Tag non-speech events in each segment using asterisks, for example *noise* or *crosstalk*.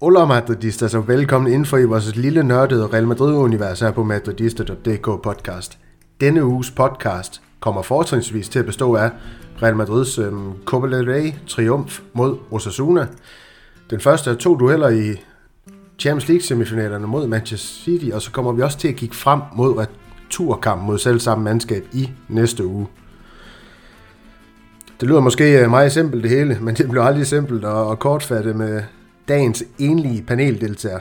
Hola Madridistas og velkommen ind for i vores lille nørdede Real Madrid-univers her på madridista.dk podcast. Denne uges podcast kommer fortrinsvis til at bestå af Real Madrids øhm, Copa del Rey triumf mod Osasuna. Den første af to dueller i Champions League semifinalerne mod Manchester City, og så kommer vi også til at kigge frem mod returkamp mod selv samme mandskab i næste uge. Det lyder måske øh, meget simpelt det hele, *laughs* men det bliver aldrig simpelt og kortfattet med dagens enlige paneldeltager.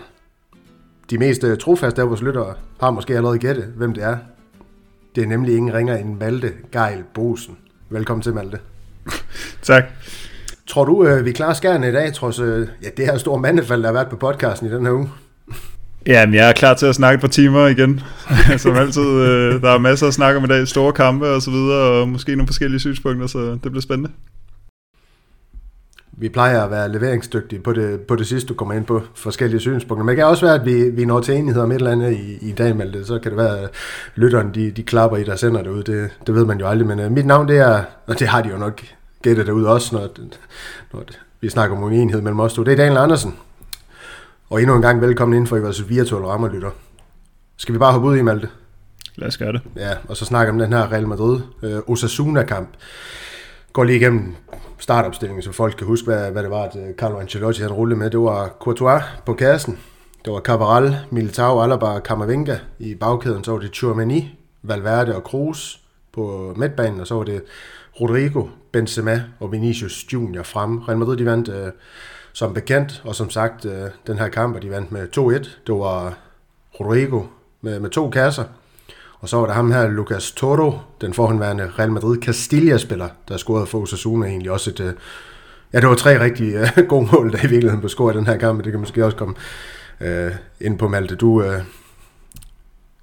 De mest øh, trofaste af vores lyttere har måske allerede gættet, hvem det er. Det er nemlig ingen ringer end Malte Geil Bosen. Velkommen til, Malte. *laughs* tak. Tror du, øh, vi klarer skærne i dag, trods ja, det her store mandefald, der har været på podcasten i den her uge? Ja, men jeg er klar til at snakke på timer igen. *laughs* Som altid, der er masser at snakke om i dag. Store kampe og så videre, og måske nogle forskellige synspunkter, så det bliver spændende. Vi plejer at være leveringsdygtige på det, på det sidste, du kommer ind på forskellige synspunkter. Men det kan også være, at vi, vi når til enighed om et eller andet i, i dag, Malte. Så kan det være, at lytteren de, de klapper i, der sender det ud. Det, det ved man jo aldrig. Men uh, mit navn, det er, og det har de jo nok gættet derude også, når, når vi snakker om uenighed mellem os to. Det er Daniel Andersen. Og endnu en gang velkommen inden for i vores virtuelle rammerlytter. Skal vi bare hoppe ud i, Malte? Lad os gøre det. Ja, og så snakke om den her Real Madrid uh, Osasuna-kamp. Går lige igennem startopstillingen, så folk kan huske, hvad, hvad det var, at øh, Carlo Ancelotti han rullede med. Det var Courtois på kassen, det var Cabral, Militao, Alaba og Camavinga i bagkæden, så var det Chouameni, Valverde og Kroos på midtbanen, og så var det Rodrigo, Benzema og Vinicius Junior frem. Real Madrid de vandt øh, som bekendt, og som sagt, øh, den her kamp, de vandt med 2-1. Det var Rodrigo med, med to kasser, og så var der ham her, Lucas Toro, den forhåndværende Real Madrid Castilla-spiller, der scorede for Osasuna egentlig også et... Øh, ja, det var tre rigtig øh, gode mål, der i virkeligheden blev scoret i den her kamp, det kan måske også komme uh, ind på Malte. Du, uh,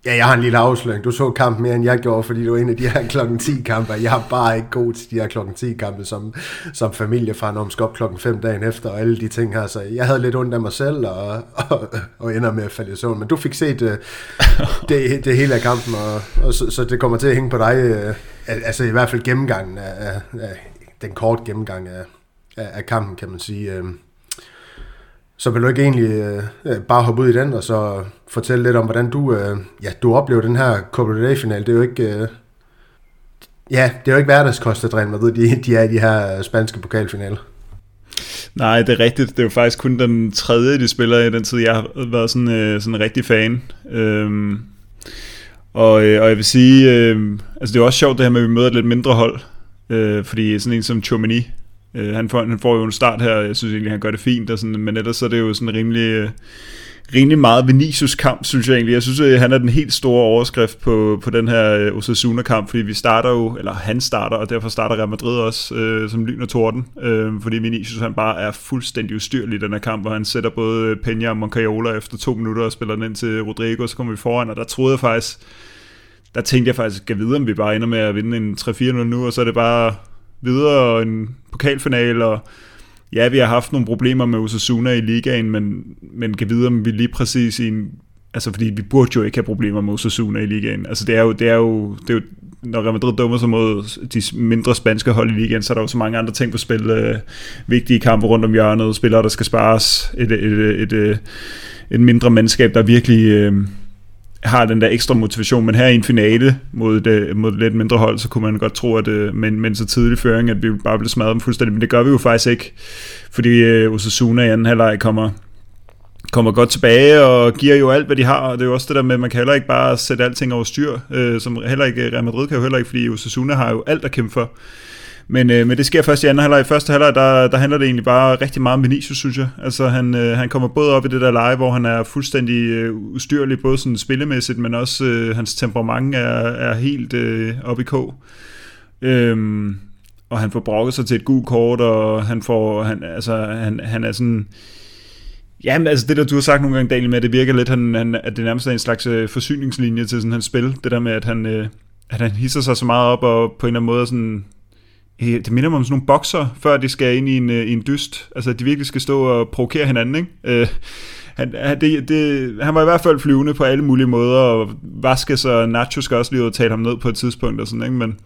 Ja, jeg har en lille afsløring. Du så kampen mere, end jeg gjorde, fordi det var en af de her *laughs* klokken 10 kampe. Jeg er bare ikke god til de her klokken 10 kampe som, som familiefar, når man skal op klokken 5 dagen efter, og alle de ting her. Så jeg havde lidt ondt af mig selv, og, og, og ender med at falde i søvn. Men du fik set uh, *laughs* det, det hele af kampen, og, og så, så det kommer til at hænge på dig. Uh, altså i hvert fald gennemgangen af, af, af den kort gennemgang af, af, af kampen, kan man sige. Uh, så vil du ikke egentlig øh, øh, bare hoppe ud i den, og så fortælle lidt om, hvordan du, øh, ja, du oplever den her Copa del final Det er jo ikke... Øh, ja, det er jo ikke hverdagskost, at Real Madrid de, de er i de her øh, spanske pokalfinaler. Nej, det er rigtigt. Det er jo faktisk kun den tredje, de spiller i den tid, jeg har været sådan, øh, sådan en rigtig fan. Øhm, og, øh, og jeg vil sige, øh, altså det er også sjovt det her med, at vi møder et lidt mindre hold. Øh, fordi sådan en som Chomini, Øh, han, får, han får jo en start her, jeg synes egentlig, han gør det fint, og sådan, men ellers så er det jo sådan rimelig, øh, rimelig meget Vinicius kamp, synes jeg egentlig. Jeg synes, at han er den helt store overskrift på, på den her øh, Osasuna-kamp, fordi vi starter jo, eller han starter, og derfor starter Real Madrid også øh, som lyn og torden, øh, fordi Vinicius han bare er fuldstændig ustyrlig i den her kamp, og han sætter både Peña og Moncayola efter to minutter og spiller den ind til Rodrigo, så kommer vi foran, og der troede jeg faktisk, der tænkte jeg faktisk, at vide, om vi bare ender med at vinde en 3-4 nu, og så er det bare videre en pokalfinale, og ja, vi har haft nogle problemer med Osasuna i ligaen, men, men kan vide, om vi lige præcis i en, altså fordi vi burde jo ikke have problemer med Osasuna i ligaen. Altså det er jo, det er jo, det er jo når Real Madrid dummer sig mod de mindre spanske hold i ligaen, så er der jo så mange andre ting på spil. Øh, vigtige kampe rundt om hjørnet, spillere, der skal spares, et, et, et, et, et, et mindre mandskab, der virkelig... Øh, har den der ekstra motivation, men her i en finale mod et, mod et lidt mindre hold, så kunne man godt tro, at øh, men, men så tidlig føring, at vi bare blev smadret dem fuldstændig, men det gør vi jo faktisk ikke, fordi øh, Osasuna i anden halvleg kommer, kommer godt tilbage og giver jo alt, hvad de har, og det er jo også det der med, at man kan heller ikke bare sætte alting over styr, øh, som heller ikke Real Madrid kan jo heller ikke, fordi Osasuna har jo alt at kæmpe for. Men, øh, men det sker først i anden halvleg. I første halvleg, der, der handler det egentlig bare rigtig meget om Vinicius, synes jeg. Altså, han, øh, han kommer både op i det der leje, hvor han er fuldstændig øh, ustyrlig, både sådan spillemæssigt, men også øh, hans temperament er, er helt øh, op i kog. Øhm, og han får brokket sig til et gult kort, og han får, han, altså, han, han er sådan, Ja, men altså det der, du har sagt nogle gange, Daniel, med, at det virker lidt, han, han, at det nærmest er en slags øh, forsyningslinje til sådan hans spil. Det der med, at han, øh, at han hisser sig så meget op, og på en eller anden måde sådan, det minder mig om sådan nogle bokser, før de skal ind i en, øh, i en dyst. Altså, at de virkelig skal stå og provokere hinanden, ikke? Øh, han, han, det, det, han var i hvert fald flyvende på alle mulige måder, og Vasquez og Nacho skal også lige tale ham ned på et tidspunkt og sådan, ikke? Men,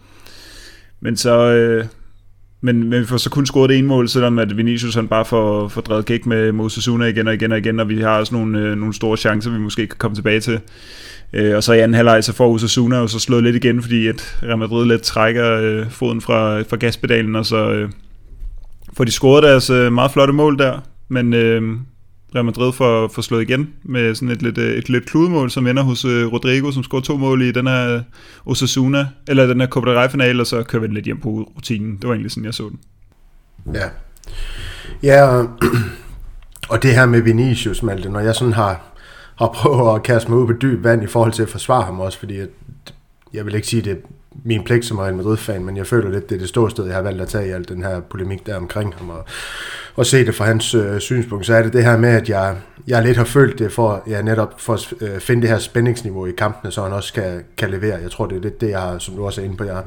men så... Øh, men, men vi får så kun scoret det ene mål, selvom at Vinicius han bare får, får drevet gæk med Mosesuna igen og igen og igen, og vi har også nogle, øh, nogle store chancer, vi måske kan komme tilbage til. Øh, og så i anden halvleg, så får Osasuna jo så slået lidt igen, fordi at Real Madrid lidt trækker øh, foden fra, fra gaspedalen, og så øh, får de scoret deres øh, meget flotte mål der. Men øh, Real Madrid får, får slået igen med sådan et lidt, øh, et lidt kludemål, som ender hos øh, Rodrigo, som scorer to mål i den her øh, Osasuna, eller den her Copa del Rey-finale, og så kører vi lidt hjem på rutinen. Det var egentlig sådan, jeg så den. Ja. Ja, *clears throat* og det her med Vinicius, Malte, når jeg sådan har, og prøvet at kaste mig ud på dyb vand i forhold til at forsvare ham også, fordi jeg, jeg vil ikke sige, det min pligt som Real Madrid-fan, men jeg føler lidt, det er det store sted, jeg har valgt at tage i al den her polemik der omkring ham, og, og se det fra hans øh, synspunkt, så er det det her med, at jeg, jeg lidt har følt det for, ja, netop for at øh, finde det her spændingsniveau i kampene, så han også kan, kan levere. Jeg tror, det er lidt det, jeg har, som du også er inde på, jeg har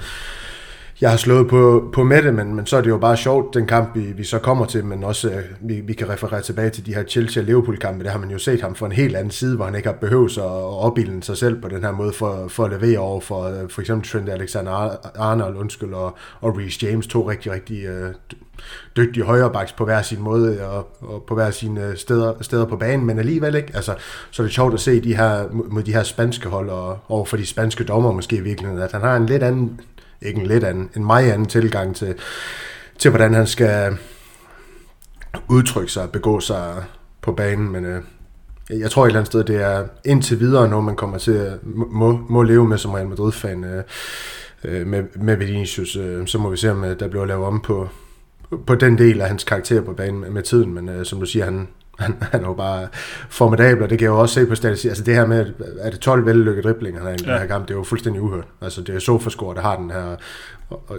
jeg har slået på, på med det, men, men så er det jo bare sjovt, den kamp, vi, vi så kommer til, men også øh, vi, vi kan referere tilbage til de her Chelsea og Liverpool-kampe, der har man jo set ham fra en helt anden side, hvor han ikke har behøvet at opbilde sig selv på den her måde for, for at levere over for øh, for eksempel Trent Alexander-Arnold, undskyld, og, og Reece James, to rigtig, rigtig øh, dygtige højrebacks på hver sin måde øh, og, og på hver sine øh, steder, steder på banen, men alligevel ikke. Altså, så er det sjovt at se de her, mod de her spanske hold og over for de spanske dommer måske i virkeligheden, at han har en lidt anden ikke en lidt anden, en meget anden tilgang til, til hvordan han skal udtrykke sig og begå sig på banen, men øh, jeg tror et eller andet sted, det er indtil videre, når man kommer til at må, må leve med som Real Madrid-fan øh, øh, med, med Vinicius, øh, så må vi se, om øh, der bliver lavet om på, på den del af hans karakter på banen med, med tiden, men øh, som du siger, han, han, han er jo bare formidabel, og det kan jeg jo også se på statistik. Altså det her med, at det 12 vellykkede driblinger, han har ja. den her kamp, det er jo fuldstændig uhørt. Altså det er Sofascore, der har den her, og, og,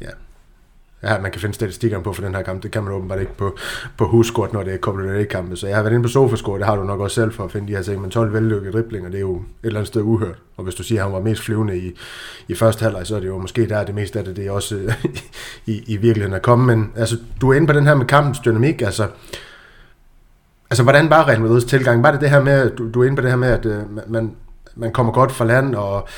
ja, ja, man kan finde statistikkerne på for den her kamp. Det kan man åbenbart ikke på, på huskort, når det er Copa kampe Så jeg har været inde på Sofascore, det har du nok også selv for at finde de her ting. Men 12 vellykkede driblinger, det er jo et eller andet sted uhørt. Og hvis du siger, at han var mest flyvende i, i første halvleg, så er det jo måske der det meste af det, det er også *laughs* i, i virkeligheden at komme. Men altså, du er inde på den her med kampens dynamik. Altså, Altså, hvordan var Real Madrid's tilgang? Var det det her med, du, du er inde på det her med, at øh, man, man kommer godt fra land, og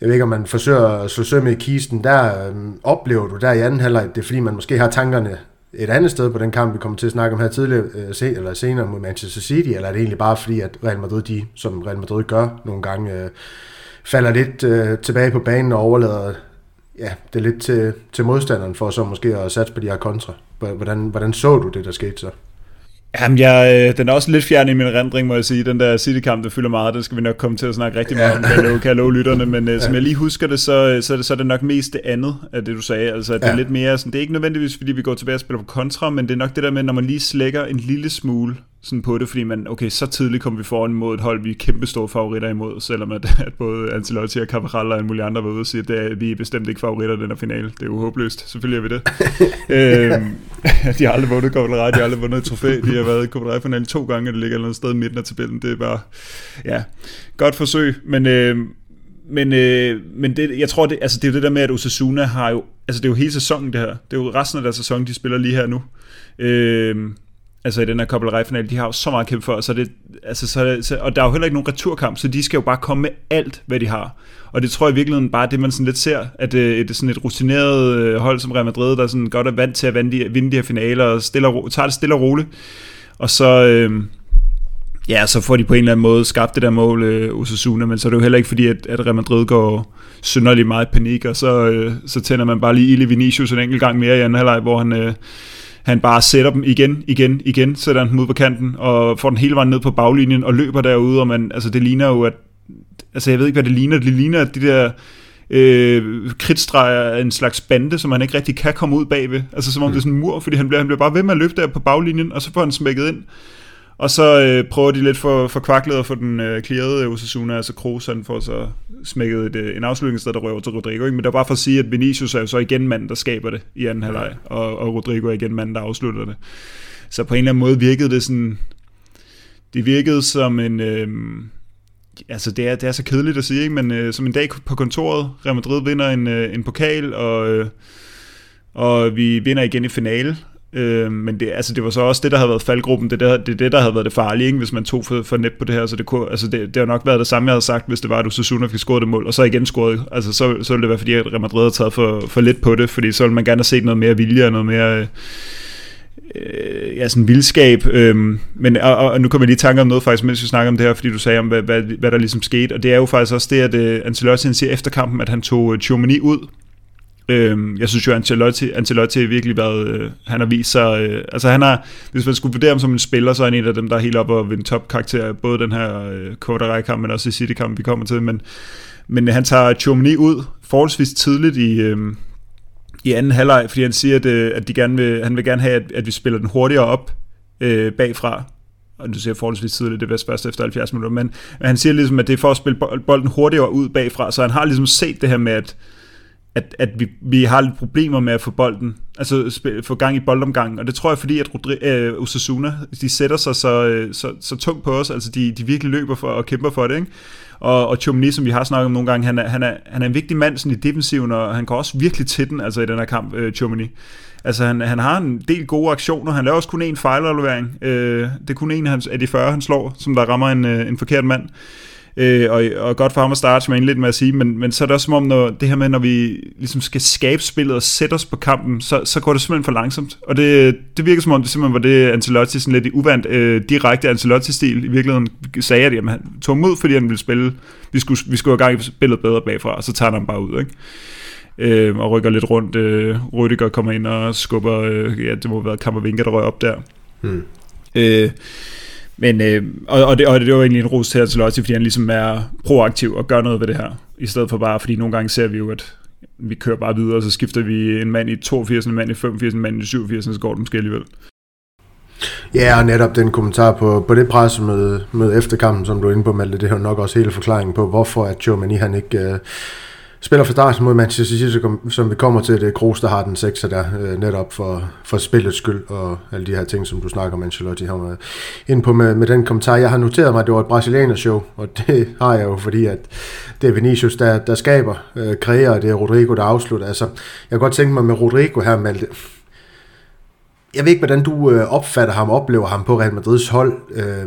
jeg ved ikke, om man forsøger at slå søm i kisten, der øh, oplever du der i anden halvleg, det er fordi, man måske har tankerne et andet sted på den kamp, vi kommer til at snakke om her tidligere, øh, se, eller senere mod Manchester City, eller er det egentlig bare fordi, at Real Madrid, de, som Real Madrid gør nogle gange, øh, falder lidt øh, tilbage på banen og overlader ja, det er lidt til, til modstanderen for så måske at satse på de her kontra. Hvordan, hvordan så du det, der skete så? Jamen, jeg, øh, den er også lidt fjern i min rendring, må jeg sige. Den der City-kamp, der fylder meget, det skal vi nok komme til at snakke rigtig meget om, kan jeg love, kan jeg love lytterne. Men uh, som jeg lige husker det, så, øh, så, er det, så er det nok mest det andet af det, du sagde. Altså, det ja. er lidt mere sådan, det er ikke nødvendigvis, fordi vi går tilbage og spiller på kontra, men det er nok det der med, når man lige slækker en lille smule sådan på det, fordi man, okay, så tidligt kommer vi foran mod et hold, vi er kæmpe store favoritter imod, selvom at, *laughs* at både Ancelotti og Cabral og en mulig andre var ude og sige, at det er, vi er bestemt ikke favoritter i den her finale. Det er jo håbløst. Selvfølgelig er vi det. *laughs* øhm, *laughs* de har aldrig vundet Copa de har aldrig vundet et trofæ. De har været i Copa finale to gange, og det ligger et eller andet sted i midten af tabellen. Det er bare, ja, godt forsøg, men... Øh, men, øh, men det, jeg tror, det, altså det er jo det der med, at Osasuna har jo, altså det er jo hele sæsonen det her. Det er jo resten af deres sæson, de spiller lige her nu. Øh, altså i den her Copa del Rey-finale, de har jo så meget kæmpe for, så det, altså, så, så, og der er jo heller ikke nogen returkamp, så de skal jo bare komme med alt, hvad de har. Og det tror jeg i virkeligheden bare det, man sådan lidt ser, at det, øh, det er sådan et rutineret øh, hold som Real Madrid, der sådan godt er vant til at vinde de, vinde de her finaler, og stille og, tager det stille og roligt. Og så, øh, ja, så får de på en eller anden måde skabt det der mål, øh, Osasuna, men så er det jo heller ikke fordi, at, at Real Madrid går synderligt meget i panik, og så, øh, så tænder man bare lige Ile Vinicius en enkelt gang mere i anden halvleg, hvor han... Øh, han bare sætter dem igen, igen, igen, sætter han dem ud på kanten, og får den hele vejen ned på baglinjen, og løber derude, og man, altså det ligner jo, at, altså jeg ved ikke, hvad det ligner, det ligner, at de der øh, kritstreger en slags bande, som han ikke rigtig kan komme ud bagved, altså som om mm. det er sådan en mur, fordi han bliver, han bliver bare ved med at løbe der på baglinjen, og så får han smækket ind, og så øh, prøver de lidt for, for kvaklet at få den øh, clearet øh, Osasuna, altså Kroos han får så smækket et, øh, en afslutningssted, der røver til Rodrigo. Ikke? Men det er bare for at sige, at Vinicius er jo så igen manden, der skaber det i anden halvleg, og, og Rodrigo er igen manden, der afslutter det. Så på en eller anden måde virkede det sådan... Det virkede som en... Øh, altså det er, det er så kedeligt at sige, ikke? men øh, som en dag på kontoret, Real Madrid vinder en, øh, en pokal, og... Øh, og vi vinder igen i finale. Øh, men det, altså, det var så også det, der havde været faldgruppen. Det er det, det, det, der havde været det farlige, ikke? hvis man tog for, for net på det her. Så det, kunne, altså, det, det har nok været det samme, jeg havde sagt, hvis det var, at Osasuna fik scoret det mål, og så igen scoret. Altså, så, så ville det være, fordi at Real Madrid havde taget for, for lidt på det, fordi så ville man gerne have set noget mere vilje og noget mere... Øh, øh ja, sådan vildskab. Øhm, men, og, og, nu kommer jeg lige i tanke om noget faktisk, mens vi snakker om det her, fordi du sagde om, hvad, hvad, hvad der ligesom skete. Og det er jo faktisk også det, at uh, Ancelotti siger efter kampen, at han tog uh, ud Øhm, jeg synes jo, Ancelotti, Ancelotti har virkelig været, øh, han har vist sig, øh, altså han har, hvis man skulle vurdere ham som en spiller, så er han en af dem, der er helt oppe og vinde topkarakter, både den her øh, Kodarej-kamp, men også i City-kampen, vi kommer til, men, men han tager Chomini ud forholdsvis tidligt i, øh, i anden halvleg, fordi han siger, at, øh, at de gerne vil, han vil gerne have, at, at vi spiller den hurtigere op øh, bagfra, og du siger forholdsvis tidligt, det er først efter 70 minutter, men, men han siger ligesom, at det er for at spille bolden hurtigere ud bagfra, så han har ligesom set det her med, at at, at vi, vi har lidt problemer med at få bolden, altså få gang i boldomgangen, og det tror jeg fordi, at Rodri- øh, Osasuna, de sætter sig så, øh, så, så tungt på os, altså de, de virkelig løber for og kæmper for det, ikke? Og, og Chumni, som vi har snakket om nogle gange, han er, han er, han er en vigtig mand sådan i defensiven, og han går også virkelig til den, altså i den her kamp, øh, Chumni. Altså han, han har en del gode aktioner, han laver også kun én fejlaflevering, øh, det er kun en af de 40, han slår, som der rammer en, øh, en forkert mand øh, og, og godt for ham at starte, som jeg lidt med at sige, men, men så er det også som om, når, det her med, når vi ligesom skal skabe spillet og sætte os på kampen, så, så går det simpelthen for langsomt. Og det, det virker som om, det simpelthen var det Ancelotti, sådan lidt i uvandt, øh, direkte Ancelotti-stil, i virkeligheden sagde, at jamen, han tog mod, fordi han ville spille, vi skulle, vi skulle have gang i spillet bedre bagfra, og så tager han bare ud, ikke? Øh, og rykker lidt rundt. Øh, Rüdiger kommer ind og skubber, øh, ja, det må have været Kammervinke, der røg op der. Hmm. Øh, men, øh, og, og, det, og det var egentlig en ros til Ancelotti, fordi han ligesom er proaktiv og gør noget ved det her, i stedet for bare, fordi nogle gange ser vi jo, at vi kører bare videre, og så skifter vi en mand i 82, en mand i 85, en mand i 87, så går det måske alligevel. Ja, og netop den kommentar på, på det pressemøde med efterkampen, som du er inde på, Malte, det er jo nok også hele forklaringen på, hvorfor at Joe han ikke øh, spiller for start mod Manchester City, som vi kommer til, det er Kroos, der har den sekser der, øh, netop for, for spillets skyld, og alle de her ting, som du snakker om, Ancelotti har ind på med, med den kommentar. Jeg har noteret mig, at det var et brasilianer show, og *laughs* det har jeg jo, fordi at det er Vinicius, der, der skaber, øh, kreerer, og det er Rodrigo, der afslutter. Altså, jeg kan godt tænke mig med Rodrigo her, Malte. Jeg ved ikke, hvordan du øh, opfatter ham, oplever ham på Real Madrids hold. Øh,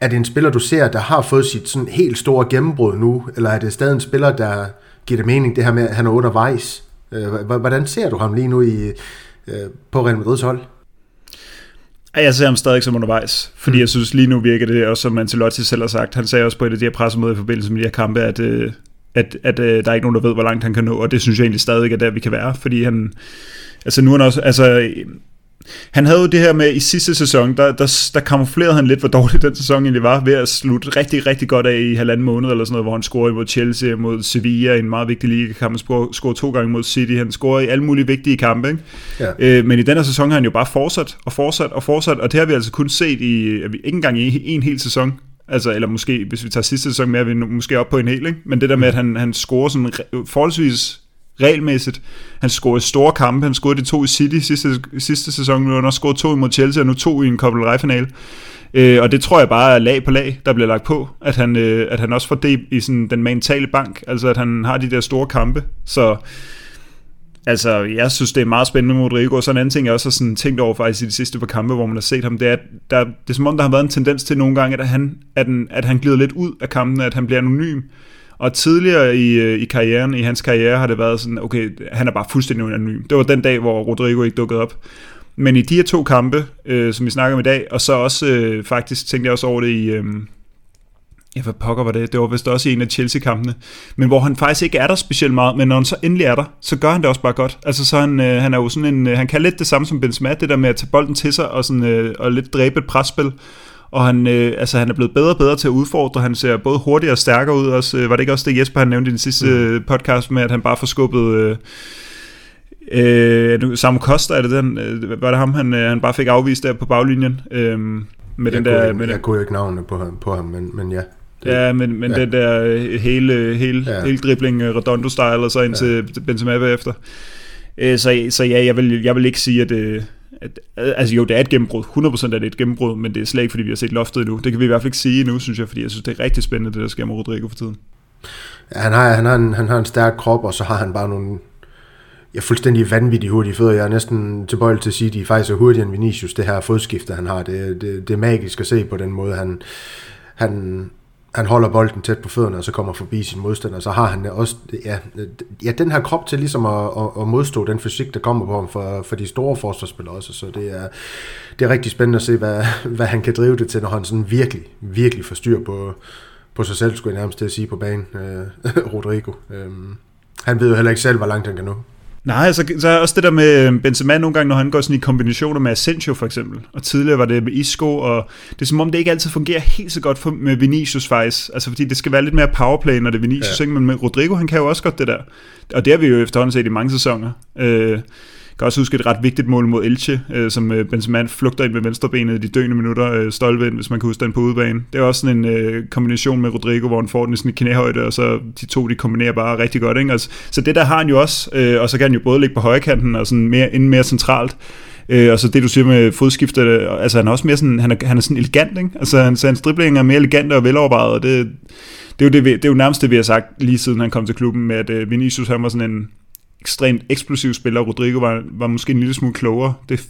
er det en spiller, du ser, der har fået sit sådan helt store gennembrud nu, eller er det stadig en spiller, der giver det mening, det her med, at han er undervejs. Øh, hvordan ser du ham lige nu i, øh, på Real Madrids hold? Jeg ser ham stadig som undervejs, fordi mm. jeg synes lige nu virker det også, som Ancelotti selv har sagt. Han sagde også på et af de her pressemøder i forbindelse med de her kampe, at, øh, at, at, at der er ikke nogen, der ved, hvor langt han kan nå, og det synes jeg egentlig stadig er der, vi kan være, fordi han, altså nu er han også, altså han havde jo det her med i sidste sæson, der, der, der kamuflerede han lidt, hvor dårlig den sæson egentlig var, ved at slutte rigtig, rigtig godt af i halvanden måned, eller sådan noget, hvor han scorede mod Chelsea, mod Sevilla, en meget vigtig ligakamp, han scorede to gange mod City, han scorede i alle mulige vigtige kampe, ikke? Ja. Øh, men i den her sæson har han jo bare fortsat, og fortsat, og fortsat, og det har vi altså kun set i, ikke engang i en hel sæson, Altså, eller måske, hvis vi tager sidste sæson med, er vi måske op på en hel, ikke? Men det der med, at han, han scorer sådan forholdsvis regelmæssigt. Han scorede store kampe. Han scorede de to i City sidste, sidste sæson. Nu har han også scoret to imod Chelsea, og nu to i en Copa finale Øh, og det tror jeg bare er lag på lag, der bliver lagt på, at han, øh, at han også får det i sådan den mentale bank, altså at han har de der store kampe. Så altså, jeg synes, det er meget spændende med Rodrigo. Så en anden ting, jeg også har sådan tænkt over faktisk i de sidste par kampe, hvor man har set ham, det er, at der, det er som om, der har været en tendens til nogle gange, at han, at, den, at han glider lidt ud af kampen, at han bliver anonym. Og tidligere i, øh, i karrieren, i hans karriere, har det været sådan, okay, han er bare fuldstændig anonym. Det var den dag, hvor Rodrigo ikke dukkede op. Men i de her to kampe, øh, som vi snakker om i dag, og så også øh, faktisk tænkte jeg også over det i... Øh, ja, hvad pokker var det? Det var vist også i en af Chelsea-kampene. Men hvor han faktisk ikke er der specielt meget, men når han så endelig er der, så gør han det også bare godt. Altså så han, øh, han er jo sådan en, øh, han kan lidt det samme som Benzema, det der med at tage bolden til sig og, sådan, øh, og lidt dræbe et presspil og han, øh, altså, han er blevet bedre og bedre til at udfordre. Han ser både hurtigere og stærkere ud. Også, øh, var det ikke også det, Jesper han nævnte i den sidste mm. podcast med, at han bare får skubbet... Øh, Øh, Samu Costa, er det den, øh, var det ham, han, øh, han bare fik afvist der på baglinjen? Øh, med jeg den der, der, med jeg kunne ikke navnet på ham, på ham men, men ja. Det, ja, men, men ja. den der øh, hele, hele, ja. hele dribling, Redondo-style, og så ind ja. til Benzema bagefter. Øh, så, så ja, jeg vil, jeg vil ikke sige, at, at, altså jo, det er et gennembrud. 100% er det et gennembrud, men det er slet ikke, fordi vi har set loftet endnu. Det kan vi i hvert fald ikke sige endnu, synes jeg, fordi jeg synes, det er rigtig spændende, det der sker med Rodrigo for tiden. Ja, han har, han, har en, han har en stærk krop, og så har han bare nogle jeg fuldstændig vanvittigt hurtige fødder. Jeg er næsten tilbøjelig til at sige, at de faktisk er hurtigere end Vinicius, det her fodskifte, han har. Det, det, det er magisk at se på den måde, han, han, han holder bolden tæt på fødderne, og så kommer forbi sin modstander, så har han også ja, ja, den her krop til ligesom at, at, at modstå den fysik, der kommer på ham for, for de store forsvarsspillere også, så det er, det er rigtig spændende at se, hvad, hvad han kan drive det til, når han sådan virkelig, virkelig får styr på, på sig selv, skulle jeg nærmest til at sige på banen, øh, *laughs* Rodrigo. Øh, han ved jo heller ikke selv, hvor langt han kan nå. Nej, så, så er også det der med øhm, Benzema nogle gange, når han går sådan i kombinationer med Asensio for eksempel, og tidligere var det med Isco, og det er som om, det ikke altid fungerer helt så godt for, med Vinicius faktisk, altså fordi det skal være lidt mere powerplay, når det er Vinicius, ja. ikke? men med Rodrigo, han kan jo også godt det der, og det har vi jo efterhånden set i mange sæsoner. Øh, kan også huske et ret vigtigt mål mod Elche, øh, som øh, Benzema flugter ind med venstrebenet i de døende minutter, øh, stolpe hvis man kan huske den på udebane. Det er også sådan en øh, kombination med Rodrigo, hvor han får den i sådan en knæhøjde, og så de to, de kombinerer bare rigtig godt. Ikke? Altså, så det der har han jo også, øh, og så kan han jo både ligge på højkanten og sådan mere, inden mere centralt. Øh, og så det du siger med fodskiftet, altså han er også mere sådan, han er, han er sådan elegant, ikke? Altså hans, hans dribling er mere elegant og velovervejet, og det, det er, jo det, det er jo nærmest det, vi har sagt lige siden han kom til klubben, med at øh, Vinicius han var sådan en, ekstremt eksplosiv spiller. Rodrigo var, var måske en lille smule klogere. Det,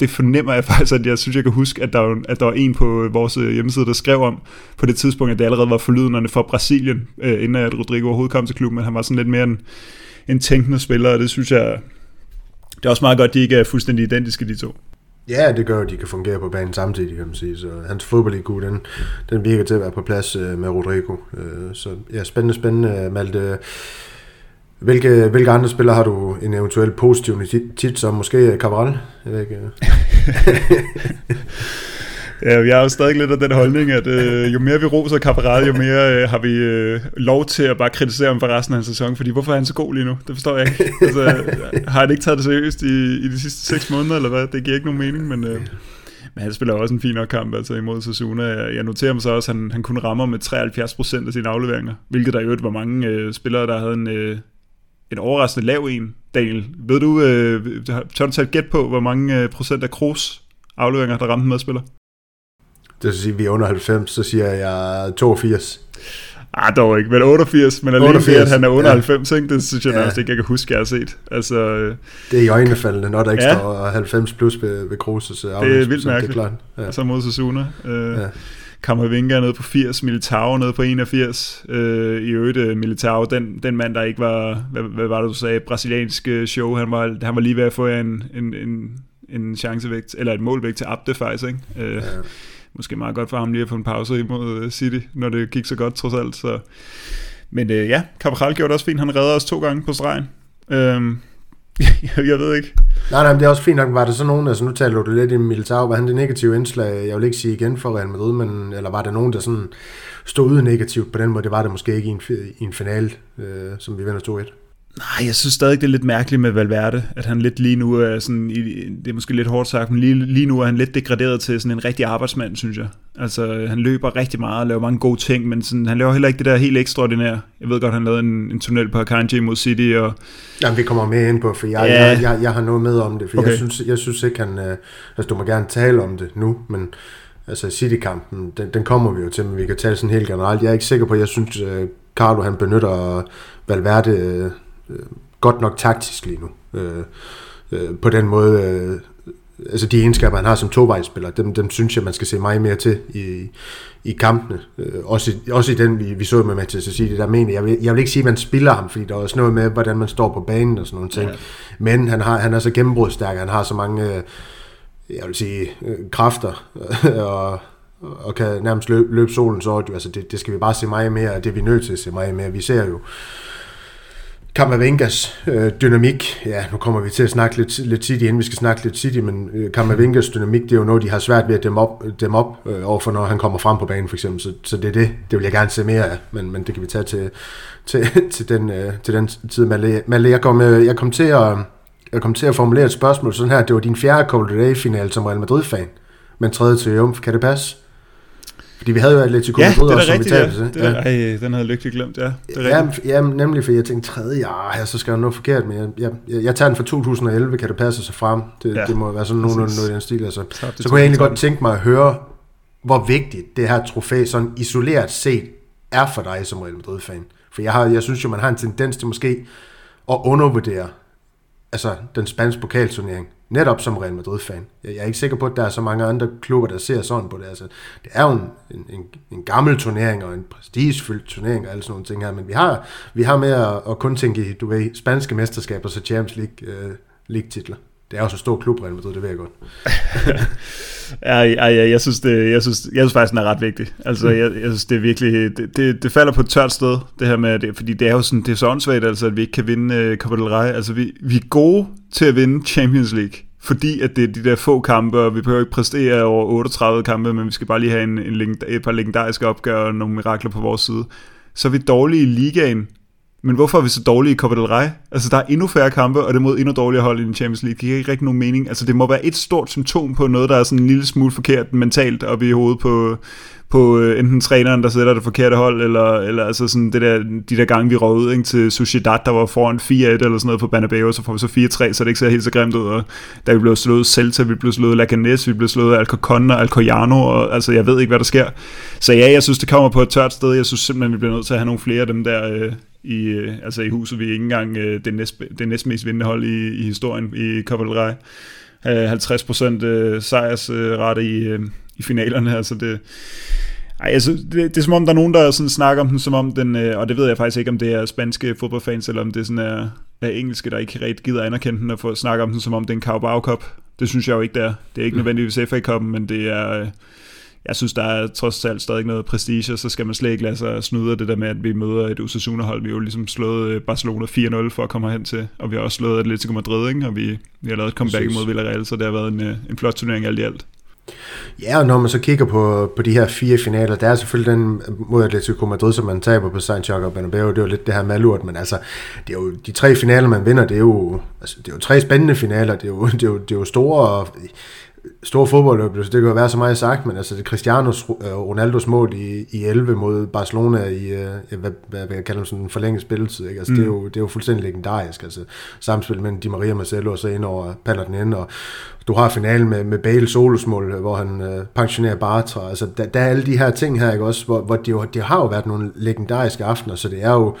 det fornemmer jeg *laughs* faktisk, at jeg synes, jeg kan huske, at der, var, at der var en på vores øh, hjemmeside, der skrev om på det tidspunkt, at det allerede var forlydende for Brasilien, øh, inden at Rodrigo overhovedet kom til klubben, men han var sådan lidt mere en, en tænkende spiller, og det synes jeg, det er også meget godt, at de ikke er fuldstændig identiske, de to. Ja, det gør, at de kan fungere på banen samtidig, kan man sige. Så hans fodbold den, den virker til at være på plads øh, med Rodrigo. Øh, så ja, spændende, spændende, Malte. Hvilke, hvilke andre spillere har du en eventuel positiv tit som? Måske Cabral? Jeg ved ikke. *laughs* Ja, jeg har jo stadig lidt af den holdning, at øh, jo mere vi roser Cabral, jo mere øh, har vi øh, lov til at bare kritisere ham for resten af en sæson, fordi hvorfor er han så god lige nu? Det forstår jeg ikke. *laughs* Altså, har han ikke taget det seriøst i, i de sidste seks måneder, eller hvad? Det giver ikke nogen mening, men... Øh, men han spiller også en fin nok kamp altså imod Sasuna. Jeg, jeg noterer mig så også, at han, han kunne ramme med 73% af sine afleveringer, hvilket der jo var mange øh, spillere, der havde en, øh, en overraskende lav en, Daniel. Ved du, øh, tør du tage et gæt på, hvor mange øh, procent af Kroos afleveringer, der ramte medspiller? Det vil sige, at vi er under 90, så siger jeg 82. Ah, dog ikke, men 88, men alene 88, det, at han er under ja. 90, ikke? det synes jeg ja. nærmest ikke, jeg kan huske, jeg har set. Altså, øh, det er i øjnefaldende, når der ikke ja. står 90 plus ved, ved Kroos' afleveringer. Det er vildt mærkeligt. Det er klart. Ja. Så mod Sasuna. Øh, ja. Kammervinga nede på 80, Militao nede på 81. Øh, I øvrigt uh, Militao, den, den mand, der ikke var, hvad, hvad var det du sagde, brasiliansk øh, show, han var, han var lige ved at få en, en, en, en chancevægt, eller et målvægt til Abde faktisk, ikke? Øh, ja. Måske meget godt for ham lige at få en pause imod City, når det gik så godt trods alt. Så. Men øh, ja, Cabral gjorde det også fint, han redder os to gange på stregen. Øh, *laughs* jeg ved ikke. Nej, nej, men det er også fint nok. Var det så nogen, altså nu taler du lidt i Militao, var han det negative indslag, jeg vil ikke sige igen for Real Madrid, men, eller var der nogen, der sådan stod ude negativt på den måde? Det var det måske ikke i en, i en finale, øh, som vi vinder 2-1. Nej, jeg synes stadig, det er lidt mærkeligt med Valverde, at han lidt lige nu er sådan, det er måske lidt hårdt sagt, men lige, lige nu er han lidt degraderet til sådan en rigtig arbejdsmand, synes jeg. Altså, han løber rigtig meget og laver mange gode ting, men sådan, han laver heller ikke det der helt ekstraordinære. Jeg ved godt, han lavede en, en tunnel på Akanji mod City. Og... Jamen, vi kommer med ind på, for jeg, ja. jeg, jeg, jeg, har noget med om det, for okay. jeg, synes, jeg synes ikke, han... Øh, altså, du må gerne tale om det nu, men altså City-kampen, den, den kommer vi jo til, men vi kan tale sådan helt generelt. Jeg er ikke sikker på, at jeg synes, øh, Carlo han benytter Valverde øh, godt nok taktisk lige nu. Øh, øh, på den måde, øh, altså de egenskaber, han har som tovejsspiller, dem, dem synes jeg, man skal se meget mere til i, i kampene. Øh, også, også i den, vi, vi så med Manchester City, der mener jeg, vil, jeg vil ikke sige, at man spiller ham, fordi der er også noget med, hvordan man står på banen og sådan nogle ting. Ja. Men han, har, han er så gennembrudstærk, han har så mange, øh, jeg vil sige, øh, kræfter, *laughs* og, og kan nærmest løbe, løbe solens år. Altså det, det skal vi bare se meget mere, og det er vi nødt til at se meget mere. Vi ser jo, Kammervengas øh, dynamik, ja, nu kommer vi til at snakke lidt, lidt City, inden vi skal snakke lidt City, men øh, Kammervengas dynamik, det er jo noget, de har svært ved at dæmme op, øh, dæmme op øh, overfor, når han kommer frem på banen, for eksempel. Så, så det er det, det vil jeg gerne se mere af, men, men det kan vi tage til, til, *laughs* til, den, øh, til den tid. Malle, Malle jeg, kom, øh, jeg, kom til at, jeg kom til at formulere et spørgsmål sådan her, det var din fjerde Copa del Rey-final som Real Madrid-fan, men tredje til Jumf. kan det passe? Fordi vi havde jo Atletico ja, Madrid også, som rigtigt, vi talte. Ja. Det er, ja. Ej, den havde lykkelig glemt, ja. Det er ja, ja, nemlig, for jeg tænkte, tredje, ja, så skal jeg noget forkert, men jeg, jeg, jeg, jeg tager den fra 2011, kan det passe sig frem? Det, ja. det må være sådan nogenlunde noget i den stil. Altså. Så, så kunne jeg egentlig godt tænke mig at høre, hvor vigtigt det her trofæ, sådan isoleret set, er for dig som Real Madrid-fan. For jeg, har, jeg synes jo, man har en tendens til måske at undervurdere altså, den spanske pokalturnering, netop som Real Madrid-fan. Jeg er ikke sikker på, at der er så mange andre klubber, der ser sådan på det. Altså, det er jo en, en, en gammel turnering og en prestigefyldt turnering og alle sådan nogle ting her, men vi har, vi har med at, at kun tænke i, du ved, spanske mesterskaber, så Champions League, øh, League-titler. Det er også en stor klub, Real Madrid, det ved jeg godt. *laughs* ja, ja, ja, jeg synes, det, jeg synes, jeg synes faktisk, den er ret vigtig. Altså, jeg, jeg synes, det er virkelig, det, det, det, falder på et tørt sted, det her med, det, fordi det er jo sådan, det er så åndssvagt, altså, at vi ikke kan vinde uh, Copa del Rey. Altså, vi, vi er gode til at vinde Champions League, fordi at det er de der få kampe, og vi behøver ikke præstere over 38 kampe, men vi skal bare lige have en, en, et par legendariske opgør og nogle mirakler på vores side. Så er vi dårlige i ligaen, men hvorfor er vi så dårlige i Copa del Rey? Altså, der er endnu færre kampe, og det er mod endnu dårligere hold i den Champions League. Det giver ikke rigtig nogen mening. Altså, det må være et stort symptom på noget, der er sådan en lille smule forkert mentalt oppe i hovedet på, på øh, enten træneren, der sætter det forkerte hold, eller, eller altså sådan det der, de der gange, vi røg ud ikke, til Sociedad, der var foran 4-1 eller sådan noget på Banabeo, så får vi så 4-3, så det ikke ser helt så grimt ud. Og da vi blev slået Celta, vi blev slået Laganes, vi blev slået Alcocon og Alcoyano, og altså jeg ved ikke, hvad der sker. Så ja, jeg synes, det kommer på et tørt sted. Jeg synes simpelthen, vi bliver nødt til at have nogle flere af dem der øh, i, øh, altså i huset. Vi er ikke engang øh, det, næst, det næstmest vindende hold i, i historien i Copa del Rey. 50% øh, sejrsrate i, øh, i finalerne, altså det, ej, altså, det, det er som om, der er nogen, der sådan snakker om den, som om den, øh, og det ved jeg faktisk ikke, om det er spanske fodboldfans, eller om det sådan er, er engelske, der ikke rigtig gider anerkende den, og få snakke om den, som om det er en Carabao Cup. Det synes jeg jo ikke, det er. Det er ikke mm. nødvendigvis FA Cup'en, men det er, øh, jeg synes, der er trods alt stadig noget prestige, så skal man slet ikke lade sig snyde det der med, at vi møder et Osasuna-hold. Vi har jo ligesom slået øh, Barcelona 4-0 for at komme hen til, og vi har også slået Atletico Madrid, ikke? og vi, vi har lavet et comeback imod Villarreal, så det har været en, en flot turnering alt i alt. Ja, og når man så kigger på, på de her fire finaler, der er selvfølgelig den mod Atletico Madrid, som man taber på Santiago Bernabeu, det er jo lidt det her malurt, men altså, det er jo de tre finaler, man vinder, det er jo, altså, det er jo tre spændende finaler, det er jo, *laughs* det er jo, det er jo store, og stor fodboldløb, så det kan jo være så meget sagt, men altså det Cristiano øh, Ronaldos mål i, i 11 mod Barcelona i, øh, hvad, hvad, hvad jeg kalder sådan en forlænget spilletid, ikke? Altså, mm. det, er jo, det er jo fuldstændig legendarisk, altså samspil mellem Di Maria Marcelo og så ind over paller den ind, og du har finalen med, med Bale solosmål, hvor han øh, pensionerer Bartra, altså der, der, er alle de her ting her, ikke også, hvor, hvor de, jo, de har jo været nogle legendariske aftener, så det er jo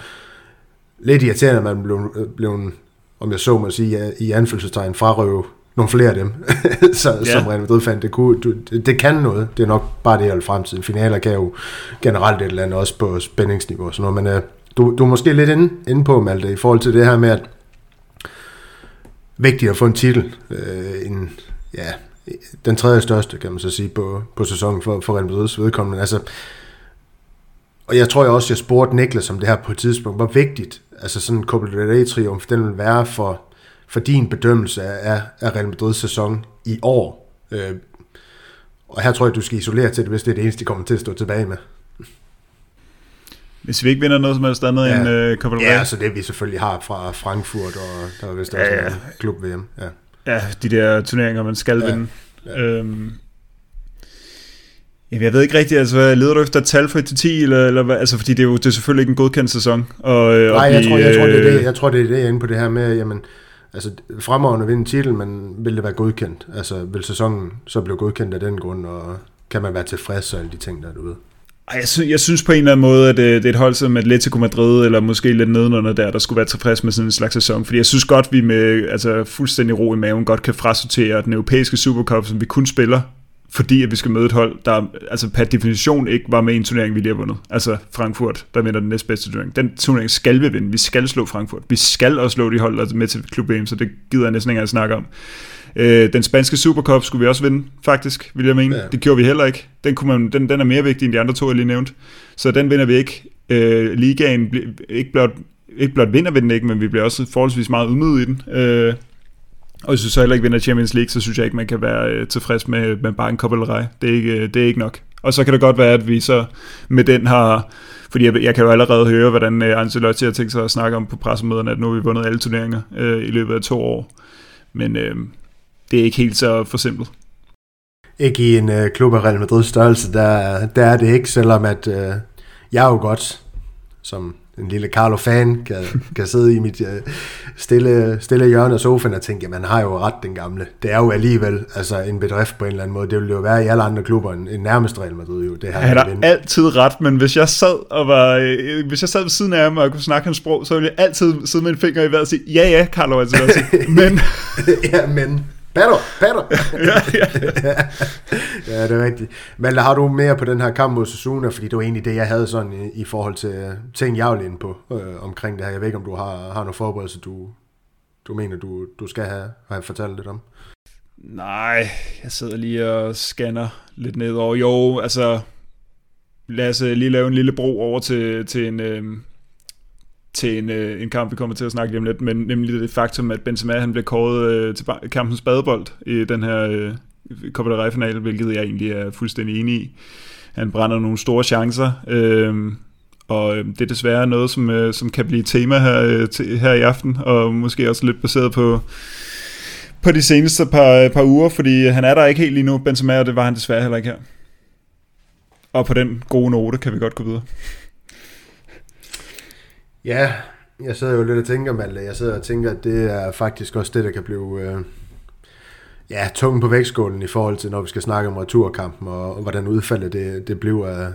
lidt irriterende, at man blev, blev om jeg så må sige, i anfølgelsestegn frarøve nogle flere af dem, *laughs* så, ja. som Real Madrid fandt. Det, kunne, du, det kan noget. Det er nok bare det, jeg vil fremtiden. Finaler kan jo generelt et eller andet også på spændingsniveau og sådan noget. Men uh, du, du er måske lidt inde, inde på, Malte, i forhold til det her med, at vigtigt at få en titel. Uh, en, ja, den tredje største, kan man så sige, på, på sæsonen for, for Real Madrids vedkommende. Altså, og jeg tror jeg også, jeg spurgte Niklas om det her på et tidspunkt, hvor vigtigt altså sådan en Copa del Rey triumf, den vil være for, for din bedømmelse af, af Real Madrids sæson i år. Øh, og her tror jeg, du skal isolere til det, hvis det er det eneste, de kommer til at stå tilbage med. Hvis vi ikke vinder noget som helst andet ja. end uh, Copa del Rey? Ja, så det vi selvfølgelig har fra Frankfurt, og der er vist også ja, ja. en klub VM. Ja. ja, de der turneringer, man skal ja. vinde. Ja. Øhm, jeg ved ikke rigtigt, altså leder du efter tal fra 1 til 10, eller, eller altså, fordi det er jo det er selvfølgelig ikke en godkendt sæson. Og, øh, Nej, jeg, tror, jeg, tror, det er det, jeg tror, det er det, jeg er inde på det her med, jamen, altså fremragende at vinde titel, men vil det være godkendt? Altså vil sæsonen så blive godkendt af den grund, og kan man være tilfreds og alle de ting, der er derude? Jeg synes, jeg synes på en eller anden måde, at det er et hold som Atletico Madrid, eller måske lidt nedenunder der, der skulle være tilfreds med sådan en slags sæson. Fordi jeg synes godt, vi med altså, fuldstændig ro i maven godt kan frasortere den europæiske Supercup, som vi kun spiller fordi at vi skal møde et hold, der altså per definition ikke var med i en turnering, vi lige har vundet. Altså Frankfurt, der vinder den næstbedste turnering. Den turnering skal vi vinde. Vi skal slå Frankfurt. Vi skal også slå de hold, der er med til klub VM, så det gider jeg næsten ikke at snakke om. Øh, den spanske Supercup skulle vi også vinde, faktisk, vil jeg mene. Ja. Det gjorde vi heller ikke. Den, kunne man, den, den er mere vigtig end de andre to, jeg lige nævnte. Så den vinder vi ikke. Øh, ligaen, ikke blot, ikke blot vinder vi den ikke, men vi bliver også forholdsvis meget ydmyget i den. Øh, og hvis vi så heller ikke vinder Champions League, så synes jeg ikke, man kan være øh, tilfreds med, med bare en kobbelrej. Det er, ikke, øh, det er ikke nok. Og så kan det godt være, at vi så med den har... Fordi jeg, jeg kan jo allerede høre, hvordan øh, Ancelotti har tænkt sig at snakke om på pressemøderne, at nu har vi vundet alle turneringer øh, i løbet af to år. Men øh, det er ikke helt så for simpelt. Ikke i en øh, klub af Real Madrid størrelse, der, der er det ikke, selvom at øh, jeg er jo godt som en lille Carlo-fan kan, kan sidde i mit uh, stille, stille hjørne af sofaen og tænke, man har jo ret den gamle. Det er jo alligevel altså en bedrift på en eller anden måde. Det ville jo være i alle andre klubber en, en nærmest Real Madrid jo. Det her han har altid ret, men hvis jeg sad og var, øh, hvis jeg sad ved siden af ham og kunne snakke hans sprog, så ville jeg altid sidde med en finger i vejret og sige, ja ja, Carlo Ancelotti, *laughs* men... ja, men... Better, better. ja, ja. *laughs* ja, det er rigtigt. Men har du mere på den her kamp mod Sasuna, fordi det var egentlig det, jeg havde sådan i, i forhold til ting, jeg vil ind på øh, omkring det her. Jeg ved ikke, om du har, har nogle forberedelser, du, du mener, du, du skal have, have fortalt lidt om. Nej, jeg sidder lige og scanner lidt ned over. Jo, altså, lad os øh, lige lave en lille bro over til, til en, øh, til en, øh, en kamp, vi kommer til at snakke om lidt, men nemlig det faktum, at Benzema han blev kåret øh, til kampens badebold i den her øh, Copa del Rey-finale, hvilket jeg egentlig er fuldstændig enig i. Han brænder nogle store chancer, øh, og øh, det er desværre noget, som, øh, som kan blive tema her, øh, til, her i aften, og måske også lidt baseret på, på de seneste par, øh, par uger, fordi han er der ikke helt lige nu, Benzema, og det var han desværre heller ikke her. Og på den gode note kan vi godt gå videre. Ja, jeg sidder jo lidt og tænker, Malte. Jeg sidder og tænker, at det er faktisk også det, der kan blive øh, ja, tungen på vægtskålen i forhold til, når vi skal snakke om returkampen, og, og hvordan udfaldet det, det bliver af,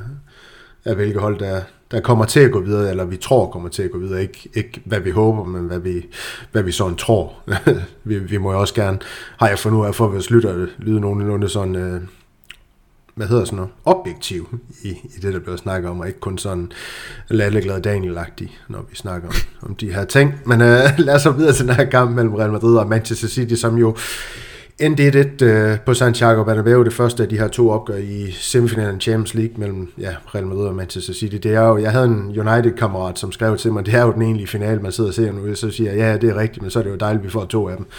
af hvilke hold, der, der kommer til at gå videre, eller vi tror kommer til at gå videre. Ikke, ikke hvad vi håber, men hvad vi, hvad vi sådan tror. *laughs* vi, vi må jo også gerne, har jeg fundet ud af, for at vores lytter lyde nogenlunde sådan... Øh, hvad hedder sådan noget, objektiv i, i det, der bliver snakket om, og ikke kun sådan lalleglad daniel når vi snakker om, om de her ting. Men øh, *laughs* lad os så videre til den her kamp mellem Real Madrid og Manchester City, som jo endte 1 uh, øh, på Santiago Bernabeu, det første af de her to opgør i semifinalen Champions League mellem ja, Real Madrid og Manchester City. Det er jo, jeg havde en United-kammerat, som skrev til mig, det er jo den egentlige finale, man sidder og ser nu, så siger jeg, ja, det er rigtigt, men så er det jo dejligt, at vi får to af dem. *laughs*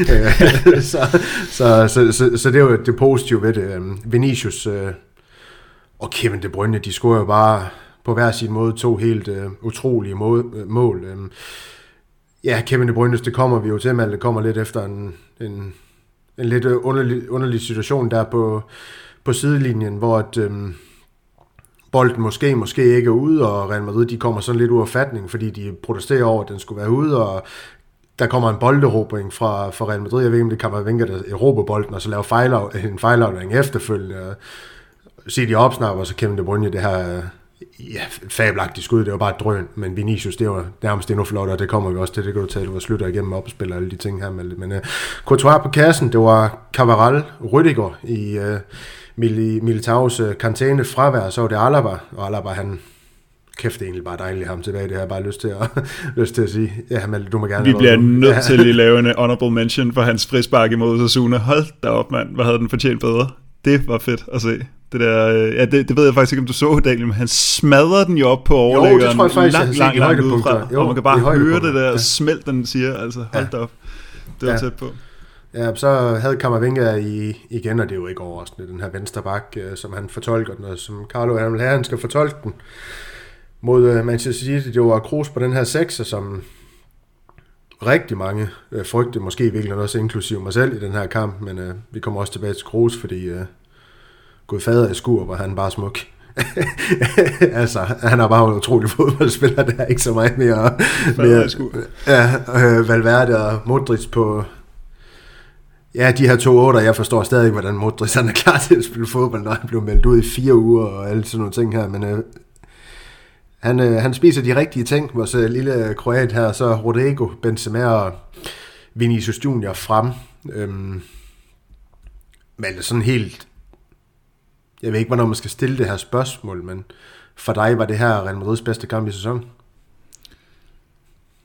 Øh, så, så, så, så, så, det er jo det positive ved det. Øhm, Vinicius uh, og Kevin De Bruyne, de scorer jo bare på hver sin måde to helt uh, utrolige mål. mål. Ja, Kevin De Bruyne, det kommer vi jo til, men det kommer lidt efter en, en en lidt øh, underlig, underlig situation der på, på sidelinjen, hvor at, øhm, bolden måske, måske ikke er ude, og Real Madrid de kommer sådan lidt ud af fatning, fordi de protesterer over, at den skulle være ude, og der kommer en bolderobring fra, fra Real Madrid. Jeg ved ikke, om det kan være Vinker, der erobrer bolden, og så laver fejl, en fejlaflæring efterfølgende. Se de opsnapper, så Kevin De Bruyne det her ja, fabelagtigt skud, det var bare et drøn, men Vinicius, det var nærmest endnu flottere, det kommer vi også til, det kan du tale, hvor slutter igennem op og alle de ting her. Men, men uh, Courtois på kassen, det var Cavaral, Rüdiger i uh, Mil Militaus uh, karantæne fravær, så var det Alaba, og Alaba han kæft, det er egentlig bare dejligt ham tilbage, det har jeg bare lyst til at, *laughs* lyst til at sige. Ja, men du må gerne... Vi bliver nødt ja. til at lave en honorable mention for hans frispark imod Sasuna. Hold da op, mand. Hvad havde den fortjent bedre? Det var fedt at se. Det der, øh, ja, det, det ved jeg faktisk ikke, om du så, Daniel, men han smadrer den jo op på overlæggeren. Jo, det tror jeg faktisk, langt, langt, langt udefra, jo, og man kan bare høre det der ja. smelt, den siger, altså hold ja. op. Det var ja. tæt på. Ja, så havde Kammervinger i, igen, og det er jo ikke overraskende, den her venstre bak, øh, som han fortolker den, og som Carlo han vil have, han skal fortolke den mod uh, Manchester City. Det var Kroos på den her sekser, som rigtig mange uh, frygte, måske virkelig også inklusive mig selv i den her kamp, men uh, vi kommer også tilbage til Kroos, fordi uh, gået fader i skur, hvor han bare smuk. *laughs* altså, han er bare en utrolig fodboldspiller, der er ikke så meget mere... mere ja, øh, Valverde og Modric på... Ja, de her to otter, jeg forstår stadig hvordan Modric han er klar til at spille fodbold, når han blev meldt ud i fire uger og alle sådan nogle ting her, men øh, han, øh, han spiser de rigtige ting, vores øh, lille kroat her, så Rodrigo, Benzema og Vinicius Junior frem. Øhm, men sådan helt jeg ved ikke, hvornår man skal stille det her spørgsmål, men for dig var det her Real Madrids bedste kamp i sæsonen?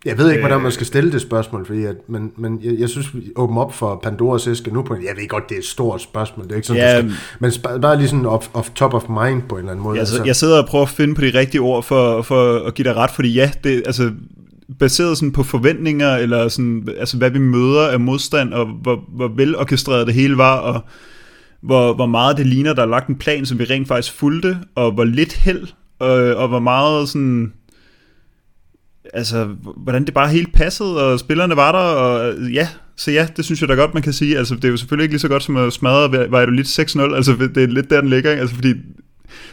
Jeg ved ikke, hvordan man skal stille det spørgsmål, fordi at, men, men jeg, jeg synes, vi åbner op for Pandoras æske nu på Jeg ved godt, det er et stort spørgsmål, det er ikke sådan, ja, du skal, men bare lige sådan off, off top of mind på en eller anden måde. Altså, altså. Jeg sidder og prøver at finde på de rigtige ord for, for at give dig ret, fordi ja, det, altså, baseret sådan på forventninger, eller sådan, altså, hvad vi møder af modstand, og hvor, hvor velorkestreret det hele var, og hvor, hvor meget det ligner, der er lagt en plan, som vi rent faktisk fulgte, og hvor lidt held, og, og hvor meget sådan, altså, hvordan det bare helt passede, og spillerne var der, og ja, så ja, det synes jeg da godt, man kan sige. Altså, det er jo selvfølgelig ikke lige så godt som at smadre Vejdulit 6-0, altså det er lidt der, den ligger, ikke? altså fordi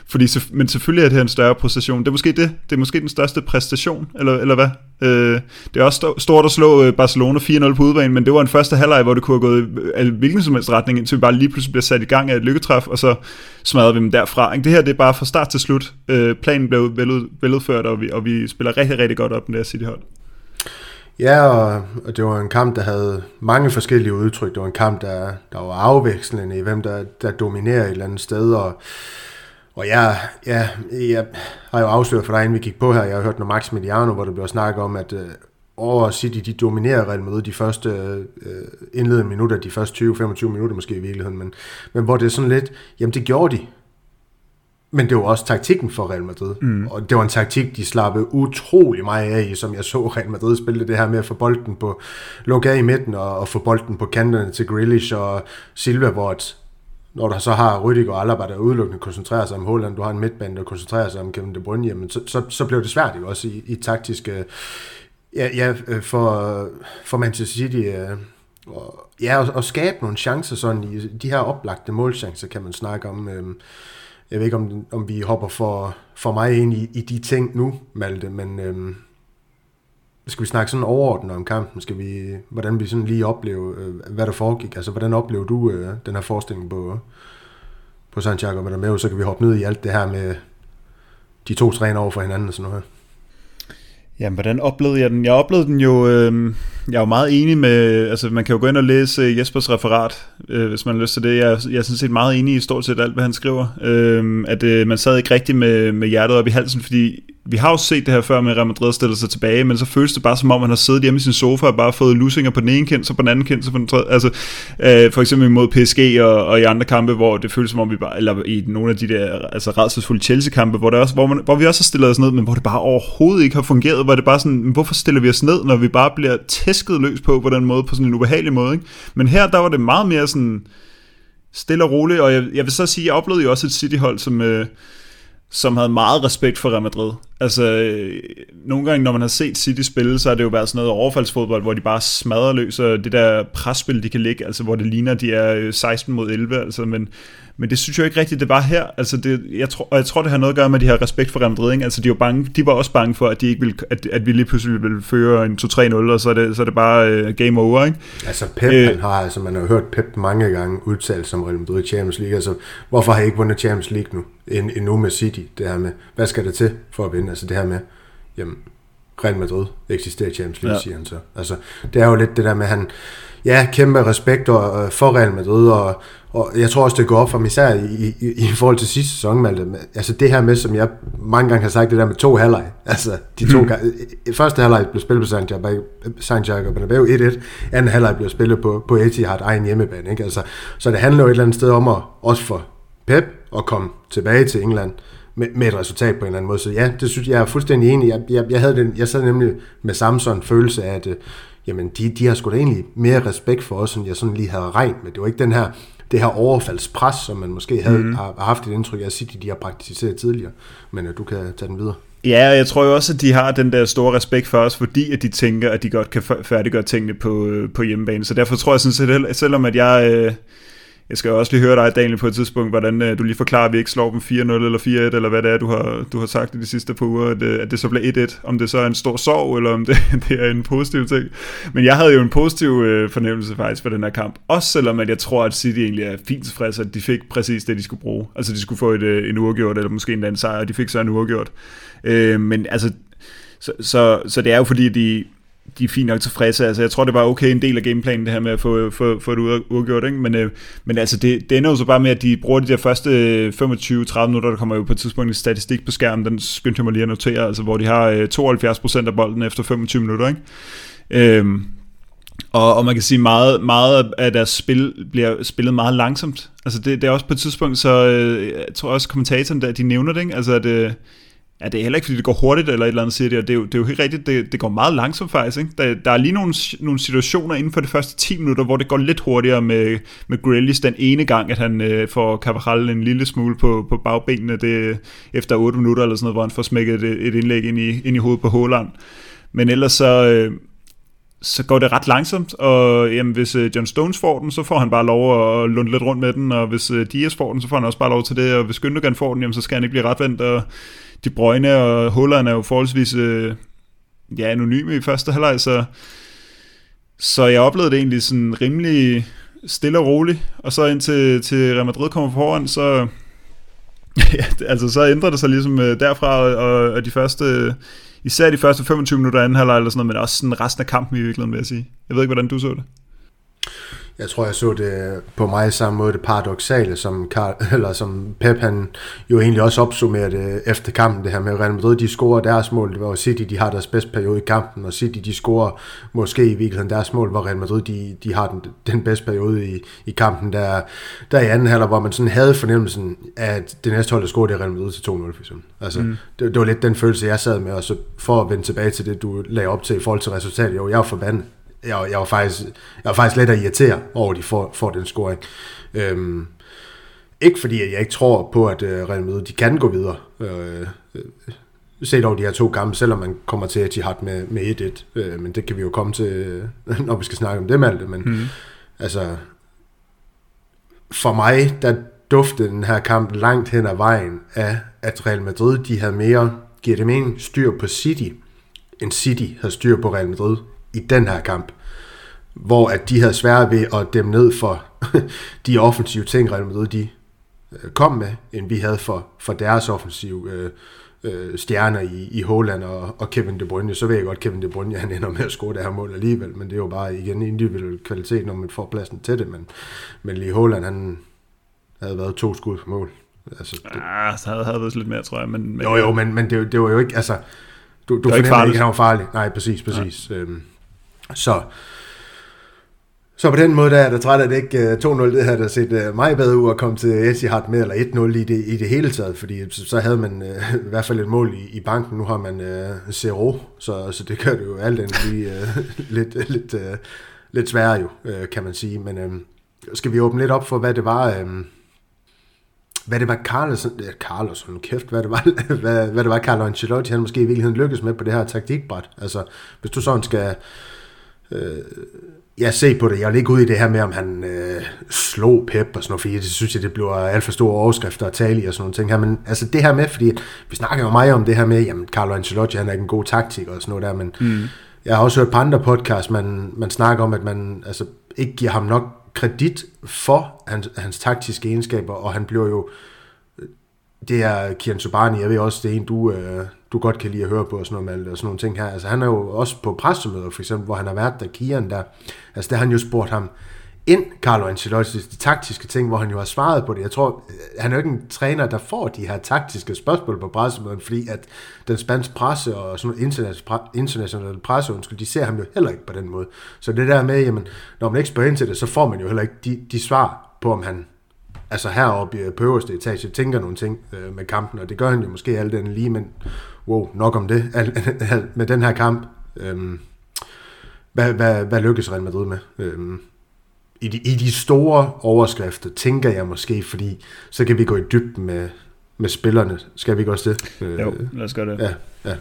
fordi, men selvfølgelig er det her en større præstation. Det er måske det. Det er måske den største præstation, eller, eller hvad? Øh, det er også stort at slå øh, Barcelona 4-0 på udbanen, men det var en første halvleg, hvor det kunne have gået øh, i hvilken som helst retning, indtil vi bare lige pludselig bliver sat i gang af et lykketræf, og så smadrer vi dem derfra. Det her det er bare fra start til slut. Øh, planen blev veludført, og vi, og vi spiller rigtig, rigtig godt op med det her City-hold. Ja, og, og det var en kamp, der havde mange forskellige udtryk. Det var en kamp, der, der var afvekslende i, hvem der, der dominerer et eller andet sted, og og jeg, ja, jeg har jo afsløret for dig, inden vi gik på her, jeg har hørt noget Max Mediano, hvor der blev snakket om, at øh, over City, de dominerer Real Madrid de første øh, indledende minutter, de første 20-25 minutter måske i virkeligheden, men, men hvor det er sådan lidt, jamen det gjorde de, men det var også taktikken for Real Madrid. Mm. Og det var en taktik, de slappede utrolig meget af i, som jeg så Real Madrid spille det her med at få bolden på, lukke af i midten og, og få bolden på kanterne til Grealish og Silva, hvor når du så har Rüdiger og Alaba, der udelukkende koncentrerer sig om Holland, du har en midtbane, der koncentrerer sig om Kevin De Bruyne, jamen, så, så, så blev det svært jo også i, i taktiske, øh, ja, ja øh, for, for Manchester City, øh, og, ja, at, at skabe nogle chancer sådan i de her oplagte målchancer, kan man snakke om. Øh, jeg ved ikke, om, om vi hopper for, for mig ind i, i de ting nu, Malte, men øhm, skal vi snakke sådan overordnet om kampen? Skal vi, hvordan vi sådan lige opleve, øh, hvad der foregik? Altså, hvordan oplever du øh, den her forestilling på, på Santiago Bernabeu? Så kan vi hoppe ned i alt det her med de to træner over for hinanden og sådan noget. Jamen, hvordan oplevede jeg den? Jeg oplevede den jo, øh, jeg er jo meget enig med, altså man kan jo gå ind og læse Jespers referat, øh, hvis man har lyst til det. Jeg, jeg er sådan set meget enig i stort set alt, hvad han skriver. Øh, at øh, man sad ikke rigtig med, med hjertet op i halsen, fordi vi har jo set det her før med Real Madrid stiller sig tilbage, men så føles det bare som om, man har siddet hjemme i sin sofa og bare fået lusinger på den ene kind, så på den anden kind, så på den tredje. Altså, øh, for eksempel imod PSG og, og, i andre kampe, hvor det føles som om, vi bare, eller i nogle af de der altså, redselsfulde Chelsea-kampe, hvor, der også, hvor, man, hvor vi også har stillet os ned, men hvor det bare overhovedet ikke har fungeret, hvor det bare sådan, hvorfor stiller vi os ned, når vi bare bliver tæsket løs på på den måde, på sådan en ubehagelig måde. Ikke? Men her, der var det meget mere sådan stille og roligt, og jeg, jeg vil så sige, jeg oplevede jo også et City-hold, som... Øh, som havde meget respekt for Real Madrid. Altså, øh, nogle gange, når man har set City spille, så er det jo været sådan noget overfaldsfodbold, hvor de bare smadrer løs, og det der presspil, de kan ligge, altså hvor det ligner, de er øh, 16 mod 11, altså, men, men det synes jeg ikke rigtigt, det var her. Altså det, jeg tror, og jeg tror, det har noget at gøre med, at de har respekt for Real Madrid. Ikke? Altså de var, bange, de var også bange for, at, de ikke ville, at, at vi lige pludselig ville føre en 2-3-0, og så er det, så er det bare uh, game over. Ikke? Altså Pep, Æ, han har, altså man har hørt Pep mange gange udtalt som Real Madrid Champions League. Altså hvorfor har I ikke vundet Champions League nu? En, endnu med City, det her med, hvad skal der til for at vinde? Altså det her med, jamen, Real Madrid eksisterer i Champions League, ja. siger han så. Altså, det er jo lidt det der med, at han, ja, kæmpe respekt for Real Madrid, og, og jeg tror også, det går op for mig især i, i, i forhold til sidste sæson, Malte. Altså det her med, som jeg mange gange har sagt, det der med to halvleg. Altså de to mm. gange. Første halvleg blev spillet på Santiago, Bernabeu 1-1. Anden halvleg blev spillet på, på Etihad egen hjemmebane. Ikke? Altså, så det handler jo et eller andet sted om at, også for Pep at komme tilbage til England med, med et resultat på en eller anden måde. Så ja, det synes jeg er fuldstændig enig. Jeg, jeg, jeg, havde den, jeg sad nemlig med samme sådan følelse af, at øh, jamen, de, de har sgu da egentlig mere respekt for os, end jeg sådan lige havde regnet med. Det var ikke den her det her overfaldspres, som man måske havde, mm. har, haft et indtryk af at City, de har praktiseret tidligere. Men at du kan tage den videre. Ja, jeg tror jo også, at de har den der store respekt for os, fordi at de tænker, at de godt kan færdiggøre tingene på, øh, på hjemmebane. Så derfor tror jeg sådan set, selvom at jeg... Øh, jeg skal også lige høre dig, Daniel, på et tidspunkt, hvordan øh, du lige forklarer, at vi ikke slår dem 4-0 eller 4-1, eller hvad det er, du har, du har sagt i de sidste par uger, at, øh, at det så bliver 1-1. Om det så er en stor sorg, eller om det, *laughs* det er en positiv ting. Men jeg havde jo en positiv øh, fornemmelse faktisk for den her kamp. Også selvom at jeg tror, at City egentlig er fint tilfreds, at de fik præcis det, de skulle bruge. Altså de skulle få et, øh, en uafgjort, eller måske en anden sejr, og de fik så en uafgjort. Øh, men altså, så, så, så det er jo fordi, de de er fint nok tilfredse. Altså, jeg tror, det var okay en del af gameplanen, det her med at få, få, få det udgjort. Ikke? Men, øh, men altså, det, det ender jo så bare med, at de bruger de der første øh, 25-30 minutter, der kommer jo på et tidspunkt en statistik på skærmen, den skyndte jeg mig lige at notere, altså, hvor de har øh, 72% af bolden efter 25 minutter. Ikke? Øhm, og, og man kan sige, meget, meget af deres spil bliver spillet meget langsomt. Altså det, det er også på et tidspunkt, så øh, jeg tror også kommentatoren der, de nævner det, ikke? Altså at, øh, Ja, det er heller ikke, fordi det går hurtigt eller et eller andet, siger det, og det er jo, det er jo helt rigtigt, det, det går meget langsomt faktisk. Ikke? Der, der er lige nogle, nogle situationer inden for de første 10 minutter, hvor det går lidt hurtigere med, med Grealish den ene gang, at han øh, får Cavaral en lille smule på, på bagbenene det, efter 8 minutter eller sådan noget, hvor han får smækket et, et indlæg ind i, ind i hovedet på Håland. Men ellers så, øh, så går det ret langsomt, og jamen, hvis øh, John Stones får den, så får han bare lov at lunde lidt rundt med den, og hvis øh, Diaz får den, så får han også bare lov til det, og hvis Gündogan får den, jamen, så skal han ikke blive retvendt, og de Bruyne og Holland er jo forholdsvis øh, ja, anonyme i første halvleg, så, så jeg oplevede det egentlig sådan rimelig stille og roligt, og så indtil til Real Madrid kommer foran, så, ja, *laughs* altså, så ændrer det sig ligesom øh, derfra, og, og de første, især de første 25 minutter af anden halvleg eller sådan noget, men også sådan resten af kampen i virkeligheden, vil jeg sige. Jeg ved ikke, hvordan du så det. Jeg tror, jeg så det på mig samme måde, det paradoxale, som, Karl, *laughs* eller som Pep han jo egentlig også opsummerede efter kampen, det her med Real Madrid, de scorer deres mål, det var City, de har deres bedste periode i kampen, og City, de scorer måske i virkeligheden deres mål, hvor Real Madrid, de, de har den, den bedste periode i, i kampen, der, der i anden halvleg, hvor man sådan havde fornemmelsen, at det næste hold, der scorede, det Real Madrid til 2-0 for eksempel. Altså, mm. det, det, var lidt den følelse, jeg sad med, og så for at vende tilbage til det, du lagde op til i forhold til resultatet, jo, jeg var forbandet jeg, jeg, var faktisk, jeg var faktisk lidt at irritere over, at de får, får den scoring. Øhm, ikke fordi, jeg ikke tror på, at uh, Real Madrid de kan gå videre. Øh, øh, set over de her to kampe, selvom man kommer til at de har med, med 1-1. Øh, men det kan vi jo komme til, *laughs* når vi skal snakke om det, Malte. Men mm. altså, for mig, der duftede den her kamp langt hen ad vejen af, at Real Madrid, de havde mere, giver det mening, styr på City, end City havde styr på Real Madrid i den her kamp, hvor at de havde svært ved at dæmme ned for *laughs* de offensive ting, Real Madrid de øh, kom med, end vi havde for, for deres offensive øh, øh, stjerner i, i Holland og, og Kevin De Bruyne. Så ved jeg godt, Kevin De Bruyne han ender med at score det her mål alligevel, men det er jo bare igen individuel kvalitet, når man får pladsen til det. Men, men lige Holland, han havde været to skud for mål. Altså, det, ah, så havde, havde været lidt mere, tror jeg. Men, men, jo, jo, men, men det, det var jo ikke, altså, du, du finder ikke, at han var farlig. Nej, præcis, præcis. Ja. Øhm, så, så på den måde der er der træt, at det ikke øh, 2-0, det havde der set øh, meget bedre ud at komme til Etihad med, eller 1-0 i det, i det hele taget, fordi så, havde man øh, i hvert fald et mål i, i banken. Nu har man øh, Zero, så, så det gør det jo alt andet lige øh, *laughs* lidt, lidt, øh, lidt sværere jo, øh, kan man sige. Men øh, skal vi åbne lidt op for, hvad det var... øh, hvad det var Carlos, ja, Carlos, kæft, hvad det var, *laughs* hvad, hvad det var Carlo Ancelotti, han måske i virkeligheden lykkedes med på det her taktikbræt. Altså, hvis du sådan skal øh, jeg ser på det. Jeg vil ikke ud i det her med, om han øh, slog Pep og sådan noget, fordi det synes jeg, det bliver alt for store overskrifter at tale i og sådan nogle ting her. Men altså det her med, fordi vi snakker jo meget om det her med, jamen Carlo Ancelotti, han er ikke en god taktik og sådan noget der, men mm. jeg har også hørt på andre podcasts, man, man snakker om, at man altså, ikke giver ham nok kredit for hans, hans taktiske egenskaber, og han bliver jo det er Kian Subani, jeg ved også, det er en, du, øh, du godt kan lide at høre på, og sådan, noget, og sådan nogle ting her. Altså, han er jo også på pressemøder, for eksempel, hvor han har været der, Kian der, altså der har han jo spurgt ham ind, Carlo Ancelotti, de taktiske ting, hvor han jo har svaret på det. Jeg tror, øh, han er jo ikke en træner, der får de her taktiske spørgsmål på pressemøden, fordi at den spanske presse og sådan international, internationale presse, undskyld, de ser ham jo heller ikke på den måde. Så det der med, jamen, når man ikke spørger ind til det, så får man jo heller ikke de, de svar på, om han altså heroppe på øverste etage, tænker nogle ting øh, med kampen, og det gør han jo måske alt den lige, men wow, nok om det. Al, al, med den her kamp, øhm, hvad, hvad, hvad lykkes Real Madrid med? Øhm, i, de, I de store overskrifter, tænker jeg måske, fordi så kan vi gå i dybden med, med spillerne. Skal vi ikke også det? Øh, jo, lad os gøre det. Ja, ja.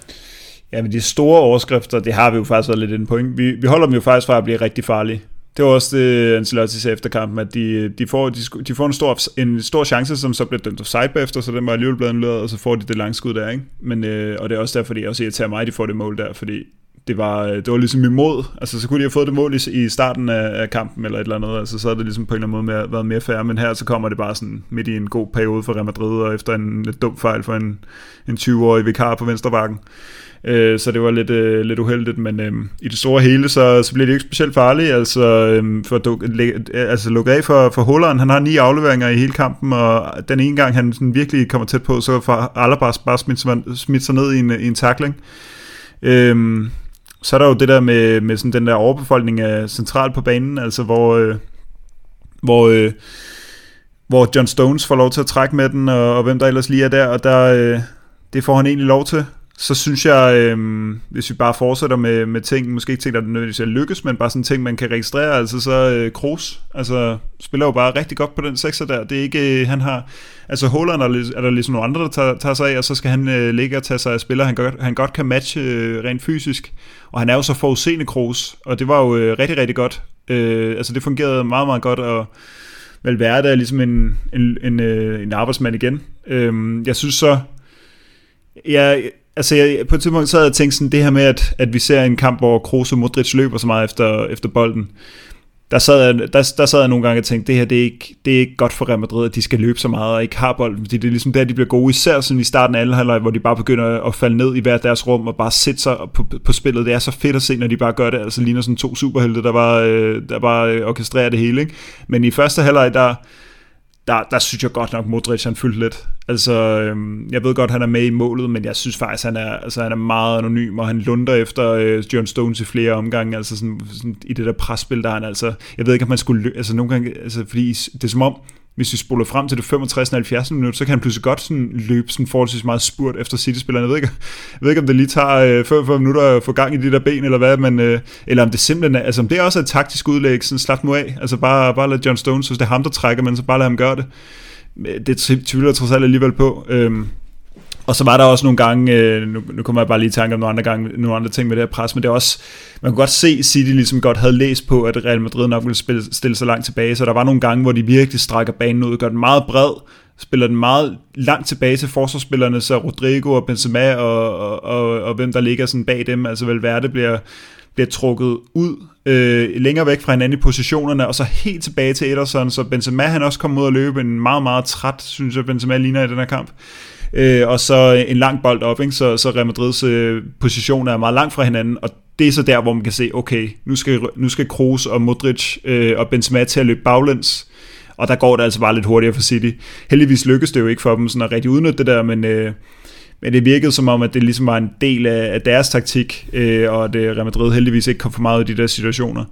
Ja, men de store overskrifter, det har vi jo faktisk været lidt på. Ikke? Vi, vi holder dem jo faktisk fra at blive rigtig farlige. Det var også det, Ancelotti sagde efter kampen, at de, de, får, de, de får en stor, en stor chance, som så bliver dømt offside bagefter, så den var alligevel blevet annulleret, og så får de det langskud der, ikke? Men, øh, og det er også derfor, de også irriterer mig, at de får det mål der, fordi det var, øh, det var ligesom imod. Altså, så kunne de have fået det mål i, i starten af, af kampen, eller et eller andet. Altså, så er det ligesom på en eller anden måde mere, været mere fair. Men her så kommer det bare sådan midt i en god periode for Real Madrid, og efter en lidt dum fejl for en, en 20-årig vikar på venstre bakken. Øh, så det var lidt, øh, lidt uheldigt, men øh, i det store hele, så, så blev det ikke specielt farligt. Altså, øh, for at altså lukke af for, for Holland, han har ni afleveringer i hele kampen, og den ene gang, han sådan virkelig kommer tæt på, så får Alaba bare smidt, smidt sig ned i en, i en tackling. Øh, så er der jo det der med, med sådan den der overbefolkning af centralt på banen, altså hvor, øh, hvor, øh, hvor John Stones får lov til at trække med den, og, og hvem der ellers lige er der, og der, øh, det får han egentlig lov til så synes jeg, øh, hvis vi bare fortsætter med, med ting, måske ikke ting, der nødvendigvis er lykkes, men bare sådan ting, man kan registrere, altså så øh, Kroos, altså spiller jo bare rigtig godt på den sekser der, det er ikke, øh, han har, altså Holland er, er der ligesom nogle andre, der tager, tager sig af, og så skal han øh, ligge og tage sig af spillere, han godt, han godt kan matche øh, rent fysisk, og han er jo så forudseende Kroos, og det var jo øh, rigtig, rigtig godt, øh, altså det fungerede meget, meget godt, og Valverde er ligesom en, en, en, øh, en arbejdsmand igen. Øh, jeg synes så, jeg, altså jeg, på et tidspunkt så havde jeg tænkt sådan, det her med, at, at vi ser en kamp, hvor Kroos og Modric løber så meget efter, efter bolden. Der sad, jeg, der, der sad jeg nogle gange og tænkte, det her det er, ikke, det er ikke godt for Real Madrid, at de skal løbe så meget og ikke har bolden, fordi det er ligesom der, de bliver gode, især sådan i starten af anden halvleg, hvor de bare begynder at falde ned i hver deres rum og bare sætte sig på, på spillet. Det er så fedt at se, når de bare gør det, altså ligner sådan to superhelte, der bare, øh, der bare orkestrerer det hele. Ikke? Men i første halvleg, der, der, der synes jeg godt nok, Modric han fyldte lidt. Altså, øhm, jeg ved godt, han er med i målet, men jeg synes faktisk, han er, altså, han er meget anonym, og han lunder efter øh, John Stones i flere omgange, altså sådan, sådan, i det der presspil, der han altså, jeg ved ikke, om man skulle, altså nogle gange, altså, fordi det er som om, hvis vi spoler frem til det 65. 70. minut, så kan han pludselig godt sådan løbe sådan forholdsvis meget spurt efter City-spillerne. Jeg ved ikke, *laughs* jeg ved ikke om det lige tager øh, 45 minutter at få gang i de der ben, eller hvad, men, øh, eller om det simpelthen er, altså om det er også et taktisk udlæg, sådan slap nu af, altså bare, bare lad John Stones, hvis det er ham, der trækker, men så bare lad ham gøre det. Øh, det tvivler jeg trods alt alligevel på. Øhm, og så var der også nogle gange, øh, nu, nu kommer jeg bare lige i tanke om nogle andre, gange, nogle andre ting med det her pres, men det er også, man kunne godt se, at City ligesom godt havde læst på, at Real Madrid nok ville spille, stille sig langt tilbage, så der var nogle gange, hvor de virkelig strækker banen ud, gør den meget bred, spiller den meget langt tilbage til forsvarsspillerne, så Rodrigo og Benzema og, og, og, og hvem der ligger sådan bag dem, altså Valverde bliver, bliver trukket ud øh, længere væk fra hinanden i positionerne, og så helt tilbage til Ederson, så Benzema han også kom ud og løbe en meget, meget træt, synes jeg, Benzema ligner i den her kamp øh, og så en lang bold op, ikke? Så, så Real Madrids øh, position er meget langt fra hinanden, og det er så der, hvor man kan se, okay, nu skal, nu skal Kroos og Modric øh, og Benzema til at løbe baglæns, og der går det altså bare lidt hurtigere for City. Heldigvis lykkedes det jo ikke for dem sådan at rigtig udnytte det der, men, øh, men det virkede som om, at det ligesom var en del af, af deres taktik, øh, og at øh, Real Madrid heldigvis ikke kom for meget i de der situationer.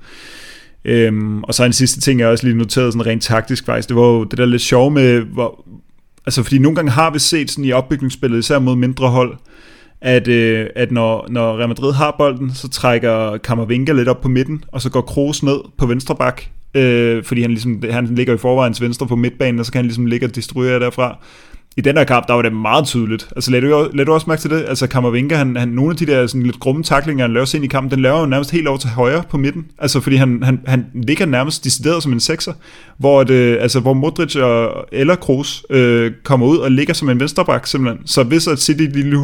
Øhm, og så en sidste ting, jeg også lige noteret sådan rent taktisk faktisk, det var jo det der lidt sjov med, hvor, Altså, fordi nogle gange har vi set sådan i opbygningsspillet, især mod mindre hold, at, øh, at når, når Real Madrid har bolden, så trækker Kammervinga lidt op på midten, og så går Kroos ned på venstre bak, øh, fordi han, ligesom, han ligger i forvejen til venstre på midtbanen, og så kan han ligesom ligge og destruere derfra i den her kamp, der var det meget tydeligt. Altså, lad du, lad du også mærke til det? Altså, Kammervinga, han, han, nogle af de der sådan lidt grumme taklinger, han laver sig ind i kampen, den laver jo nærmest helt over til højre på midten. Altså, fordi han, han, han ligger nærmest decideret som en sekser, hvor, det, øh, altså, hvor Modric og, eller Kroos øh, kommer ud og ligger som en venstreback, simpelthen. Så hvis at City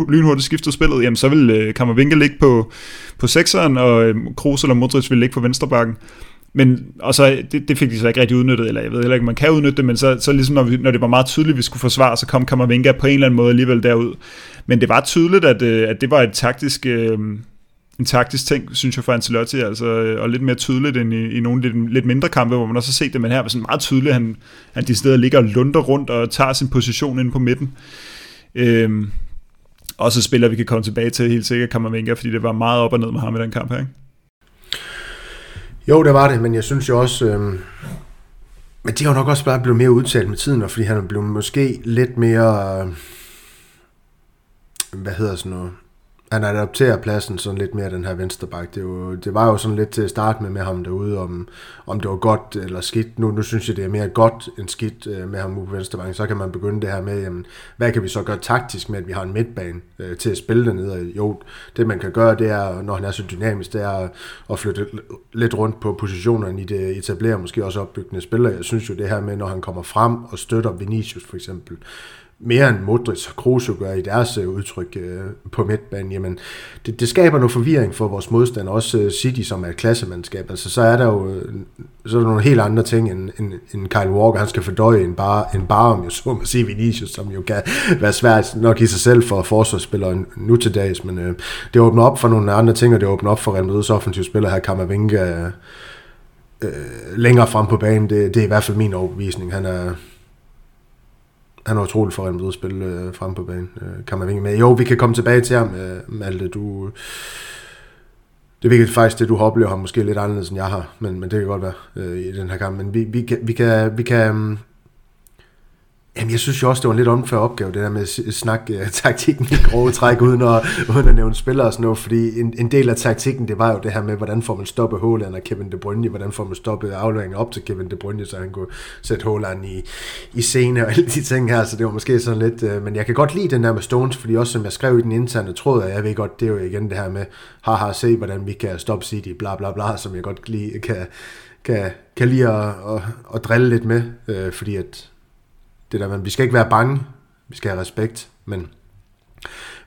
lynhurtigt skifter spillet, jamen, så vil øh, Kammervinga ligge på, på sekseren, og øh, Kroos eller Modric vil ligge på venstrebacken. Men, og så, det, det fik de så ikke rigtig udnyttet, eller jeg ved heller ikke, man kan udnytte det, men så, så ligesom når, vi, når det var meget tydeligt, at vi skulle forsvare, så kom Kammervenga på en eller anden måde alligevel derud. Men det var tydeligt, at, øh, at det var et taktisk, øh, en taktisk ting, synes jeg, for Ancelotti, altså, øh, og lidt mere tydeligt end i, i nogle lidt, lidt mindre kampe, hvor man også har set det, men her var sådan meget tydeligt, at han, han de steder ligger og lunder rundt og tager sin position inde på midten. Øh, også spiller, vi kan komme tilbage til helt sikkert Kammervenga, fordi det var meget op og ned med ham i den kamp her, ikke? Jo, det var det, men jeg synes jo også... Øh, men det har jo nok også bare blevet mere udtalt med tiden, og fordi han er blevet måske lidt mere... Øh, hvad hedder sådan noget? Han adopterer pladsen sådan lidt mere, den her vensterbak. Det, jo, det var jo sådan lidt til at starte med med ham derude, om, om det var godt eller skidt. Nu, nu synes jeg, det er mere godt end skidt øh, med ham ude på venstrebakken. Så kan man begynde det her med, jamen, hvad kan vi så gøre taktisk med, at vi har en midtbane øh, til at spille dernede. Jo, det man kan gøre, det er, når han er så dynamisk, det er at flytte lidt rundt på positionerne i det etablerer måske også opbyggende spillere. Jeg synes jo det her med, når han kommer frem og støtter Vinicius for eksempel, mere end Modric og Kroos gør i deres øh, udtryk øh, på midtbanen, jamen det, det skaber noget forvirring for vores modstander, også øh, City, som er et klassemandskab. Altså så er der jo øh, så er der nogle helt andre ting, end, end, end Kyle Walker, han skal fordøje en bare, en bare om, jo så må sige Vinicius, som jo kan være svært nok i sig selv for forsvarsspillere nu til dags, men øh, det åbner op for nogle andre ting, og det åbner op for Real Madrid's offensive spiller her, Kammervinga, øh, øh, længere frem på banen, det, det er i hvert fald min overbevisning. Han er, han er utrolig for at spille øh, frem på banen. Øh, kan man vinge med. Jo, vi kan komme tilbage til ham, øh, Malte. Du, det virker faktisk, det du har oplevet ham måske lidt anderledes, end jeg har, men, men det kan godt være øh, i den her kamp. Men vi, vi, kan, vi kan, vi kan Jamen, jeg synes jo også, det var en lidt unfair opgave, det der med at snakke uh, *laughs* taktikken i grove træk, uden at, uden at nævne spillere og sådan noget, fordi en, en del af taktikken, det var jo det her med, hvordan får man stoppet Haaland og Kevin De Bruyne, hvordan får man stoppet afleveringen op til Kevin De Bruyne, så han kunne sætte Haaland i, i scene og *laughs* alle de ting her, så det var måske sådan lidt, uh, men jeg kan godt lide den der med Stones, fordi også som jeg skrev i den interne tråd, jeg ved godt, det er jo igen det her med, haha, se hvordan vi kan stoppe City, bla bla bla, som jeg godt lige kan, kan, kan lide at, at, at drille lidt med, uh, fordi at det der, men vi skal ikke være bange, vi skal have respekt, men,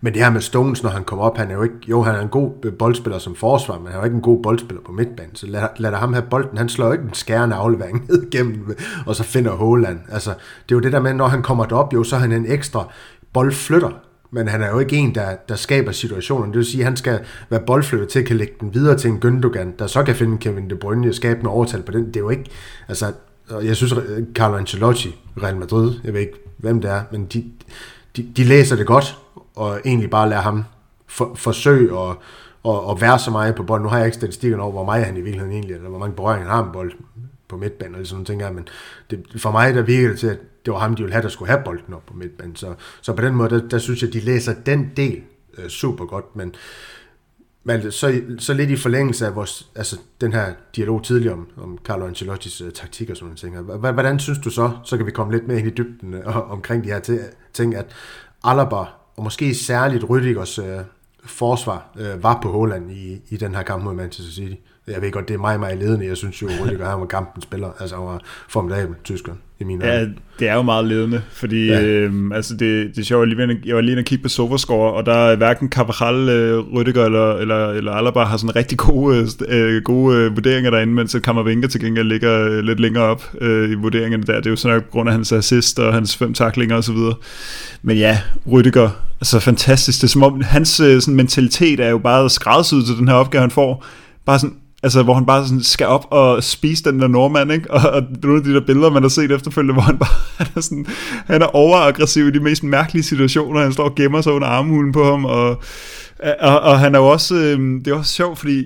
men det her med Stones, når han kommer op, han er jo ikke, jo, han er en god boldspiller som forsvar, men han er jo ikke en god boldspiller på midtbanen, så lad, lad ham have bolden, han slår jo ikke en skærende aflevering *laughs* ned igennem, og så finder Håland. Altså, det er jo det der med, når han kommer derop, jo, så er han en ekstra boldflytter, men han er jo ikke en, der, der skaber situationen. Det vil sige, at han skal være boldflytter til at kan lægge den videre til en Gündogan, der så kan finde Kevin De Bruyne og skabe en overtal på den. Det er jo ikke, altså, og jeg synes, øh, Carlo Ancelotti, Real Madrid, jeg ved ikke, hvem det er, men de, de, de læser det godt, og egentlig bare lader ham for, forsøge at, at, at være så meget på bolden. Nu har jeg ikke statistikken over, hvor meget han i virkeligheden egentlig, eller hvor mange berøringer han har med bold på midtbanen, eller sådan noget, men det, for mig der virker det til, at det var ham, de ville have, der skulle have bolden op på midtbanen. Så, så på den måde, der, der synes jeg, de læser den del øh, super godt, men men så, så lidt i forlængelse af vores, altså den her dialog tidligere om, om Carlo Ancelottis uh, taktik og sådan nogle ting. Hvordan synes du så, så kan vi komme lidt mere ind i dybden uh, omkring de her ting, at Alaba, og måske særligt Rüdigers uh, forsvar, uh, var på Holland i, i den her kamp mod Manchester City. Jeg ved godt, det er mig meget ledende. Jeg synes jo, *laughs* Rüdiger han var kampens spiller. Altså han var formidabel tyskeren i min Ja, det er jo meget ledende, fordi ja. øh, altså det, det er sjovt, jeg, jeg var lige inde og kigge på Sofascore, og der er hverken Carvajal, øh, Rüdiger eller, eller, eller Alaba har sådan rigtig gode, øh, gode øh, vurderinger derinde, mens Kammervenka til gengæld ligger øh, lidt længere op øh, i vurderingerne der. Det er jo sådan nok på grund af hans assist og hans fem taklinger og så videre. Men ja, Rüdiger, altså fantastisk. Det er som om, hans øh, sådan, mentalitet er jo bare skræddersyet til den her opgave, han får. Bare sådan, Altså, hvor han bare sådan skal op og spise den der nordmand, ikke? Og, og nogle af de der billeder, man har set efterfølgende, hvor han bare *laughs* han er, sådan, han er overaggressiv i de mest mærkelige situationer. Han står og gemmer sig under armhulen på ham, og, og, og han er jo også, øh, det er også sjovt, fordi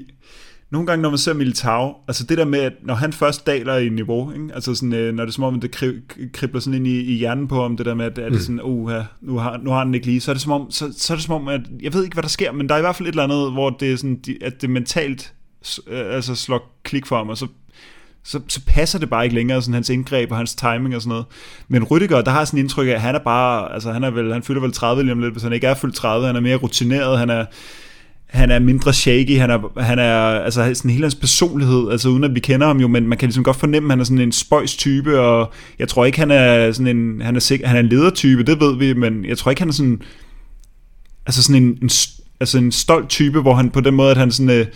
nogle gange, når man ser Militao, altså det der med, at når han først daler i niveau, ikke? altså sådan, øh, når det er som om, det kri- kribler sådan ind i, i hjernen på ham, det der med, at, at mm. det sådan, oh, ja, nu, har, nu har han ikke lige, så er, det som om, så, så er det som om, at jeg ved ikke, hvad der sker, men der er i hvert fald et eller andet, hvor det er sådan, at det mentalt Øh, altså slår klik for ham, og så, så, så passer det bare ikke længere, sådan hans indgreb og hans timing og sådan noget. Men Rüdiger, der har sådan en indtryk af, at han er bare, altså han er vel, han fylder vel 30 lige om lidt, hvis han ikke er fyldt 30, han er mere rutineret, han er, han er mindre shaky, han er, han er altså sådan hele hans personlighed, altså uden at vi kender ham jo, men man kan ligesom godt fornemme, at han er sådan en spøjs type, og jeg tror ikke, han er sådan en, han er, sikker, han er en ledertype, det ved vi, men jeg tror ikke, han er sådan, altså sådan en, en altså en stolt type, hvor han på den måde, at han sådan, øh,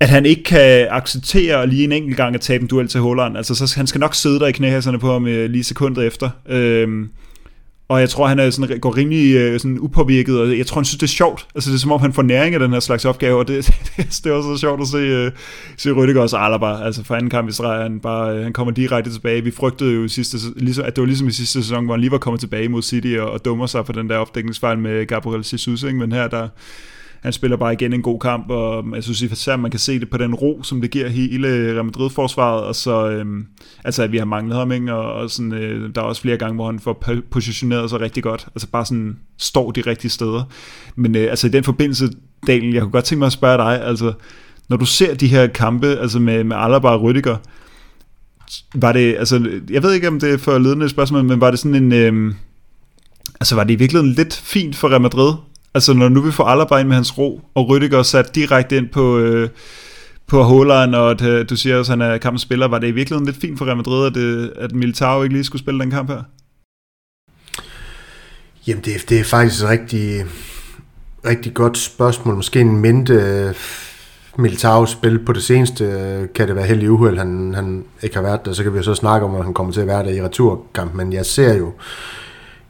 at han ikke kan acceptere lige en enkelt gang at tabe en duel til Holland. Altså, så han skal nok sidde der i knæhæserne på ham øh, lige sekundet efter. Øhm, og jeg tror, han er sådan, går rimelig øh, sådan upåvirket, og jeg tror, han synes, det er sjovt. Altså, det er som om, han får næring af den her slags opgave, og det, *laughs* det, det er også så sjovt at se, øh, se Rüdiger og Alaba. Altså, for anden kamp i streg, han, bare, øh, han kommer direkte tilbage. Vi frygtede jo sidste, ligesom, at det var ligesom i sidste sæson, hvor han lige var kommet tilbage mod City og, og dummer sig for den der opdækningsfejl med Gabriel Jesus, ikke? men her der han spiller bare igen en god kamp, og øhm, jeg synes især, man kan se det på den ro, som det giver hele Real Madrid-forsvaret, og så, øhm, altså at vi har manglet ham, ikke? Og, og sådan, øh, der er også flere gange, hvor han får positioneret sig rigtig godt, altså bare sådan står de rigtige steder. Men øh, altså i den forbindelse, Daniel, jeg kunne godt tænke mig at spørge dig, altså når du ser de her kampe, altså med, med Alaba og Rüdiger, var det, altså, jeg ved ikke, om det er for ledende spørgsmål, men var det sådan en, øh, altså var det i virkeligheden lidt fint for Real Madrid, Altså når nu vi får Alaba ind med hans ro, og Rüdiger sat direkte ind på, øh, på Håland, og at, øh, du siger også, at han er kampens spiller, var det i virkeligheden lidt fint for Real Madrid, at, øh, at Militao ikke lige skulle spille den kamp her? Jamen det, det er faktisk et rigtig, rigtig godt spørgsmål. Måske en mindre øh, Militao spil på det seneste, øh, kan det være heldig uheld, han, han ikke har været der. Så kan vi jo så snakke om, at han kommer til at være der i returkamp. Men jeg ser jo,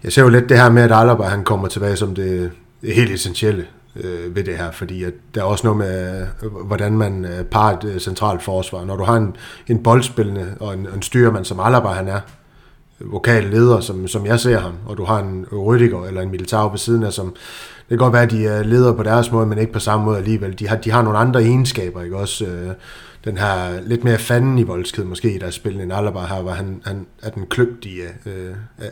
jeg ser jo lidt det her med, at Alaba han kommer tilbage som det, helt essentielle øh, ved det her, fordi at der er også noget med, øh, hvordan man øh, parer et øh, centralt forsvar. Når du har en, en boldspillende og en, en styrmand, som Alaba han er, øh, vokal leder, som, som jeg ser ham, og du har en Rüdiger eller en Militao ved siden af, som det kan godt være, at de øh, er ledere på deres måde, men ikke på samme måde alligevel. De har, de har nogle andre egenskaber, ikke også? Den her lidt mere fanden i voldsked måske i deres spil end Alaba her, hvor han, han er den kløgtige øh, af,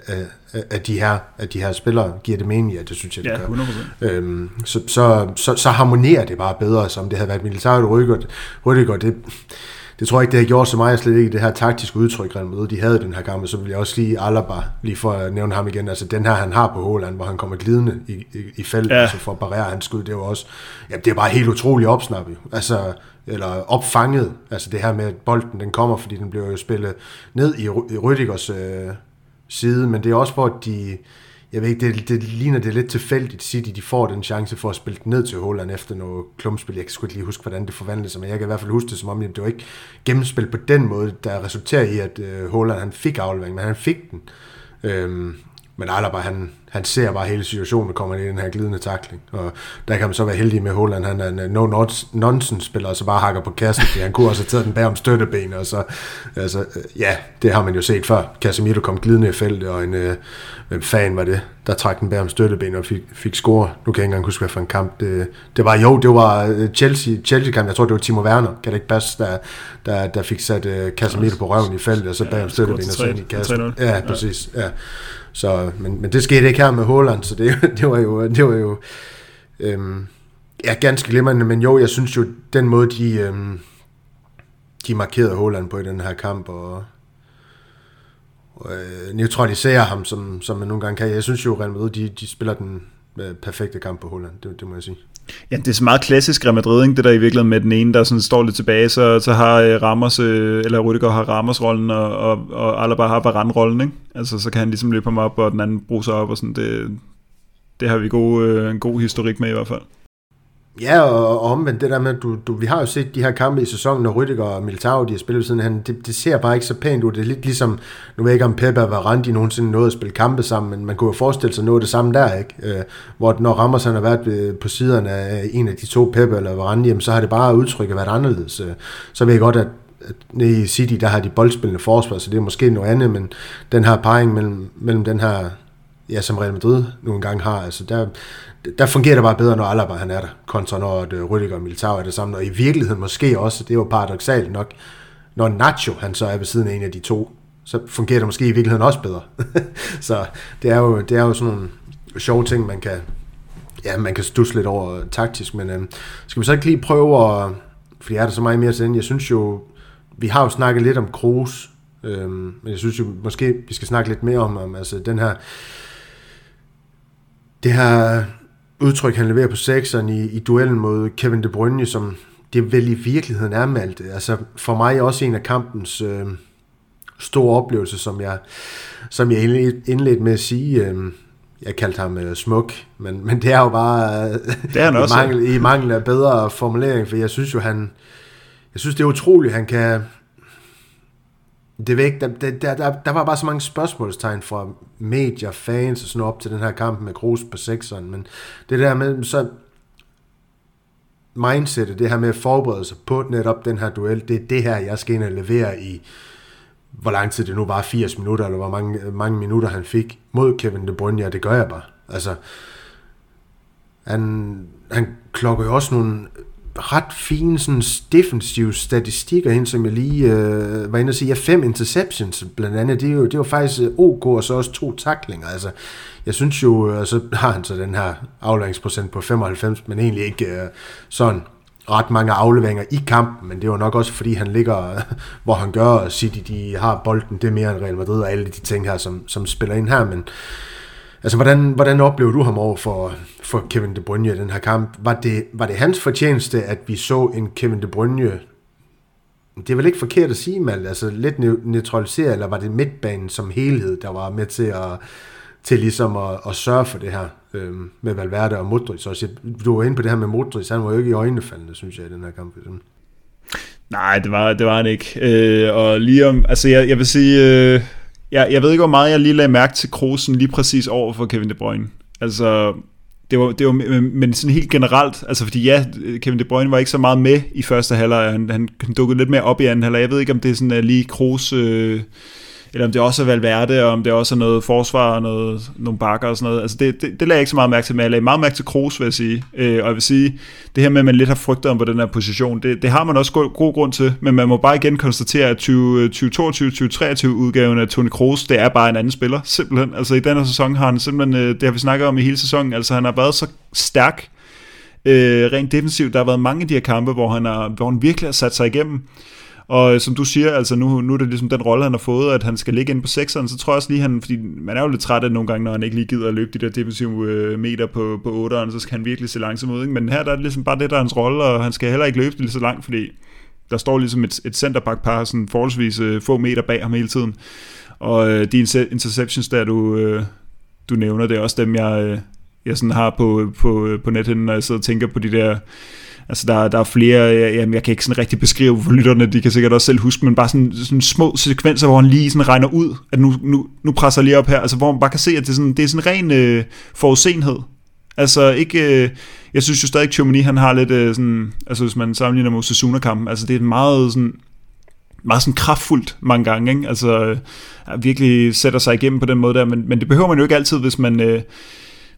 af, af, de her, af de her spillere, giver det mening, ja, det synes jeg, det ja, gør. 100%. Øhm, så, så, så, så harmonerer det bare bedre, som det havde været militært Rydiger, Rydiger det, det tror jeg ikke, det har gjort så meget, slet ikke det her taktiske udtryk, Real Madrid, de havde den her kamp, så vil jeg også lige Alaba, lige for at nævne ham igen, altså den her, han har på Håland, hvor han kommer glidende i, i, i feltet, ja. altså for at barrere hans skud, det er jo også, ja, det er bare helt utroligt opsnappet, altså, eller opfanget, altså det her med, at bolden, den kommer, fordi den bliver jo spillet ned i, i Rüdigers øh, side, men det er også for, at de, jeg ved ikke, det, det ligner det lidt tilfældigt, City de får den chance for at spille den ned til Holland efter noget klumpspil. Jeg kan sgu ikke lige huske, hvordan det forvandlede sig, men jeg kan i hvert fald huske det som om, det var ikke gennemspil på den måde, der resulterer i, at øh, Holland han fik aflevering, men han fik den. Øhm, men Alaba, han, han ser bare hele situationen, der kommer ind i den her glidende takling. Og der kan man så være heldig med Holland. Han er en no-nonsense-spiller, og så bare hakker på kassen, fordi han kunne også have taget den bag om støtteben. Og så, altså, ja, det har man jo set før. Casemiro kom glidende i feltet, og en, øh, hvem fan var det, der trak den bag om støtteben og fik, fik score. Nu kan jeg ikke engang huske, hvad for en kamp. Det, det var, jo, det var øh, Chelsea, Chelsea-kamp. Jeg tror, det var Timo Werner, kan det ikke passe, der, der, der fik sat uh, Casemiro på røven i feltet, og så bag om støtteben og så ind i kassen. Ja, præcis. Ja. Så, men, men det skete ikke her med Holland, så det, *laughs* det var jo, det var jo øhm, ja, ganske glimrende, men jo, jeg synes jo, den måde, de, øhm, de markerede Holland på i den her kamp, og, og øh, neutraliserer ham, som, som man nogle gange kan. Jeg synes jo, Real Madrid, de, de spiller den øh, perfekte kamp på Holland, det, det må jeg sige. Ja, det er så meget klassisk Real Madrid, ikke? det der i virkeligheden med den ene, der sådan står lidt tilbage, så, så har øh, Ramos, øh, eller Rüdiger har Ramos-rollen, og, og, og Alaba har Varane-rollen, ikke? Altså, så kan han ligesom løbe ham op, og den anden bruge sig op, og sådan, det, det har vi god, øh, en god historik med i hvert fald. Ja, og, og omvendt det der med, du, du, vi har jo set de her kampe i sæsonen, når Rydiger og Militao, de har spillet siden han, det, det, ser bare ikke så pænt ud. Det er lidt ligesom, nu ved jeg ikke om Pepe og Varane, de nogensinde nåede at spille kampe sammen, men man kunne jo forestille sig noget af det samme der, ikke? Øh, hvor når Ramos han har været på siderne af en af de to, Pepe eller Varane, jamen, så har det bare udtrykket været anderledes. Øh, så ved jeg godt, at at nede i City, der har de boldspillende forsvar, så det er måske noget andet, men den her parring mellem, mellem den her ja, som Real Madrid nogle gange har. Altså, der, der fungerer det bare bedre, når Alaba han er der, kontra når uh, øh, Rüdiger og Militao er det samme. Og i virkeligheden måske også, det er jo paradoxalt nok, når Nacho han så er ved siden af en af de to, så fungerer det måske i virkeligheden også bedre. *laughs* så det er, jo, det er jo sådan nogle sjove ting, man kan, ja, man kan stusse lidt over øh, taktisk, men øhm, skal vi så ikke lige prøve at, fordi er der så meget mere til den, jeg synes jo, vi har jo snakket lidt om Kroos, øh, men jeg synes jo måske, vi skal snakke lidt mere om, om altså den her det her udtryk, han leverer på sekseren i, i duellen mod Kevin De Bruyne, som det vel i virkeligheden er med alt det. Altså for mig også en af kampens øh, store oplevelser, som jeg, som jeg indledte med at sige, øh, jeg kaldte ham øh, smuk, men, men det er jo bare øh, det er han *laughs* også. i, mangel, i mangel af bedre formulering, for jeg synes jo, han, jeg synes, det er utroligt, han kan, det væk, der, der, der, der var bare så mange spørgsmålstegn fra medier, fans og sådan op til den her kamp med Kroos på sekseren, men det der med, så mindsetet, det her med at forberede sig på netop den her duel, det er det her, jeg skal ind og levere i, hvor lang tid det nu var, 80 minutter, eller hvor mange, mange minutter han fik mod Kevin De Bruyne, ja, det gør jeg bare. Altså, han, han klokker jo også nogle ret fine sådan, defensive statistikker ind, som jeg lige øh, var inde og sige. Ja, fem interceptions blandt andet, det, er jo, det var faktisk øh, OK, og så også to taklinger. Altså, jeg synes jo, øh, og så har han så den her afleveringsprocent på 95, men egentlig ikke øh, sådan ret mange afleveringer i kampen, men det var nok også fordi han ligger, øh, hvor han gør, og City de har bolden, det er mere end Real Madrid og alle de ting her, som, som spiller ind her, men Altså, hvordan, hvordan oplever du ham over for, for Kevin De Bruyne i den her kamp? Var det, var det hans fortjeneste, at vi så en Kevin De Bruyne det er vel ikke forkert at sige, Mal, altså lidt neutraliseret, eller var det midtbanen som helhed, der var med til at, til ligesom at, at sørge for det her øh, med Valverde og Modric? Så du var inde på det her med Modric, han var jo ikke i øjnefaldende, synes jeg, i den her kamp. Nej, det var, det var han ikke. Øh, og lige om, altså jeg, jeg vil sige, øh, jeg, jeg ved ikke, hvor meget jeg lige lagde mærke til Krosen lige præcis over for Kevin De Bruyne. Altså, det var, det var, øh, men sådan helt generelt, altså fordi ja, Kevin De Bruyne var ikke så meget med i første halvleg, han, han dukkede lidt mere op i anden halvleg. Jeg ved ikke, om det er sådan uh, lige Kroos, øh, eller om det også er Valverde, og om det også er noget forsvar og noget, nogle bakker og sådan noget. Altså det, det, det lagde jeg ikke så meget mærke til, men jeg lagde meget mærke til Kroos, vil jeg sige. Øh, og jeg vil sige, det her med, at man lidt har frygtet om på den her position, det, det har man også god, god grund til, men man må bare igen konstatere, at 2022-2023 øh, udgaven af Toni Kroos, det er bare en anden spiller, simpelthen. Altså i denne sæson har han simpelthen, øh, det har vi snakket om i hele sæsonen, altså han har været så stærk, øh, rent defensivt. Der har været mange af de her kampe, hvor han, har, hvor han virkelig har sat sig igennem. Og øh, som du siger, altså nu, nu er det ligesom den rolle, han har fået, at han skal ligge ind på sekseren, så tror jeg også lige, han, fordi man er jo lidt træt af nogle gange, når han ikke lige gider at løbe de der defensive øh, meter på, på 8'eren, så skal han virkelig se langsomt ud. Ikke? Men her der er det ligesom bare det, der er hans rolle, og han skal heller ikke løbe det lige så langt, fordi der står ligesom et, et centerback-par sådan forholdsvis øh, få meter bag ham hele tiden. Og øh, de interceptions, der du, øh, du nævner, det er også dem, jeg, øh, jeg sådan har på, på, øh, på nethinden, når jeg sidder og tænker på de der Altså der, der er flere, øh, jamen jeg kan ikke sådan rigtig beskrive for lytterne, de kan sikkert også selv huske, men bare sådan, sådan små sekvenser, hvor han lige sådan regner ud, at nu, nu, nu presser jeg lige op her, altså hvor man bare kan se, at det er sådan, det er sådan ren øh, forudsenhed. Altså ikke, øh, jeg synes jo stadig, at Chomini, han har lidt øh, sådan, altså hvis man sammenligner med Osasuna-kampen, altså det er meget sådan, meget sådan kraftfuldt mange gange, ikke? altså øh, virkelig sætter sig igennem på den måde der, men, men det behøver man jo ikke altid, hvis man, øh,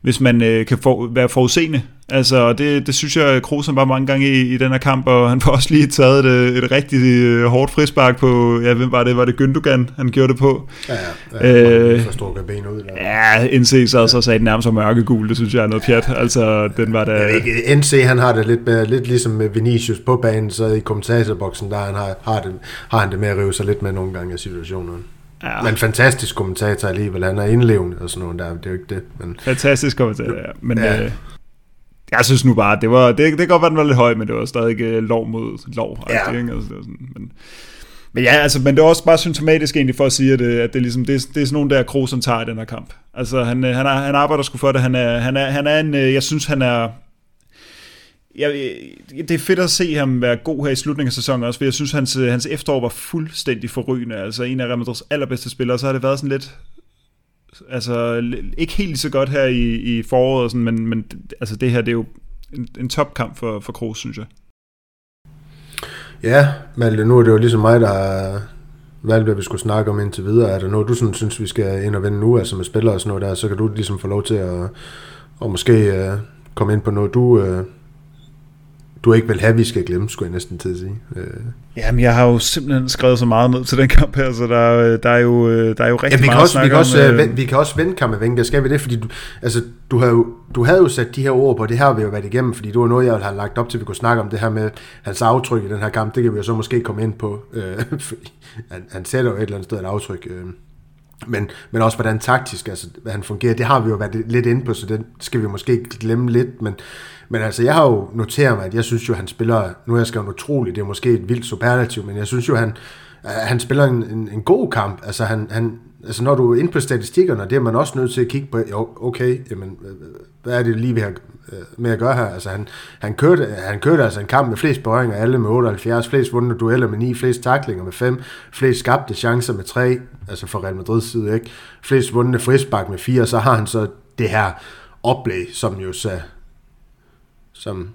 hvis man øh, kan for, være forudseende. Altså, det, det synes jeg, Kroos var mange gange i, i den her kamp, og han får *laughs* også lige taget et, et rigtig øh, hårdt frispark på, ja, hvem var det? Var det Gündogan, han gjorde det på? Ja, ja. Øh, så stor ben ud. Eller? Ja, NC så, så sagde nærmest mørkegul, det synes jeg er noget pjat. Altså, den var der... Ikke, NC, han har det lidt, med, lidt ligesom med Vinicius på banen, så i kommentatorboksen, der han har, har, det, har han det med at rive sig lidt med nogle gange af situationen. Ja. Men fantastisk kommentator alligevel. Han er indlevende og sådan noget der. Det er jo ikke det. Men... Fantastisk kommentator, ja. Men ja. Øh, jeg synes nu bare, det var, det, det kan godt være, den var lidt høj, men det var stadig uh, lov mod lov. Ja. Altså, det var sådan, men, men ja, altså, men det er også bare symptomatisk egentlig for at sige, at, det, at det, ligesom, det, det er sådan nogle der Kroos, han tager i den her kamp. Altså, han, øh, han, er, han arbejder sgu for det. Han er, han er, han er en, øh, jeg synes, han er, jeg, det er fedt at se ham være god her i slutningen af sæsonen også, for jeg synes, hans, øh, hans efterår var fuldstændig forrygende. Altså en af Real Madrids allerbedste spillere, så har det været sådan lidt... Altså, ikke helt så godt her i, i foråret, og sådan, men, men altså, det her det er jo en, en topkamp for, for Kroos, synes jeg. Ja, Malte, nu er det jo ligesom mig, der har valgt, hvad vi skulle snakke om indtil videre. Er der noget, du sådan, synes, vi skal ind og vende nu, altså med spillere og sådan noget der, så kan du ligesom få lov til at, og måske øh, komme ind på noget, du, øh, du ikke vil have, vi skal glemme, skulle jeg næsten til at sige. Øh. Jamen, jeg har jo simpelthen skrevet så meget ned til den kamp her, så der, der, er, jo, der er jo rigtig ja, vi kan meget også, vi kan, også, om, øh, vi kan også vende kampen, skal vi det? Fordi du, altså, du, har jo, du havde jo sat de her ord på, det her har vi jo været igennem, fordi det var noget, jeg har lagt op til, at vi kunne snakke om det her med hans aftryk i den her kamp. Det kan vi jo så måske komme ind på, øh, *laughs* han, han sætter jo et eller andet sted et aftryk. Øh. Men, men også hvordan taktisk, altså, hvad han fungerer, det har vi jo været lidt inde på, så det skal vi måske glemme lidt, men men altså, jeg har jo noteret mig, at jeg synes jo, at han spiller, nu er jeg skrevet utrolig, det er måske et vildt superlativ, men jeg synes jo, at han, øh, han spiller en, en, en god kamp. Altså, han, han, altså, når du er inde på statistikkerne, det er man også nødt til at kigge på, jo, okay, jamen, øh, hvad er det lige, vi har øh, med at gøre her? Altså, han, han, kørte, han kørte altså en kamp med flest berøringer, alle med 78, flest vundne dueller med 9, flest taklinger med 5, flest skabte chancer med 3, altså for Real Madrid side, ikke? Flest vundne frisbak med 4, så har han så det her oplæg, som jo så som,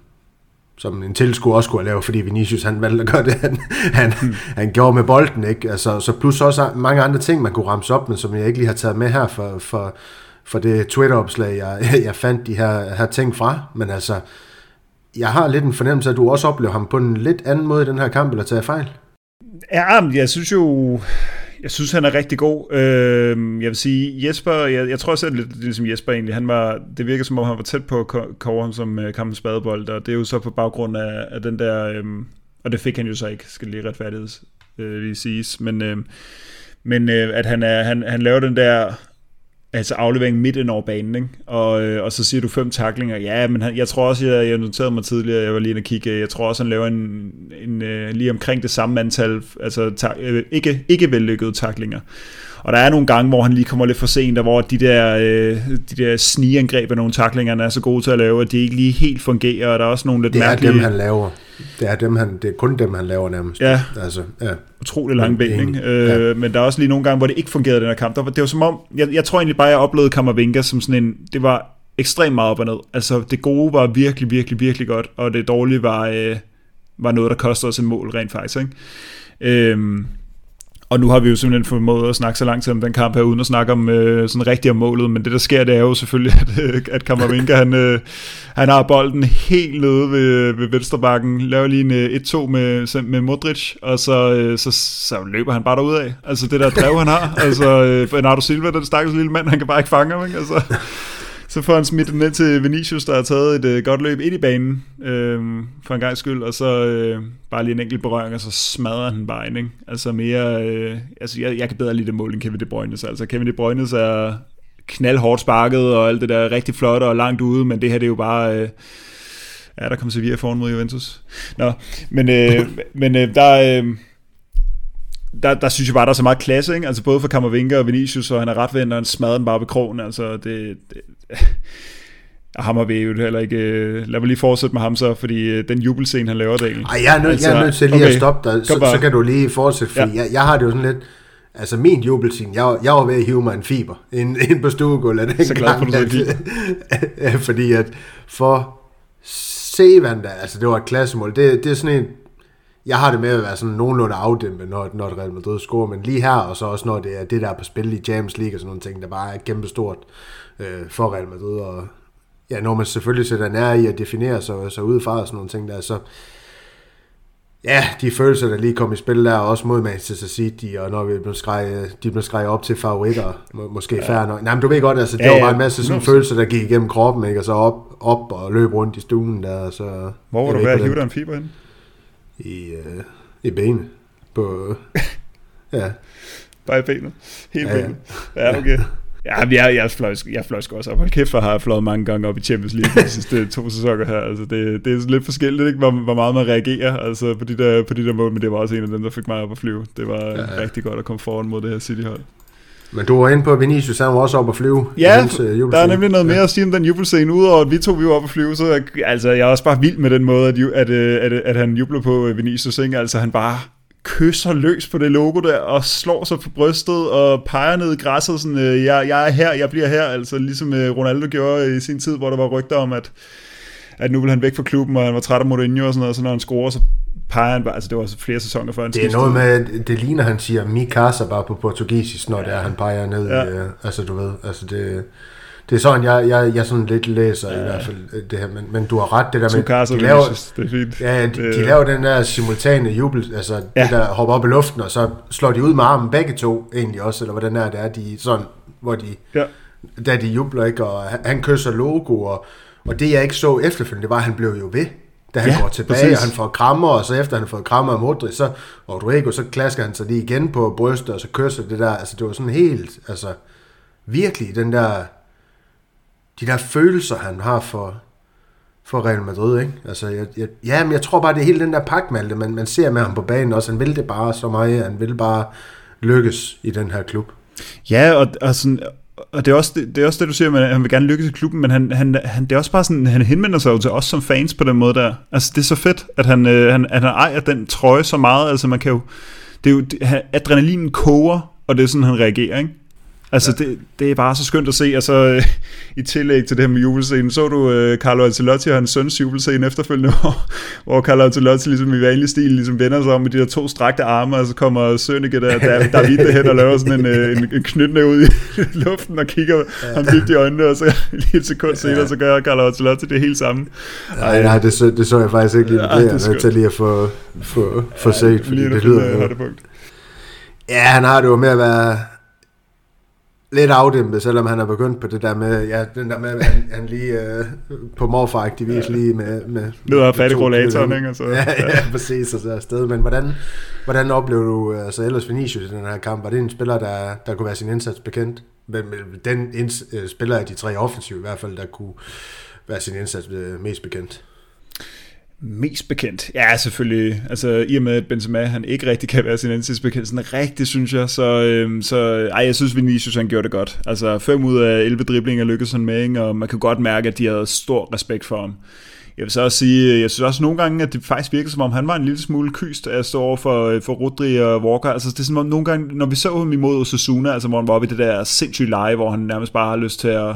som en tilskuer også kunne lave, fordi Vinicius han valgte at gøre det, han, han, mm. han gjorde med bolden. Ikke? Altså, så plus også mange andre ting, man kunne ramse op, men som jeg ikke lige har taget med her for, for, for det Twitter-opslag, jeg, *laughs* jeg fandt de her, her ting fra. Men altså, jeg har lidt en fornemmelse af, at du også oplever ham på en lidt anden måde i den her kamp, eller tager fejl? Ja, jeg synes jo, jeg synes, han er rigtig god. Øh, jeg vil sige, Jesper, jeg, jeg tror selv lidt ligesom Jesper egentlig, han var, det virker som om, han var tæt på at kåre ham som øh, kampens badebold, og det er jo så på baggrund af, af den der, øh, og det fik han jo så ikke, skal lige retfærdighed øh, lige siges, men, øh, men øh, at han, er, han, han laver den der altså aflevering midt ind over banen, ikke? Og, øh, og så siger du fem taklinger. Ja, men han, jeg tror også, jeg, jeg noterede mig tidligere, jeg var lige inde og kigge, jeg tror også, han laver en, en en lige omkring det samme antal, altså tak, øh, ikke, ikke vellykkede taklinger. Og der er nogle gange, hvor han lige kommer lidt for sent, og hvor de der, øh, de der snigeangreb af nogle taklinger, er så gode til at lave, at de ikke lige helt fungerer, og der er også nogle lidt det mærkelige... Det er dem, han laver. Det er, dem, han, det er kun dem, han laver nærmest. Ja, altså, ja. utrolig lang ben, ikke? Øh, ja. men der er også lige nogle gange, hvor det ikke fungerede den her kamp. Der var, det var som om, jeg, jeg tror egentlig bare, jeg oplevede Kammervinga som sådan en, det var ekstremt meget op og ned. Altså det gode var virkelig, virkelig, virkelig godt, og det dårlige var, øh, var noget, der kostede os en mål rent faktisk. Ikke? Øh, og nu har vi jo simpelthen formået at snakke så langt om den kamp her, uden at snakke om øh, sådan rigtig om målet, men det der sker, det er jo selvfølgelig, *laughs* at, øh, at Kammervinka, han, øh, han har bolden helt nede ved, ved venstrebakken, laver lige en øh, 1-2 med, med Modric, og så, øh, så, så løber han bare af. Altså det der drev, han har, altså øh, Bernardo Silva, den stakkels lille mand, han kan bare ikke fange ham, ikke? Altså, så får han smidt den ned til Vinicius, der har taget et øh, godt løb ind i banen øh, for en gang skyld, og så øh, bare lige en enkelt berøring, og så smadrer han bare ind. Ikke? Altså mere, øh, altså jeg, jeg kan bedre lide det mål end Kevin De Bruyne. Altså Kevin De Bruyne er knaldhårdt sparket, og alt det der er rigtig flot og langt ude, men det her det er jo bare... Øh, ja, der kommer Sevilla foran mod Juventus. Nå, men, øh, *laughs* men øh, der... Øh, der, der synes jeg bare, der er så meget klasse, ikke? Altså både for Kammervinker og Vinicius, og han er ret vendt, og han smadrer den bare ved krogen. Altså det, det *laughs* og ham har vi jo heller ikke... Øh, lad mig lige fortsætte med ham så, fordi øh, den jubelscene, han laver, Daniel. Ej, jeg er, nød, altså, jeg er nødt til lige okay, at stoppe dig, så, så, kan du lige fortsætte, fordi ja. jeg, jeg har det jo sådan lidt... Altså min jubelscene, jeg, jeg var ved at hive mig en fiber ind, *laughs* ind på stuegulvet den så glad for, gang, at, *laughs* fordi at for Sevanda, altså det var et klassemål, det, det er sådan en, jeg har det med at være sådan nogenlunde afdæmpet, når, når Real Madrid scorer, men lige her, og så også når det er det, der er på spil i Champions League og sådan nogle ting, der bare er kæmpestort øh, for Real Madrid, og ja, når man selvfølgelig sætter nær i at definere sig, sig fra og sådan nogle ting der, så ja, de følelser, der lige kom i spil der, også mod Manchester City, og når vi blev skrejet, de blev skrejet op til favoritter, må, måske ja. færre nok. Nej, men du ved godt, altså, det ja, var bare en masse sådan følelser, der gik igennem kroppen, ikke? og så op, op og løb rundt i stuen der. Så, Hvor var du ved at hive dig en fiber hen? I, uh, i benet. På, ja. Bare i benet? Helt ja, benet? Ja, okay. Ja, jeg, jeg, fløj, jeg fløj også op. Hold kæft, for har jeg fløjet mange gange op i Champions League de sidste to sæsoner her. Altså, det, det er lidt forskelligt, ikke, hvor, hvor meget man reagerer altså, på, de der, på de der mål, men det var også en af dem, der fik mig op at flyve. Det var ja, ja. rigtig godt at komme foran mod det her City-hold. Men du var inde på Vinicius, han var også op at flyve. Ja, hans, uh, der er nemlig noget mere ja. at sige om den jubelscene, udover at vi to vi var op at flyve, så altså, jeg er også bare vild med den måde, at, at, at, at, at han jubler på Vinicius, ikke? altså han bare kysser løs på det logo der, og slår sig på brystet, og peger ned i græsset, sådan, øh, jeg, jeg er her, jeg bliver her, altså ligesom øh, Ronaldo gjorde i sin tid, hvor der var rygter om, at, at nu vil han væk fra klubben, og han var træt af Mourinho og sådan noget, så når han scorer, så peger han bare, altså det var flere sæsoner før han Det er noget med, det ligner han siger mi casa bare på portugisisk, når ja. det er, han peger ned, ja. øh, altså du ved, altså det, det er sådan, jeg, jeg, jeg sådan lidt læser ja. i hvert fald øh, det her, men, men du har ret, det der med, de laver, det er fint. Ja, de, de laver den der simultane jubel, altså ja. det der hopper op i luften, og så slår de ud med armen begge to egentlig også, eller hvordan er det er, de sådan, hvor de, ja. da de jubler, ikke, og han, han kysser logo, og, og det jeg ikke så efterfølgende, det var, at han blev jo ved, da han ja, går tilbage, præcis. og han får krammer, og så efter han har fået krammer af Modric, så Rodrigo, så klasker han sig lige igen på brystet, og så kysser det der, altså det var sådan helt, altså virkelig den der de der følelser, han har for, for Real Madrid, ikke? Altså, jeg, jeg, ja, men jeg tror bare, det er hele den der pakmalte, man, man ser med ham på banen også. Han vil det bare så meget. Han vil bare lykkes i den her klub. Ja, og, og, sådan, og det, er også, det, det er også det, du siger, at han vil gerne lykkes i klubben, men han, han, han, det er også bare sådan, han henvender sig jo til os som fans på den måde der. Altså, det er så fedt, at han, øh, han, at han ejer den trøje så meget. Altså, man kan jo, det er jo, adrenalinen koger, og det er sådan, han reagerer, ikke? Altså, ja. det, det er bare så skønt at se, og så øh, i tillæg til det her med jubelscenen, så du øh, Carlo Ancelotti og hans søns jubelscene efterfølgende, *laughs* hvor, hvor Carlo Ancelotti ligesom i vanlig stil ligesom vender sig om med de der to strakte arme, og så kommer Sønneke der, der, der vidt hen og laver sådan en, øh, en, en ud i *laughs* luften og kigger ja. ham dybt i øjnene, og så *laughs* lige et sekund senere, ja. så gør Carlo Ancelotti det helt samme. Nej, nej, det så, det så jeg faktisk ikke lige. Ja, det er til lige at få, få, få ja, set, fordi det lyder... Ja, han har det jo med at være lidt afdæmpet, selvom han er begyndt på det der med, ja, den der med, at han, han lige øh, på morfar vis ja. lige med... med Ned og fat i rollatoren, ikke? Så, ja, ja, ja, *laughs* præcis, og så afsted. Men hvordan, hvordan oplever du altså ellers Vinicius i den her kamp? Var det en spiller, der, der kunne være sin indsats bekendt? Men, den inds, øh, spiller af de tre offensive i hvert fald, der kunne være sin indsats øh, mest bekendt? Mest bekendt? Ja, selvfølgelig. Altså, i og med, at Benzema han ikke rigtig kan være sin ansigtsbekendt, sådan rigtig, synes jeg. Så, øhm, så ej, jeg synes, Vinicius han gjorde det godt. Altså, 5 ud af 11 driblinger lykkedes han med, ikke? og man kan godt mærke, at de havde stor respekt for ham. Jeg vil så også sige, jeg synes også nogle gange, at det faktisk virkede som om, han var en lille smule kyst af at stå over for, øh, for Rodri og Walker. Altså det er som om nogle gange, når vi så ham imod Osasuna, altså hvor han var oppe i det der sindssyge leje, hvor han nærmest bare har lyst til at,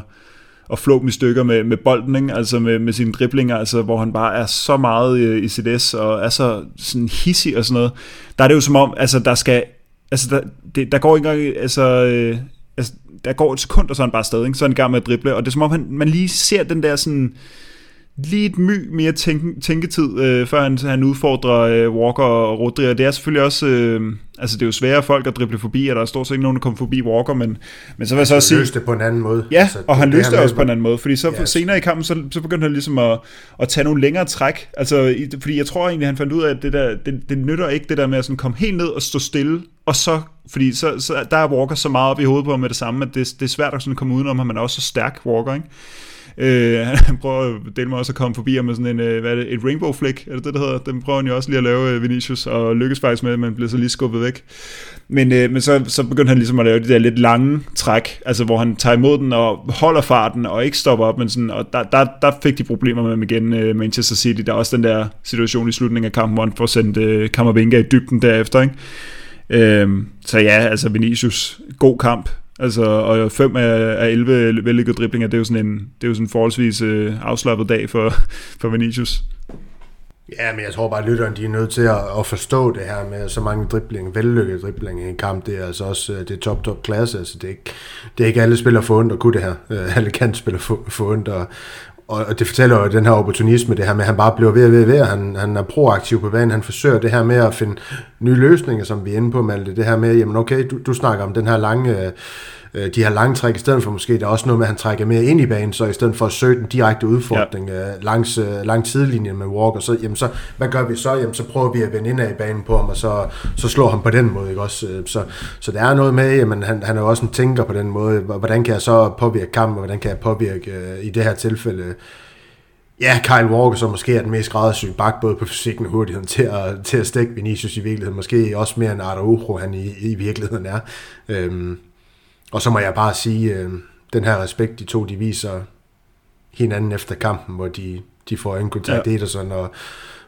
og flå dem i stykker med, med bolden, ikke? altså med, med sine driblinger, altså, hvor han bare er så meget øh, i, i CDS og er så sådan hissig og sådan noget. Der er det jo som om, altså der skal altså der, det, der går ikke engang, altså, øh, altså, der går et sekund, og så er han bare stadig, ikke? så er han i gang med at drible, og det er som om, han, man lige ser den der sådan, lige et my mere tænke, tænketid, øh, før han, han udfordrer øh, Walker og Rodri, og det er selvfølgelig også, øh, altså det er jo svære folk at drible forbi, og der er stort set ikke nogen, der kommer forbi Walker, men, men så vil jeg så også sige... det på en anden måde. Ja, altså, og han løste det også på en anden måde, fordi så yes. senere i kampen, så, så begyndte han ligesom at, at tage nogle længere træk, altså fordi jeg tror egentlig, han fandt ud af, at det der, det, det nytter ikke det der med at sådan komme helt ned og stå stille, og så, fordi så, så der er Walker så meget op i hovedet på med det samme, at det, det er svært at sådan komme udenom, at man er også så stærk Walker, ikke? Øh, *laughs* han prøver dele mig også at komme forbi med sådan en, øh, hvad er det, et rainbow flick, er det det, der hedder? Den prøver han jo også lige at lave, øh, Vinicius, og lykkes faktisk med, men bliver så lige skubbet væk. Men, øh, men så, så begyndte han ligesom at lave de der lidt lange træk, altså hvor han tager imod den og holder farten og ikke stopper op, men sådan, og der, der, der fik de problemer med ham igen, øh, Manchester City. Der er også den der situation i slutningen af kampen, hvor han får sendt øh, Kammervinga i dybden derefter, ikke? Øh, så ja, altså Vinicius, god kamp, Altså, og 5 af 11 vellykkede driblinger, det er jo sådan en, det er jo sådan en forholdsvis øh, afslappet dag for, *laughs* for Vinicius. Ja, men jeg tror bare, at lytteren de er nødt til at, at forstå det her med så mange driblinger, vellykkede driblinger i en kamp. Det er altså også øh, det er top, top klasse. Altså, det, er ikke, det er ikke alle spillere for ondt at kunne det her. Øh, alle kan spille for, for og, og det fortæller jo den her opportunisme, det her med, at han bare bliver ved og ved og ved, han, han er proaktiv på banen, han forsøger det her med at finde nye løsninger, som vi er inde på, Malte, det her med, jamen okay, du, du snakker om den her lange, øh, de her lange træk, i stedet for måske, der er også noget med, at han trækker mere ind i banen, så i stedet for at søge den direkte udfordring ja. øh, langs, øh, lang sidelinje med Walker, så, jamen så, hvad gør vi så? Jamen så prøver vi at vende ind i banen på ham, og så, så slår ham på den måde, ikke også? Øh, så, så der er noget med, jamen han, han er jo også en tænker på den måde, hvordan kan jeg så påvirke kampen, og hvordan kan jeg påvirke øh, i det her tilfælde Ja, Kyle Walker, som måske er den mest skræddersyge bak, både på fysikken og hurtigheden til at, til at stikke Vinicius i virkeligheden. Måske også mere end Araujo, han i, i virkeligheden er. Øhm, og så må jeg bare sige, øh, den her respekt, de to, de viser hinanden efter kampen, hvor de, de får en kontakt, ja. Ederson og,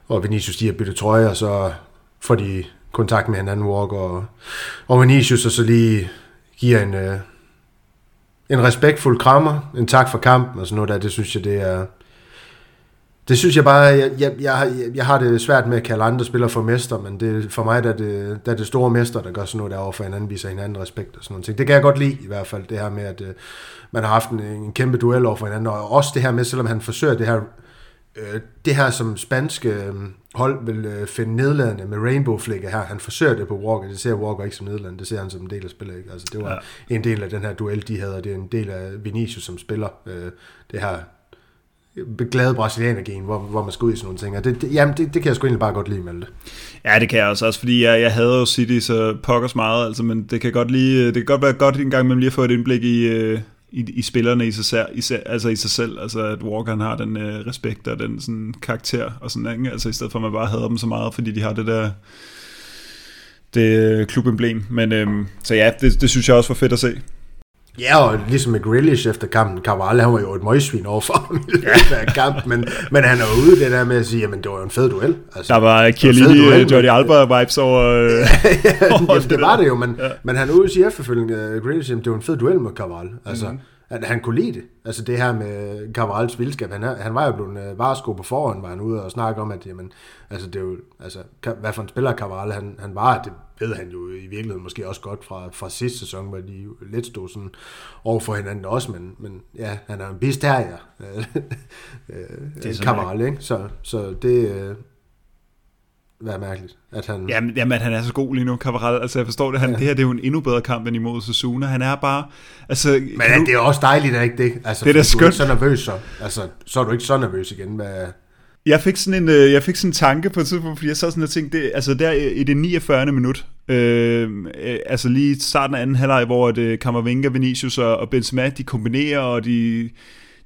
og Vinicius, de har byttet trøje, og så får de kontakt med hinanden, Walker og, og Vinicius, og så lige giver en, øh, en respektfuld krammer, en tak for kampen og sådan noget der, det synes jeg, det er, det synes jeg bare, jeg, jeg, jeg, jeg har det svært med at kalde andre spillere for mester, men det, for mig der er det, der er det store mester, der gør sådan noget derovre for hinanden, viser hinanden respekt og sådan noget. Det kan jeg godt lide i hvert fald, det her med, at uh, man har haft en, en kæmpe duel over for hinanden, og også det her med, selvom han forsøger det her, uh, det her som spanske uh, hold vil uh, finde nedladende med rainbow flicker her, han forsøger det på Walker, det ser Walker ikke som nedladende, det ser han som en del af spillet, ikke? Altså det var ja. en del af den her duel, de havde, og det er en del af Vinicius som spiller, uh, det her Øh, glade brasilianergen, hvor, hvor man skal ud i sådan nogle ting. Og det, det, jamen, det, det kan jeg sgu egentlig bare godt lide, Malte. Ja, det kan jeg også, også fordi jeg, jeg hader jo City så pokkers meget, altså, men det kan godt lige, øh, det kan godt være godt en gang imellem lige at få et indblik i, øh, i, i spillerne i sig, selv, i, altså i sig selv, altså at Walker han har den øh, respekt og den sådan, karakter og sådan noget, altså i stedet for at man bare hader dem så meget, fordi de har det der det klubemblem, men øhm, så ja, det, det synes jeg også var fedt at se. Ja, og ligesom med Grealish efter kampen, Carvalho, han var jo et møgsvin overfor ham i løbet af kampen, men, men han er ude det der med at sige, jamen det var jo en fed duel. Altså, der var Chiellini, Jordi Alba vibes over, ja, *laughs* ja, over jamen, det, var det jo, men, ja. men han er ude og sige efterfølgende, uh, Grealish, jamen det var en fed duel med Carvalho. Altså, mm at han kunne lide det. Altså det her med Cavalls vildskab. Han, han var jo blevet uh, varesko på forhånd, var han ude og snakke om, at jamen, altså, det er jo, altså, hvad for en spiller Caval han, han var, det ved han jo i virkeligheden måske også godt fra, fra sidste sæson, hvor de lidt stod sådan over for hinanden også, men, men ja, han er en bist her, ja. *laughs* Caval, ikke? Så, så det, være mærkeligt. At han... Jamen, jamen, at han er så god lige nu, Cabral. Altså, jeg forstår det. Han, ja. Det her det er jo en endnu bedre kamp end imod Sasuna. Han er bare... Altså, Men du... det er også dejligt, er ikke det? Altså, det er da skønt. Du er så nervøs, så. Altså, så er du ikke så nervøs igen. Med... Jeg fik sådan en, øh, jeg fik sådan en tanke på et tidspunkt, fordi jeg så sådan og tænkte, det, altså der i det 49. minut, øh, øh, altså lige starten af anden halvleg, hvor det Kammervenga, Vinicius og, og Benzema, de kombinerer, og de,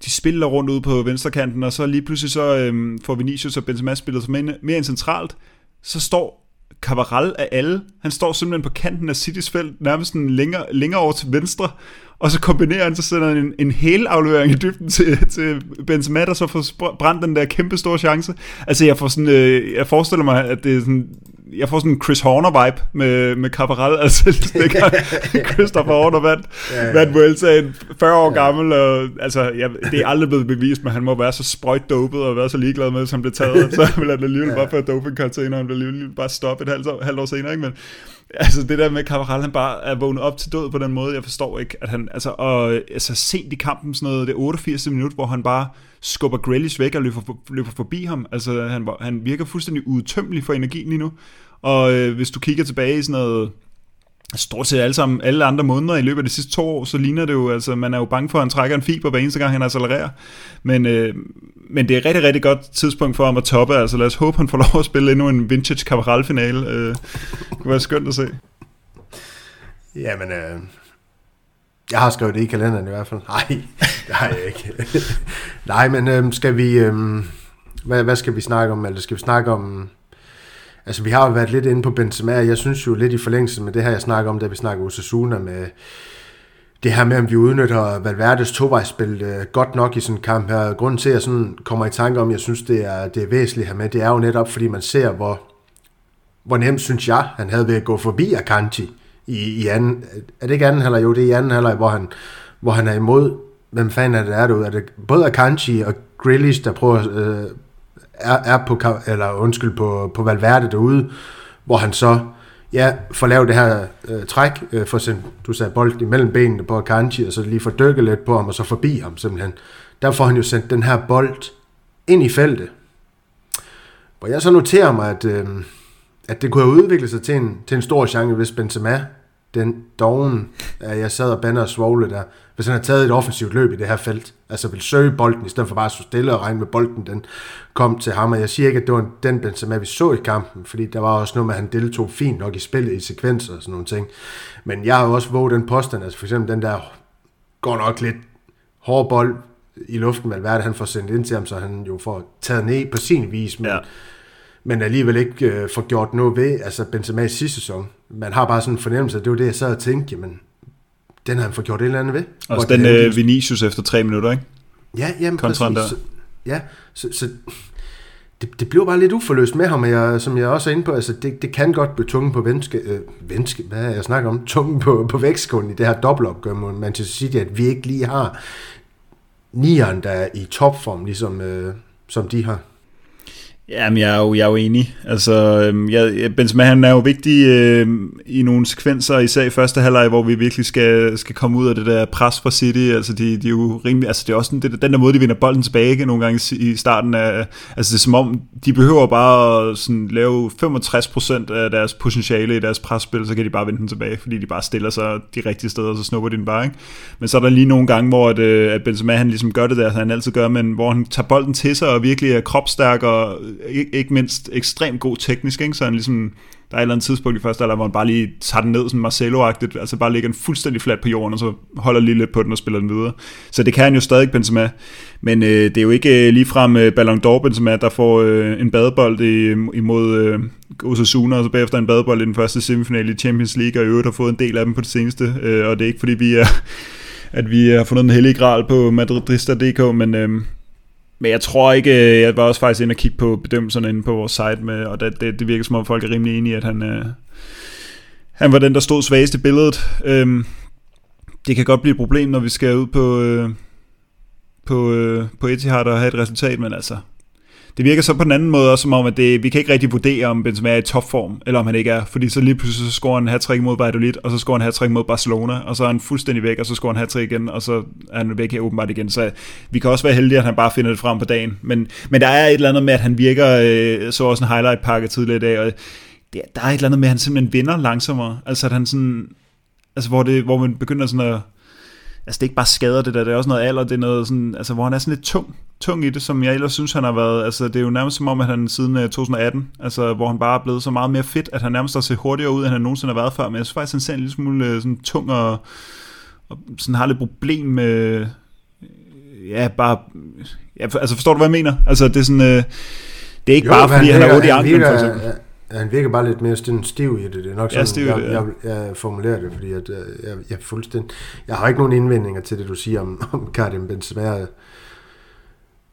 de spiller rundt ud på venstrekanten, og så lige pludselig så øh, får Vinicius og Benzema spillet mere, mere end centralt, så står Cabral af alle, han står simpelthen på kanten af Citys felt, nærmest en længere, længere over til venstre, og så kombinerer han, så sender han en, en hel aflevering i dybden til, til Benzema, der så får brændt den der kæmpe store chance. Altså jeg får sådan, øh, jeg forestiller mig, at det er sådan, jeg får sådan en Chris Horner-vibe med, med Cabral, *laughs* altså det kan *laughs* Christopher Horner vandt, ja, ja. vandt Vueltaen 40 år ja. gammel, og altså, ja, det er aldrig blevet bevist, men han må være så sprøjt dopet og være så ligeglad med, som blev taget, *laughs* så vil han alligevel ja. bare få doping-karantæne, og han vil alligevel bare stoppe et halvt år, halvt år senere, ikke? Men, altså det der med Cabral, han bare er vågnet op til død på den måde, jeg forstår ikke, at han, altså, og, altså sent i kampen, sådan noget, det 88. minut, hvor han bare skubber Grealish væk og løber, løber forbi ham, altså han, han virker fuldstændig udtømmelig for energi lige nu, og øh, hvis du kigger tilbage i sådan noget, stort set alle, sammen, alle andre måneder i løbet af de sidste to år, så ligner det jo, altså man er jo bange for, at han trækker en fiber hver eneste gang, han accelererer. Men, øh, men det er et rigtig, rigtig godt tidspunkt for ham at toppe, altså lad os håbe, han får *laughs* lov at spille endnu en vintage Cabral-finale. Øh, det kunne være skønt at se. Jamen, øh, jeg har skrevet det i kalenderen i hvert fald. Nej, *laughs* det har jeg ikke. *laughs* Nej, men øhm, skal vi... Øhm, hvad, hvad skal vi snakke om? Eller skal vi snakke om Altså, vi har jo været lidt inde på Benzema, jeg synes jo lidt i forlængelse med det her, jeg snakker om, da vi snakker Osasuna med det her med, om vi udnytter Valverdes tovejsspil øh, godt nok i sådan en kamp her. Grunden til, at jeg sådan kommer i tanke om, jeg synes, det er, det er væsentligt her med, det er jo netop, fordi man ser, hvor, hvor nemt, synes jeg, han havde ved at gå forbi Akanji i, i anden, er det ikke anden halvleg? Jo, det er i anden halvleg, hvor han, hvor han er imod, hvem fanden er det, er det, er det både Akanji og Grealish, der prøver, øh, er, er på, eller undskyld, på, på Valverde derude, hvor han så ja, får lavet det her øh, træk, øh, for sendt, du sagde bolden imellem benene på Akanji, og så lige får dykket lidt på ham, og så forbi ham simpelthen. Der får han jo sendt den her bold ind i feltet. Hvor jeg så noterer mig, at, øh, at det kunne have udviklet sig til en, til en stor chance, hvis Benzema den dogen, at jeg sad og bander og svogle der, hvis han havde taget et offensivt løb i det her felt, altså vil søge bolden, i stedet for bare at stå stille og regne med bolden, den kom til ham, og jeg siger ikke, at det var den Benzema, vi så i kampen, fordi der var også noget med, at han deltog fint nok i spillet i sekvenser og sådan nogle ting, men jeg har jo også våget den påstand, altså for eksempel den der, går nok lidt hård bold i luften, det han får sendt ind til ham, så han jo får taget ned på sin vis, men ja. men alligevel ikke øh, får gjort noget ved, altså Benzema i sidste sæson. Man har bare sådan en fornemmelse, at det var det, jeg sad og tænkte, men den har han fået gjort et eller andet ved. Og den øh, Vinicius efter tre minutter, ikke? Ja, jamen præcis. Så, ja, så, så det, det blev bare lidt uforløst med ham, jeg, som jeg også er inde på, altså det, det kan godt blive tunge på venske, øh, venske, hvad er jeg snakker om, tunge på, på vækstkunden i det her dobbeltopgør mod Manchester City, at vi ikke lige har nieren, der er i topform, ligesom øh, som de har. Jamen, jeg er jo, jeg er jo enig. Altså, øhm, jeg, Benzema han er jo vigtig øh, i nogle sekvenser, især i første halvleg, hvor vi virkelig skal, skal komme ud af det der pres fra City. Altså, de, de er jo rimelig, altså, det er også den, det, den der måde, de vinder bolden tilbage nogle gange i starten af, altså, det er som om, de behøver bare at sådan, lave 65% af deres potentiale i deres presspil, så kan de bare vinde den tilbage, fordi de bare stiller sig de rigtige steder, og så snupper de den bare, ikke? Men så er der lige nogle gange, hvor at, øh, at Benzema han ligesom gør det der, han altid gør, men hvor han tager bolden til sig og virkelig er kropstærk og ikke, ikke mindst ekstremt god teknisk, ikke? så han ligesom, der er et eller andet tidspunkt i første alder, hvor han bare lige tager den ned sådan Marcelo-agtigt, altså bare ligger den fuldstændig flat på jorden, og så holder lige lidt på den og spiller den videre. Så det kan han jo stadig Benzema, men øh, det er jo ikke øh, ligefrem øh, Ballon d'Or Benzema, der får øh, en badebold i, imod øh, Osasuna, og så bagefter en badebold i den første semifinale i Champions League, og i øvrigt har fået en del af dem på det seneste, øh, og det er ikke fordi vi er at vi har fundet den hellige gral på madridista.dk, men, øh, men jeg tror ikke, øh, jeg var også faktisk inde og kigge på bedømmelserne inde på vores site, med, og det, det, det virker som om folk er rimelig enige, at han, øh, han var den, der stod svagest i billedet. Øhm, det kan godt blive et problem, når vi skal ud på, øh, på, øh, på Etihad og have et resultat, men altså, det virker så på den anden måde også som om, at det, vi kan ikke rigtig vurdere, om Benzema er i topform, eller om han ikke er, fordi så lige pludselig så scorer han hat mod Valladolid, og så scorer han hat mod Barcelona, og så er han fuldstændig væk, og så scorer han hat igen, og så er han væk her åbenbart igen. Så vi kan også være heldige, at han bare finder det frem på dagen. Men, men der er et eller andet med, at han virker, øh, så også en highlight-pakke tidligere i dag, og det, der er et eller andet med, at han simpelthen vinder langsommere. Altså at han sådan, altså hvor, det, hvor man begynder sådan at, altså det er ikke bare skader det der, det er også noget alder, det er noget sådan, altså hvor han er sådan lidt tung, tung i det, som jeg ellers synes, han har været, altså det er jo nærmest som om, at han siden 2018, øh, altså hvor han bare er blevet så meget mere fit, at han nærmest har set hurtigere ud, end han nogensinde har været før, men jeg synes faktisk, han ser en lille smule øh, sådan tung og, og sådan har lidt problem med, ja, bare, ja, altså forstår du, hvad jeg mener? Altså det er sådan, øh, det er ikke jo, bare, fordi han, han har ondt i anklen, for eksempel. Han virker bare lidt mere stiv i det. Det er nok sådan, ja, stiv, jeg, det, ja. jeg, jeg, formulerer det, fordi at, jeg, jeg, fuldstændig... Jeg har ikke nogen indvendinger til det, du siger om, om Karim Benzema.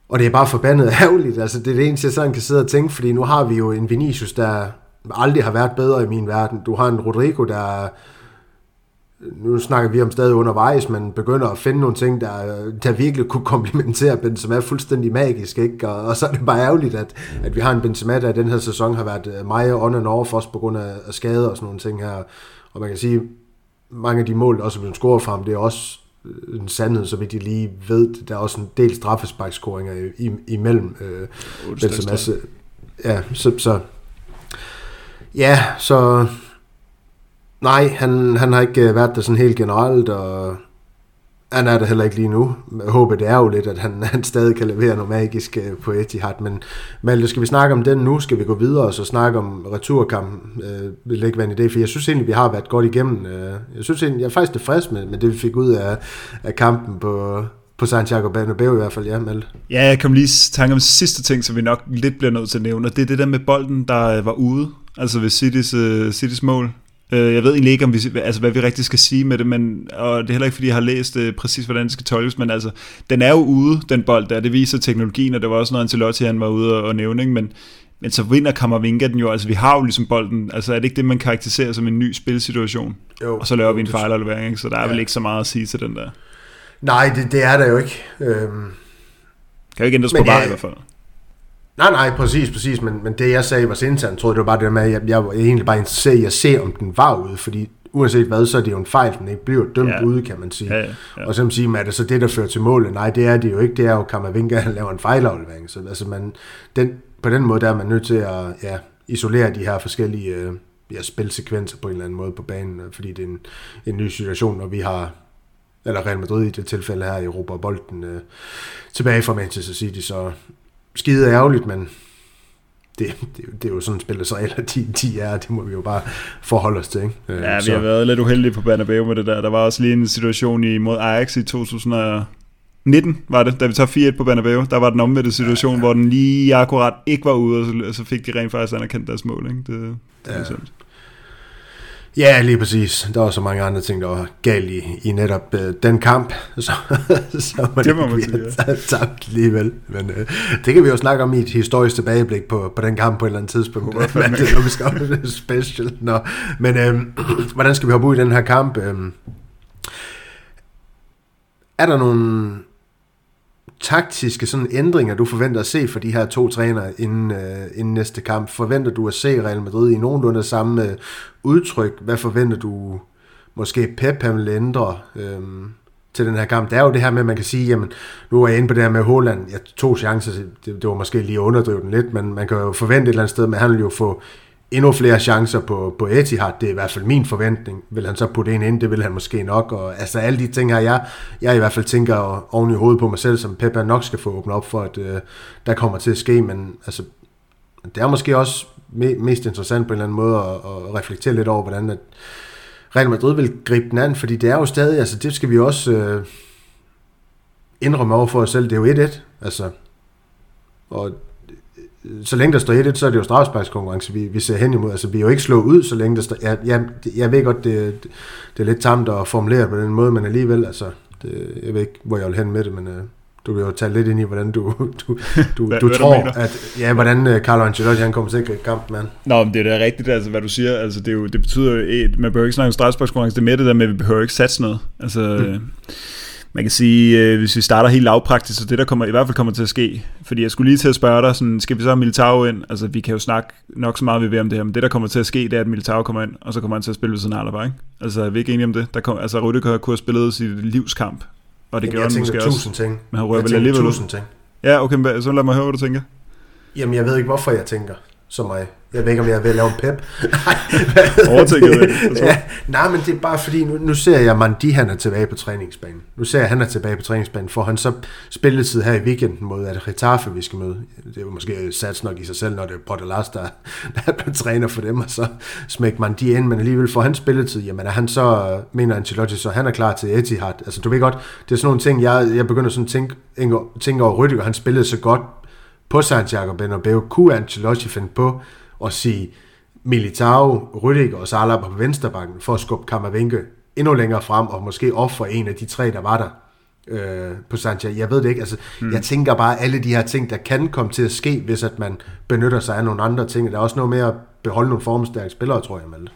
Og det er bare forbandet *laughs* ærgerligt. Altså, det er det eneste, jeg sådan kan sidde og tænke, fordi nu har vi jo en Vinicius, der aldrig har været bedre i min verden. Du har en Rodrigo, der nu snakker vi om stadig undervejs, men begynder at finde nogle ting, der, der virkelig kunne komplementere Benzema fuldstændig magisk, ikke? Og, og så er det bare ærgerligt, at, at vi har en Benzema, der den her sæson har været øh, meget on and off, også på grund af, af skader og sådan nogle ting her. Og man kan sige, mange af de mål, der også er blevet scoret fra ham, det er også en sandhed, så vidt de lige ved. Der er også en del straffesparkscoringer imellem øh, Benzema. Ja, så, så ja, så Nej, han, han har ikke øh, været der sådan helt generelt, og han er der heller ikke lige nu. Jeg håber, det er jo lidt, at han, *laughs* han stadig kan levere noget magisk øh, på Etihad, men Malte, skal vi snakke om den nu? Skal vi gå videre og så snakke om returkampen? Øh, vil ikke være en idé, for jeg synes egentlig, vi har været godt igennem. Øh, jeg synes egentlig, jeg er faktisk tilfreds med, med det, vi fik ud af, af kampen på, på Santiago Bernabeu i hvert fald, ja, Malte. Ja, jeg kom lige tanke om sidste ting, som vi nok lidt bliver nødt til at nævne, og det er det der med bolden, der øh, var ude, altså ved Citys, uh, Citys mål. Øh, jeg ved egentlig ikke, om vi, altså, hvad vi rigtig skal sige med det, men, og det er heller ikke, fordi jeg har læst uh, præcis, hvordan det skal tolkes, men altså, den er jo ude, den bold der. Det viser teknologien, og det var også noget, Ancelotti han var ude og, og nævne, ikke? men, men så vinder Kammervinga den jo. Altså, vi har jo ligesom bolden. Altså, er det ikke det, man karakteriserer som en ny spilsituation? Jo, og så laver vi en fejlaflevering, så der er ja. vel ikke så meget at sige til den der. Nej, det, det er der jo ikke. Øhm... Kan jo ikke ændres på bare i hvert fald. Nej, nej, præcis, præcis, men, men det jeg sagde var sindssygt, troede det var bare det med, at jeg, jeg var egentlig bare interesseret i at se, om den var ude, fordi uanset hvad, så er det jo en fejl, den ikke bliver dømt ja. ude, kan man sige. Ja, ja, ja. Og så siger man, er det så det, der fører til målet? Nej, det er det jo ikke, det er jo Kammervinga, han laver en fejlaflevering, så altså man, den, på den måde der er man nødt til at ja, isolere de her forskellige øh, ja, spilsekvenser på en eller anden måde på banen, øh, fordi det er en, en ny situation, når vi har eller Real Madrid i det tilfælde her i Europa Bolden øh, tilbage fra Manchester City, så skide ærgerligt, men det, det, det er jo sådan spillet så regler, de, de er, det må vi jo bare forholde os til. Ikke? Øh, ja, vi så. har været lidt uheldige på Bernabeu med det der. Der var også lige en situation imod Ajax i 2019, var det, da vi tager 4-1 på Bernabeu. Der var den omvendte situation, ja, ja. hvor den lige akkurat ikke var ude, og så, så fik de rent faktisk anerkendt deres mål. Ikke? Det, det ja. er sandt. Ja, lige præcis. Der var så mange andre ting, der var galt i, i netop øh, den kamp, *laughs* så, så man det må man sige, ja. tabt alligevel. Men øh, det kan vi jo snakke om i et historisk tilbageblik på, på den kamp på et eller andet tidspunkt. Uh, hvad det er, vi skal det special. Nå. Men øh, *clears throat* hvordan skal vi hoppe ud i den her kamp? Øh, er der nogle taktiske sådan ændringer, du forventer at se for de her to trænere inden, øh, inden næste kamp? Forventer du at se Real Madrid i nogenlunde samme øh, udtryk? Hvad forventer du måske Pep han vil ændre øh, til den her kamp? Det er jo det her med, at man kan sige, jamen, nu er jeg inde på det her med Holland. Jeg tog chancer, det, det var måske lige at underdrive den lidt, men man kan jo forvente et eller andet sted, men han vil jo få endnu flere chancer på, på Etihad. Det er i hvert fald min forventning. Vil han så putte en ind? Det vil han måske nok. Og, altså alle de ting her, jeg, jeg i hvert fald tænker oven i hovedet på mig selv, som Pep nok skal få åbnet op for, at øh, der kommer til at ske. Men altså, det er måske også me, mest interessant på en eller anden måde at, at reflektere lidt over, hvordan at Real Madrid vil gribe den an, fordi det er jo stadig, altså det skal vi også øh, indrømme over for os selv, det er jo 1-1, altså, og så længe der står 1 så er det jo strafsparkskonkurrence, vi, vi ser hen imod. Altså, vi er jo ikke slået ud, så længe der står... Jeg, jeg, jeg ved godt, det, det er lidt tamt at formulere på den måde, men alligevel, altså, det, jeg ved ikke, hvor jeg vil hen med det, men uh, du kan jo tage lidt ind i, hvordan du, du, du, *laughs* hvad, du hvad tror, du at, ja, hvordan uh, Carlo Ancelotti, han kommer til at kampen, mand. Nå, men det er da rigtigt, altså, hvad du siger. Altså, det, er jo, det betyder jo, man behøver ikke snakke om strafsparkskonkurrence, det er med det der med, at vi behøver ikke satse noget. Altså, mm man kan sige, øh, hvis vi starter helt lavpraktisk, så det der kommer, i hvert fald kommer til at ske, fordi jeg skulle lige til at spørge dig, sådan, skal vi så have Militao ind? Altså vi kan jo snakke nok så meget, vi ved om det her, men det der kommer til at ske, det er, at Militao kommer ind, og så kommer han til at spille ved siden af Alaba, ikke? Altså er vi ikke enige om det? Der kom, altså Rüdiger kunne have spillet sit livskamp, og det Jamen, gjorde han måske også. Ting. Men han rører vel alligevel tusind ting. Ja, okay, så lad mig høre, hvad du tænker. Jamen jeg ved ikke, hvorfor jeg tænker som mig. Jeg ved ikke, om jeg er ved at lave en pep. Overtænket det. *laughs* ja, nej, men det er bare fordi, nu, nu ser jeg, Mandi han er tilbage på træningsbanen. Nu ser jeg, han er tilbage på træningsbanen. Får han så spilletid her i weekenden mod at Retaffe, vi skal møde. Det er jo måske sats nok i sig selv, når det er Portelas, *laughs* der, der er træner for dem, og så smækker Mandi ind, men alligevel får han spilletid. Jamen er han så, mener Ancelotti, så han er klar til Etihad. Altså du ved godt, det er sådan nogle ting, jeg, jeg begynder sådan at tænke, tænke over Rüdiger, han spillede så godt på Santiago Bernabeu, kunne Ancelotti finde på at sige Militao, Rüdiger og Salah på venstrebakken for at skubbe Kammervinke endnu længere frem og måske ofre en af de tre, der var der øh, på Santiago. Jeg ved det ikke. Altså, hmm. Jeg tænker bare alle de her ting, der kan komme til at ske, hvis at man benytter sig af nogle andre ting. Der er også noget med at beholde nogle formstærke spillere, tror jeg, Malte.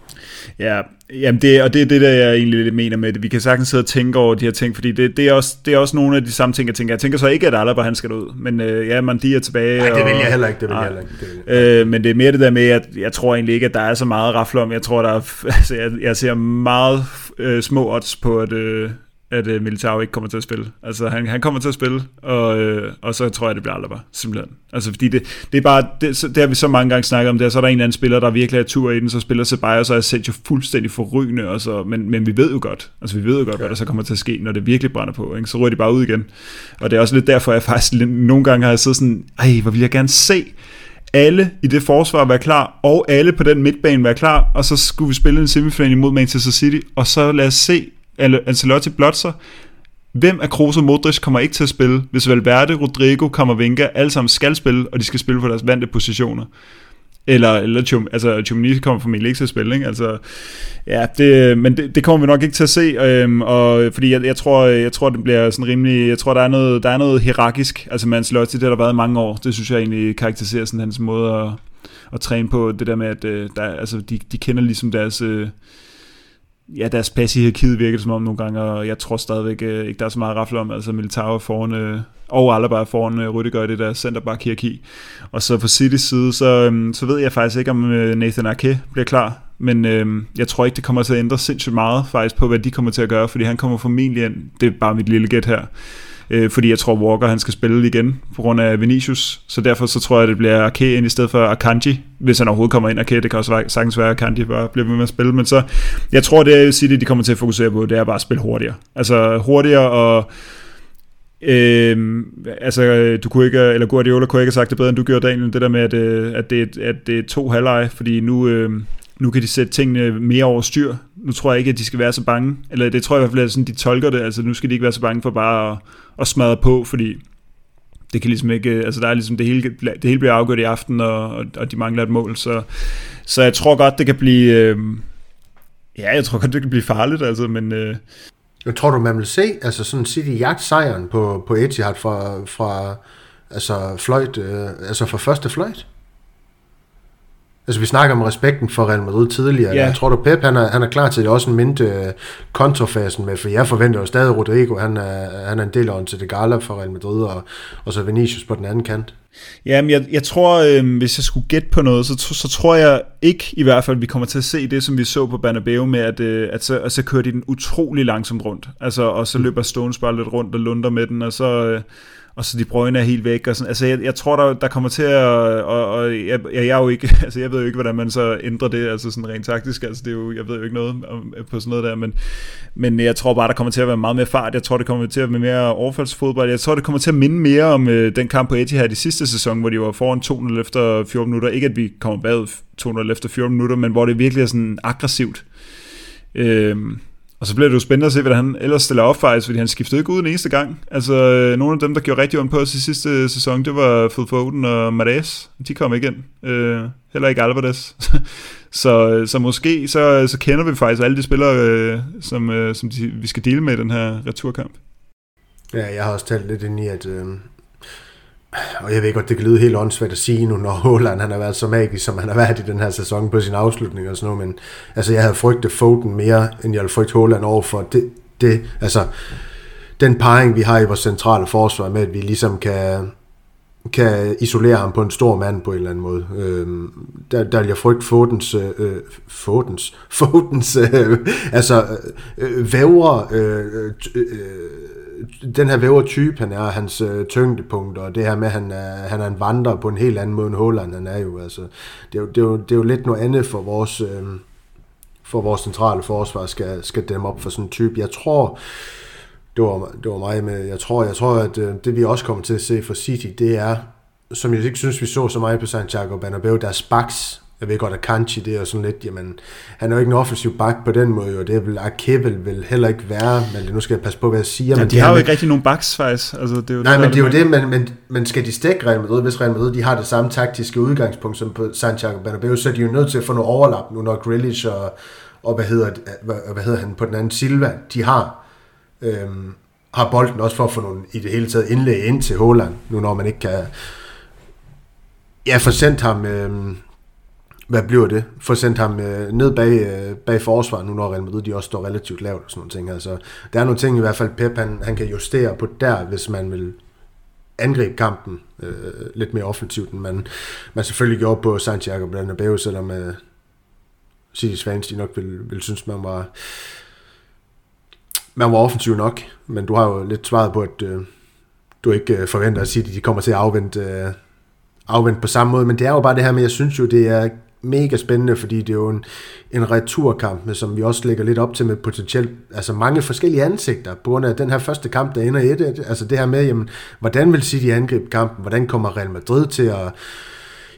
Ja, jamen det, og det er det, der jeg egentlig lidt mener med det. Vi kan sagtens sidde og tænke over de her ting, fordi det, det, er, også, det er også nogle af de samme ting, jeg tænker. Jeg tænker så ikke, at Alaba han skal ud, men øh, ja, man de er tilbage. Nej, det vil jeg heller ikke, det vil jeg heller ikke. Det vil jeg. Øh, men det er mere det der med, at jeg tror egentlig ikke, at der er så meget rafle om. Jeg tror, der er, *laughs* altså, jeg, jeg ser meget øh, små odds på, at, øh, at uh, Militao ikke kommer til at spille. Altså, han, han kommer til at spille, og, øh, og så tror jeg, det bliver Alaba, simpelthen. Altså, fordi det, det er bare, det, det har vi så mange gange snakket om, det, så er der en eller anden spiller, der virkelig er tur i den, så spiller Ceballos, så er jo fuldstændig forrygende, og så, men, men vi ved jo godt, altså vi ved jo godt, ja. hvad der så kommer til at ske, når det virkelig brænder på, ikke? så ryger de bare ud igen. Og det er også lidt derfor, jeg faktisk nogle gange har siddet sådan, ej, hvor vil jeg gerne se, alle i det forsvar være klar, og alle på den midtbane være klar, og så skulle vi spille en semifinal imod Manchester City, og så lad os se Ancelotti blot sig. Hvem af Kroos og Modric kommer ikke til at spille, hvis Valverde, Rodrigo, Camavinga alle sammen skal spille, og de skal spille på deres vante positioner? Eller, eller altså, Chumini kommer formentlig ikke til at spille, ikke? Altså, ja, det, men det, det, kommer vi nok ikke til at se, øhm, og, fordi jeg, jeg, tror, jeg tror, det bliver sådan rimelig, jeg tror, der er noget, der er noget hierarkisk, altså man slår til det der har været i mange år, det synes jeg egentlig karakteriserer sådan hans måde at, at træne på, det der med, at øh, der, altså, de, de kender ligesom deres, øh, ja, deres pass i hierarkiet virker som om nogle gange, og jeg tror stadigvæk øh, ikke, der er så meget at om, altså Militao foran, øh, og Alaba foran øh, Rüdiger i det der centerback hierarki. Og så på Citys side, så, øh, så ved jeg faktisk ikke, om øh, Nathan Ake bliver klar, men øh, jeg tror ikke, det kommer til at ændre sindssygt meget faktisk på, hvad de kommer til at gøre, fordi han kommer formentlig ind, det er bare mit lille gæt her, øh, fordi jeg tror Walker han skal spille igen på grund af Vinicius, så derfor så tror jeg det bliver Ake ind i stedet for Akanji, hvis han overhovedet kommer ind. Ake, det kan også sagtens være Akanji bare bliver ved med at spille, men så jeg tror det er City de kommer til at fokusere på, det er bare at spille hurtigere, altså hurtigere og Øh, altså, du kunne ikke, eller Guardiola kunne ikke have sagt det bedre, end du gjorde, Daniel, det der med, at, øh, at, det, at det er to halvleje, fordi nu, øh, nu kan de sætte tingene mere over styr. Nu tror jeg ikke, at de skal være så bange, eller det tror jeg i hvert fald, at sådan, de tolker det, altså nu skal de ikke være så bange for bare at, at smadre på, fordi det kan ligesom ikke, altså der er ligesom det hele, det hele bliver afgjort i aften, og, og, og de mangler et mål, så, så jeg tror godt, det kan blive, øh, ja, jeg tror godt, det kan blive farligt, altså, men... Øh, jeg tror du, man vil se, altså sådan City jagt sejren på, på Etihad fra, fra altså fløjt, øh, altså fra første fløjt? Altså vi snakker om respekten for Real Madrid tidligere. Ja. Jeg tror du Pep, han er, han er klar til også en mindre uh, kontrafasen med, for jeg forventer jo stadig Rodrigo, han er, han er en del af til det Gala for Real Madrid, og, og så Vinicius på den anden kant. Jamen, jeg, jeg tror, øh, hvis jeg skulle gætte på noget, så, så tror jeg ikke i hvert fald, at vi kommer til at se det, som vi så på Banabeo med, at, øh, at, så, at så kører de den utrolig langsomt rundt. Altså, og så løber Stones bare lidt rundt og lunder med den, og så... Øh, og så de brøgne er helt væk. Og sådan. Altså, jeg, jeg tror, der, der kommer til at... Og, og jeg, jeg, er jo ikke, *laughs* altså, jeg ved jo ikke, hvordan man så ændrer det, altså sådan rent taktisk. Altså, det er jo, jeg ved jo ikke noget om, på sådan noget der, men, men jeg tror bare, der kommer til at være meget mere fart. Jeg tror, det kommer til at være mere overfaldsfodbold. Jeg tror, det kommer til at minde mere om øh, den kamp på Etihad i sidste sæson, hvor de var foran 2-0 efter 14 minutter. Ikke, at vi kommer bagud 200 efter 14 minutter, men hvor det virkelig er sådan aggressivt. Øh, og så bliver det jo spændende at se, hvordan han ellers stiller op faktisk, fordi han skiftede ikke ud den eneste gang. Altså, øh, nogle af dem, der gjorde rigtig ondt på os i sidste øh, sæson, det var Phil Foden og Mares. De kom ikke ind. Øh, heller ikke Alvarez. *laughs* så, øh, så måske så, så kender vi faktisk alle de spillere, øh, som, øh, som de, vi skal dele med i den her returkamp. Ja, jeg har også talt lidt ind i, at, øh, og jeg ved godt, det kan lyde helt åndssvagt at sige nu, når Holland han har været så magisk, som han har været i den her sæson på sin afslutning og sådan noget, men altså, jeg havde frygtet Foden mere, end jeg havde frygtet Holland over for det, det, altså, den parring, vi har i vores centrale forsvar med, at vi ligesom kan, kan isolere ham på en stor mand på en eller anden måde. Øhm, der, der vil jeg frygte Fodens, øh, øh Fodens, *laughs* Fodens, øh, altså øh, øh vævre, øh, øh, øh den her vævertype, han er, hans øh, tyngdepunkt, og det her med, at han er, han er en vandrer på en helt anden måde end Håland, han er jo, altså, det er jo, det er jo, det er jo lidt noget andet for vores, øh, for vores centrale forsvar skal, skal dem op for sådan en type. Jeg tror, det var, det var mig med, jeg tror, jeg tror, at øh, det vi også kommer til at se for City, det er, som jeg ikke synes, vi så så meget på Santiago Bernabeu, deres backs, jeg ved godt, at Kanchi, det er sådan lidt, jamen, han er jo ikke en offensiv bak på den måde, og det vil Akebel vil heller ikke være, men nu skal jeg passe på, hvad jeg siger. Ja, men de har jo ikke rigtig nogen backs, faktisk. Altså, det er jo nej, det, men det er jo det, men, men, men skal de stikke Real Madrid, hvis Real Madrid de har det samme taktiske udgangspunkt som på Santiago Bernabeu, så er de jo nødt til at få noget overlap nu, når Grealish og, og hvad, hedder, hvad, hvad hedder han på den anden, Silva, de har, øhm, har bolden også for at få nogle, i det hele taget indlæg ind til Holland, nu når man ikke kan... Ja, for sendt ham... Øhm, hvad bliver det? Få sendt ham øh, ned bag, øh, bag forsvaret, nu når Real Madrid de også står relativt lavt og sådan nogle ting. Altså, der er nogle ting i hvert fald, Pep han, han kan justere på der, hvis man vil angribe kampen øh, lidt mere offensivt, end man, man selvfølgelig gjorde på Santiago Bernabeu, selvom øh, City's fans de nok vil, vil synes, man var man var offensiv nok, men du har jo lidt svaret på, at øh, du ikke øh, forventer at City de kommer til at afvente, øh, afvente på samme måde, men det er jo bare det her med, jeg synes jo, det er mega spændende, fordi det er jo en, en returkamp, som vi også lægger lidt op til med potentielt, altså mange forskellige ansigter, på grund af den her første kamp, der ender i et, altså det her med, jamen, hvordan vil City angribe kampen, hvordan kommer Real Madrid til at,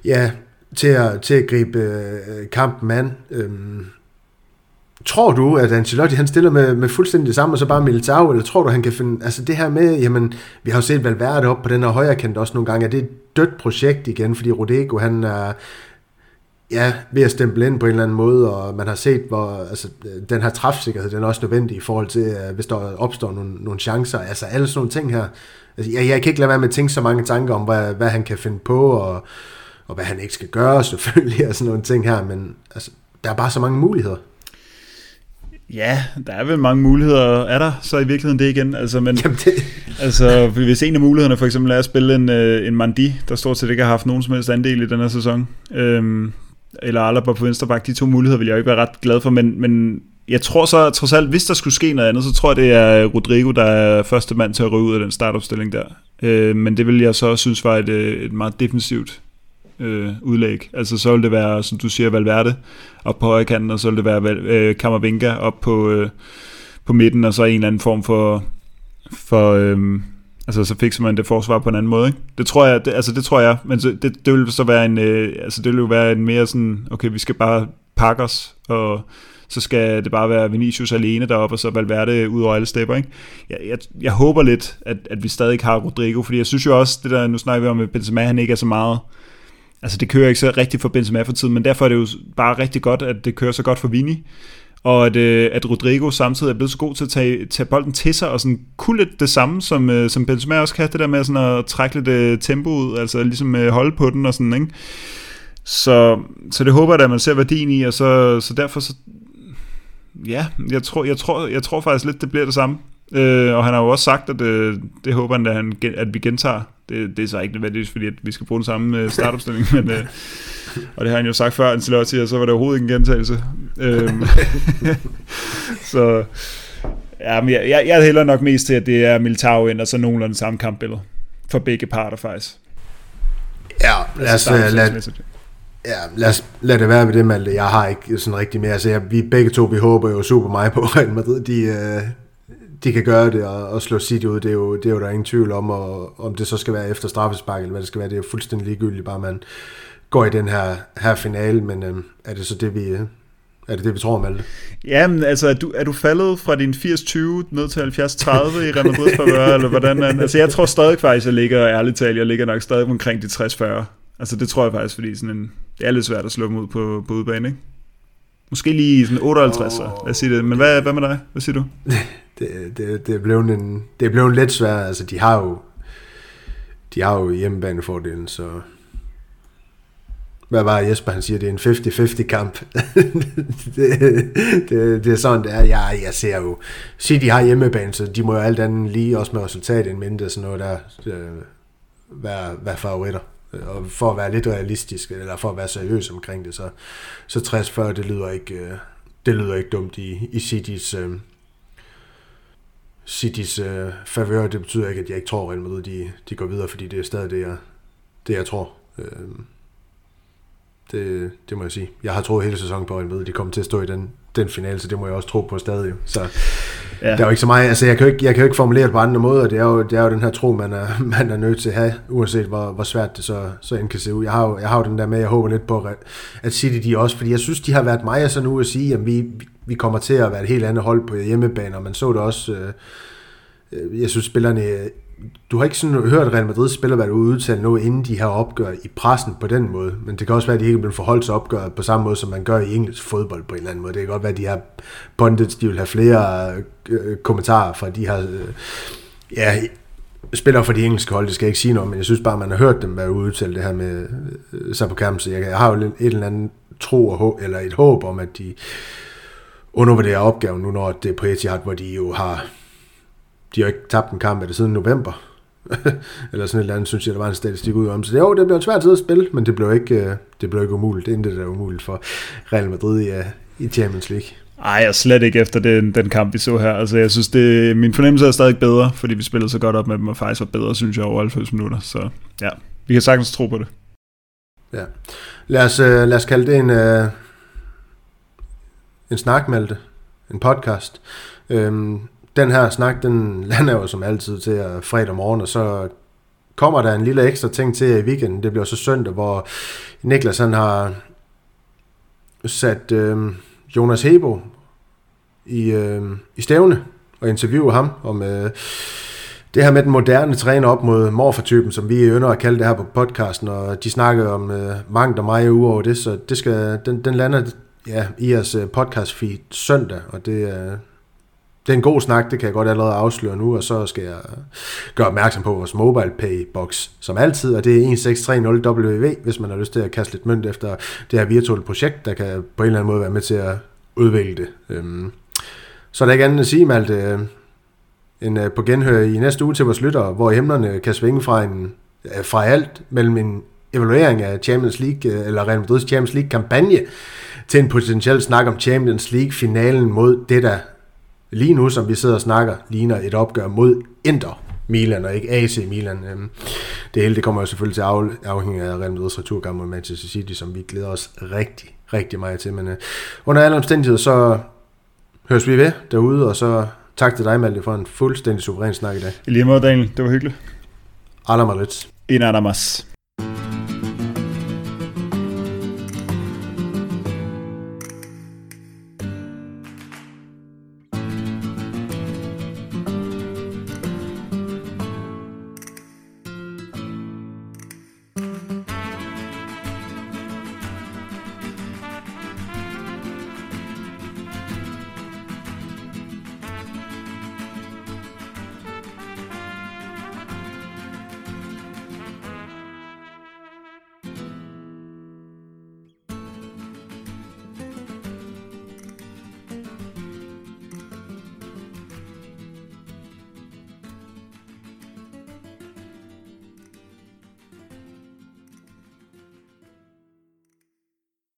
ja, til at, til at gribe øh, kampen an, øhm, Tror du, at Ancelotti han stiller med, med fuldstændig det samme, og så bare Militao, eller tror du, han kan finde, altså det her med, jamen, vi har jo set Valverde op på den her højre kant også nogle gange, er det et dødt projekt igen, fordi Rodrigo, han er, ja, ved at stemple ind på en eller anden måde, og man har set, hvor altså, den her træfsikkerhed, den er også nødvendig i forhold til, hvis der opstår nogle, nogle chancer, altså alle sådan nogle ting her. Altså, jeg, jeg kan ikke lade være med at tænke så mange tanker om, hvad, hvad han kan finde på, og, og hvad han ikke skal gøre, *laughs* selvfølgelig, og sådan nogle ting her, men altså, der er bare så mange muligheder. Ja, der er vel mange muligheder. Er der så i virkeligheden det igen? Altså, men, Jamen det... altså, hvis en af mulighederne for eksempel er at spille en, øh, en Mandi, der stort set ikke har haft nogen som helst andel i den her sæson, øhm, eller Alaba på venstre bak, de to muligheder vil jeg ikke være ret glad for, men, men jeg tror så trods alt, hvis der skulle ske noget andet, så tror jeg, det er Rodrigo, der er første mand til at ryge ud af den startopstilling der. Øh, men det vil jeg så synes var et, øh, et meget defensivt øh, udlæg. Altså så vil det være, som du siger, Valverde op på højre kanten, og så vil det være øh, Kammervinga op på, øh, på midten, og så en eller anden form for, for øh, altså så fikser man det forsvar på en anden måde, ikke? Det tror jeg, det, altså det tror jeg, men så, det, det vil så være en, øh, altså det vil jo være en mere sådan, okay, vi skal bare pakke os, og så skal det bare være Vinicius alene deroppe, og så Valverde ud over alle stepper, ikke? Jeg, jeg, jeg håber lidt, at, at vi stadig har Rodrigo, fordi jeg synes jo også, det der, nu snakker vi om, at Benzema, han ikke er så meget, altså det kører ikke så rigtigt for Benzema for tiden, men derfor er det jo bare rigtig godt, at det kører så godt for Vini, og at, øh, at Rodrigo samtidig er blevet så god til at tage, tage bolden til sig, og sådan kunne lidt det samme, som, øh, som Benzema også kan, det der med sådan at trække lidt øh, tempo ud, altså ligesom øh, holde på den og sådan, ikke? Så, så det håber jeg at man ser værdien i, og så, så derfor så, ja, jeg tror, jeg, tror, jeg tror faktisk lidt, det bliver det samme. Øh, og han har jo også sagt, at øh, det håber han, at, han, at vi gentager. Det, det er så ikke nødvendigvis, fordi at vi skal bruge den samme øh, startopstilling, men, øh, og det har han jo sagt før, Ancelotti, og så var det overhovedet ikke en gentagelse. Øh, *laughs* så ja, men jeg, jeg, jeg hælder nok mest til, at det er Militao ind, og så nogenlunde samme kampbillede. For begge parter faktisk. Ja, lad os, altså, lad, Ja, lad, os, lad det være ved det, Malte. Jeg har ikke sådan rigtig mere. Altså, jeg, vi begge to, vi håber jo super meget på Real Madrid. De, øh, de kan gøre det og, og slå City ud, det er, jo, det er jo der ingen tvivl om, og om det så skal være efter straffespark, eller hvad det skal være, det er jo fuldstændig ligegyldigt, bare man går i den her, her finale, men øh, er det så det, vi, øh, er det det, vi tror, Malte? Jamen, altså, er du, er du faldet fra din 80-20 ned til 70-30 i Real Madrid favør, eller hvordan er Altså, jeg tror stadig faktisk, jeg ligger, ærligt talt, jeg ligger nok stadig omkring de 60-40. Altså, det tror jeg faktisk, fordi sådan en, det er lidt svært at slå dem ud på, på udebane, ikke? Måske lige sådan 58, oh. lad os sige det. Men hvad, hvad med dig? Hvad siger du? *laughs* det, det, det, er blevet en, det er blevet lidt svært. Altså, de har jo, de har jo hjemmebanefordelen, så... Hvad var Jesper, han siger, det er en 50-50 kamp. *laughs* det, det, det, er sådan, det er. Jeg, jeg ser jo, City har hjemmebane, så de må jo alt andet lige, også med resultat en mindre, sådan noget der, øh, være, være favoritter. Og for at være lidt realistisk, eller for at være seriøs omkring det, så, så 60-40, det lyder ikke, øh, det lyder ikke dumt i, i Citys, øh, Citys øh, favør. Det betyder ikke, at jeg ikke tror, at Real Madrid de, de går videre, fordi det er stadig det, jeg, det, jeg tror. Øh, det, det må jeg sige. Jeg har troet hele sæsonen på Real Madrid, de kommer til at stå i den, den finale, så det må jeg også tro på stadig. Så ja. der er jo ikke så meget, altså jeg kan jo ikke, jeg kan jo ikke formulere det på andre måder, det er jo, det er jo den her tro, man er, *laughs* man er nødt til at have, uanset hvor, hvor svært det så, så end kan se ud. Jeg har, jo, jeg har jo den der med, jeg håber lidt på, at City de også, fordi jeg synes, de har været mig så nu at sige, at vi, vi kommer til at være et helt andet hold på hjemmebane, og man så det også, øh, øh jeg synes spillerne øh, du har ikke sådan hørt Real Madrid spiller være ude udtale noget, inden de har opgør i pressen på den måde, men det kan også være, at de ikke bliver forholdt til opgøret på samme måde, som man gør i engelsk fodbold på en eller anden måde. Det kan godt være, at de her pundits, de vil have flere øh, øh, kommentarer fra de her øh, ja, spiller for de engelske hold, det skal jeg ikke sige noget, men jeg synes bare, man har hørt dem være ude udtale det her med øh, sig på kampen, så jeg, jeg har jo et eller andet tro og håb, eller et håb om, at de undervurderer opgaven nu, når det er på Etihad, hvor de jo har de har ikke tabt en kamp af det siden november. *laughs* eller sådan et eller andet, synes jeg, der var en statistik ud om. Så det, jo, det blev svært tid at spille, men det blev ikke, øh, det blev ikke umuligt. Det er intet, der er umuligt for Real Madrid i, øh, i Champions League. Ej, jeg slet ikke efter den, den kamp, vi så her. Altså, jeg synes, det, min fornemmelse er stadig bedre, fordi vi spillede så godt op med dem, og faktisk var bedre, synes jeg, over 90 minutter. Så ja, vi kan sagtens tro på det. Ja. Lad os, uh, lad os kalde det en, en en Malte. en podcast. Øhm, den her snak, den *laughs* lander jo som altid til at fredag morgen, og så kommer der en lille ekstra ting til i weekenden. Det bliver så søndag, hvor Niklas han har sat øh, Jonas Hebo i, øh, i stævne og interviewe ham om øh, det her med den moderne træner op mod morfartypen, som vi ønsker at kalde det her på podcasten, og de snakker om øh, mangt og meget uover det, så det skal, den, den lander ja, i jeres øh, podcast feed søndag, og det er, det er en god snak, det kan jeg godt allerede afsløre nu, og så skal jeg øh, gøre opmærksom på vores mobile pay box, som altid, og det er 1630WV, hvis man har lyst til at kaste lidt mønt efter det her virtuelle projekt, der kan på en eller anden måde være med til at udvikle det. Øhm, så er der ikke andet at sige, Malte, øh, end på genhør i næste uge til vores lyttere, hvor himlerne kan svinge fra, en, fra alt mellem en evaluering af Champions League, eller Real Madrid's Champions League kampagne, til en potentiel snak om Champions League finalen mod det, der lige nu, som vi sidder og snakker, ligner et opgør mod Inter Milan, og ikke AC Milan. Øhm, det hele det kommer jo selvfølgelig til at afhænge af Real Madrid's returkamp mod Manchester City, som vi glæder os rigtig, rigtig meget til. Men øh, under alle omstændigheder, så høres vi ved derude, og så tak til dig, Malte, for en fuldstændig suveræn snak i dag. I lige måde, Daniel. Det var hyggeligt. Alla Madrid. En Adamas.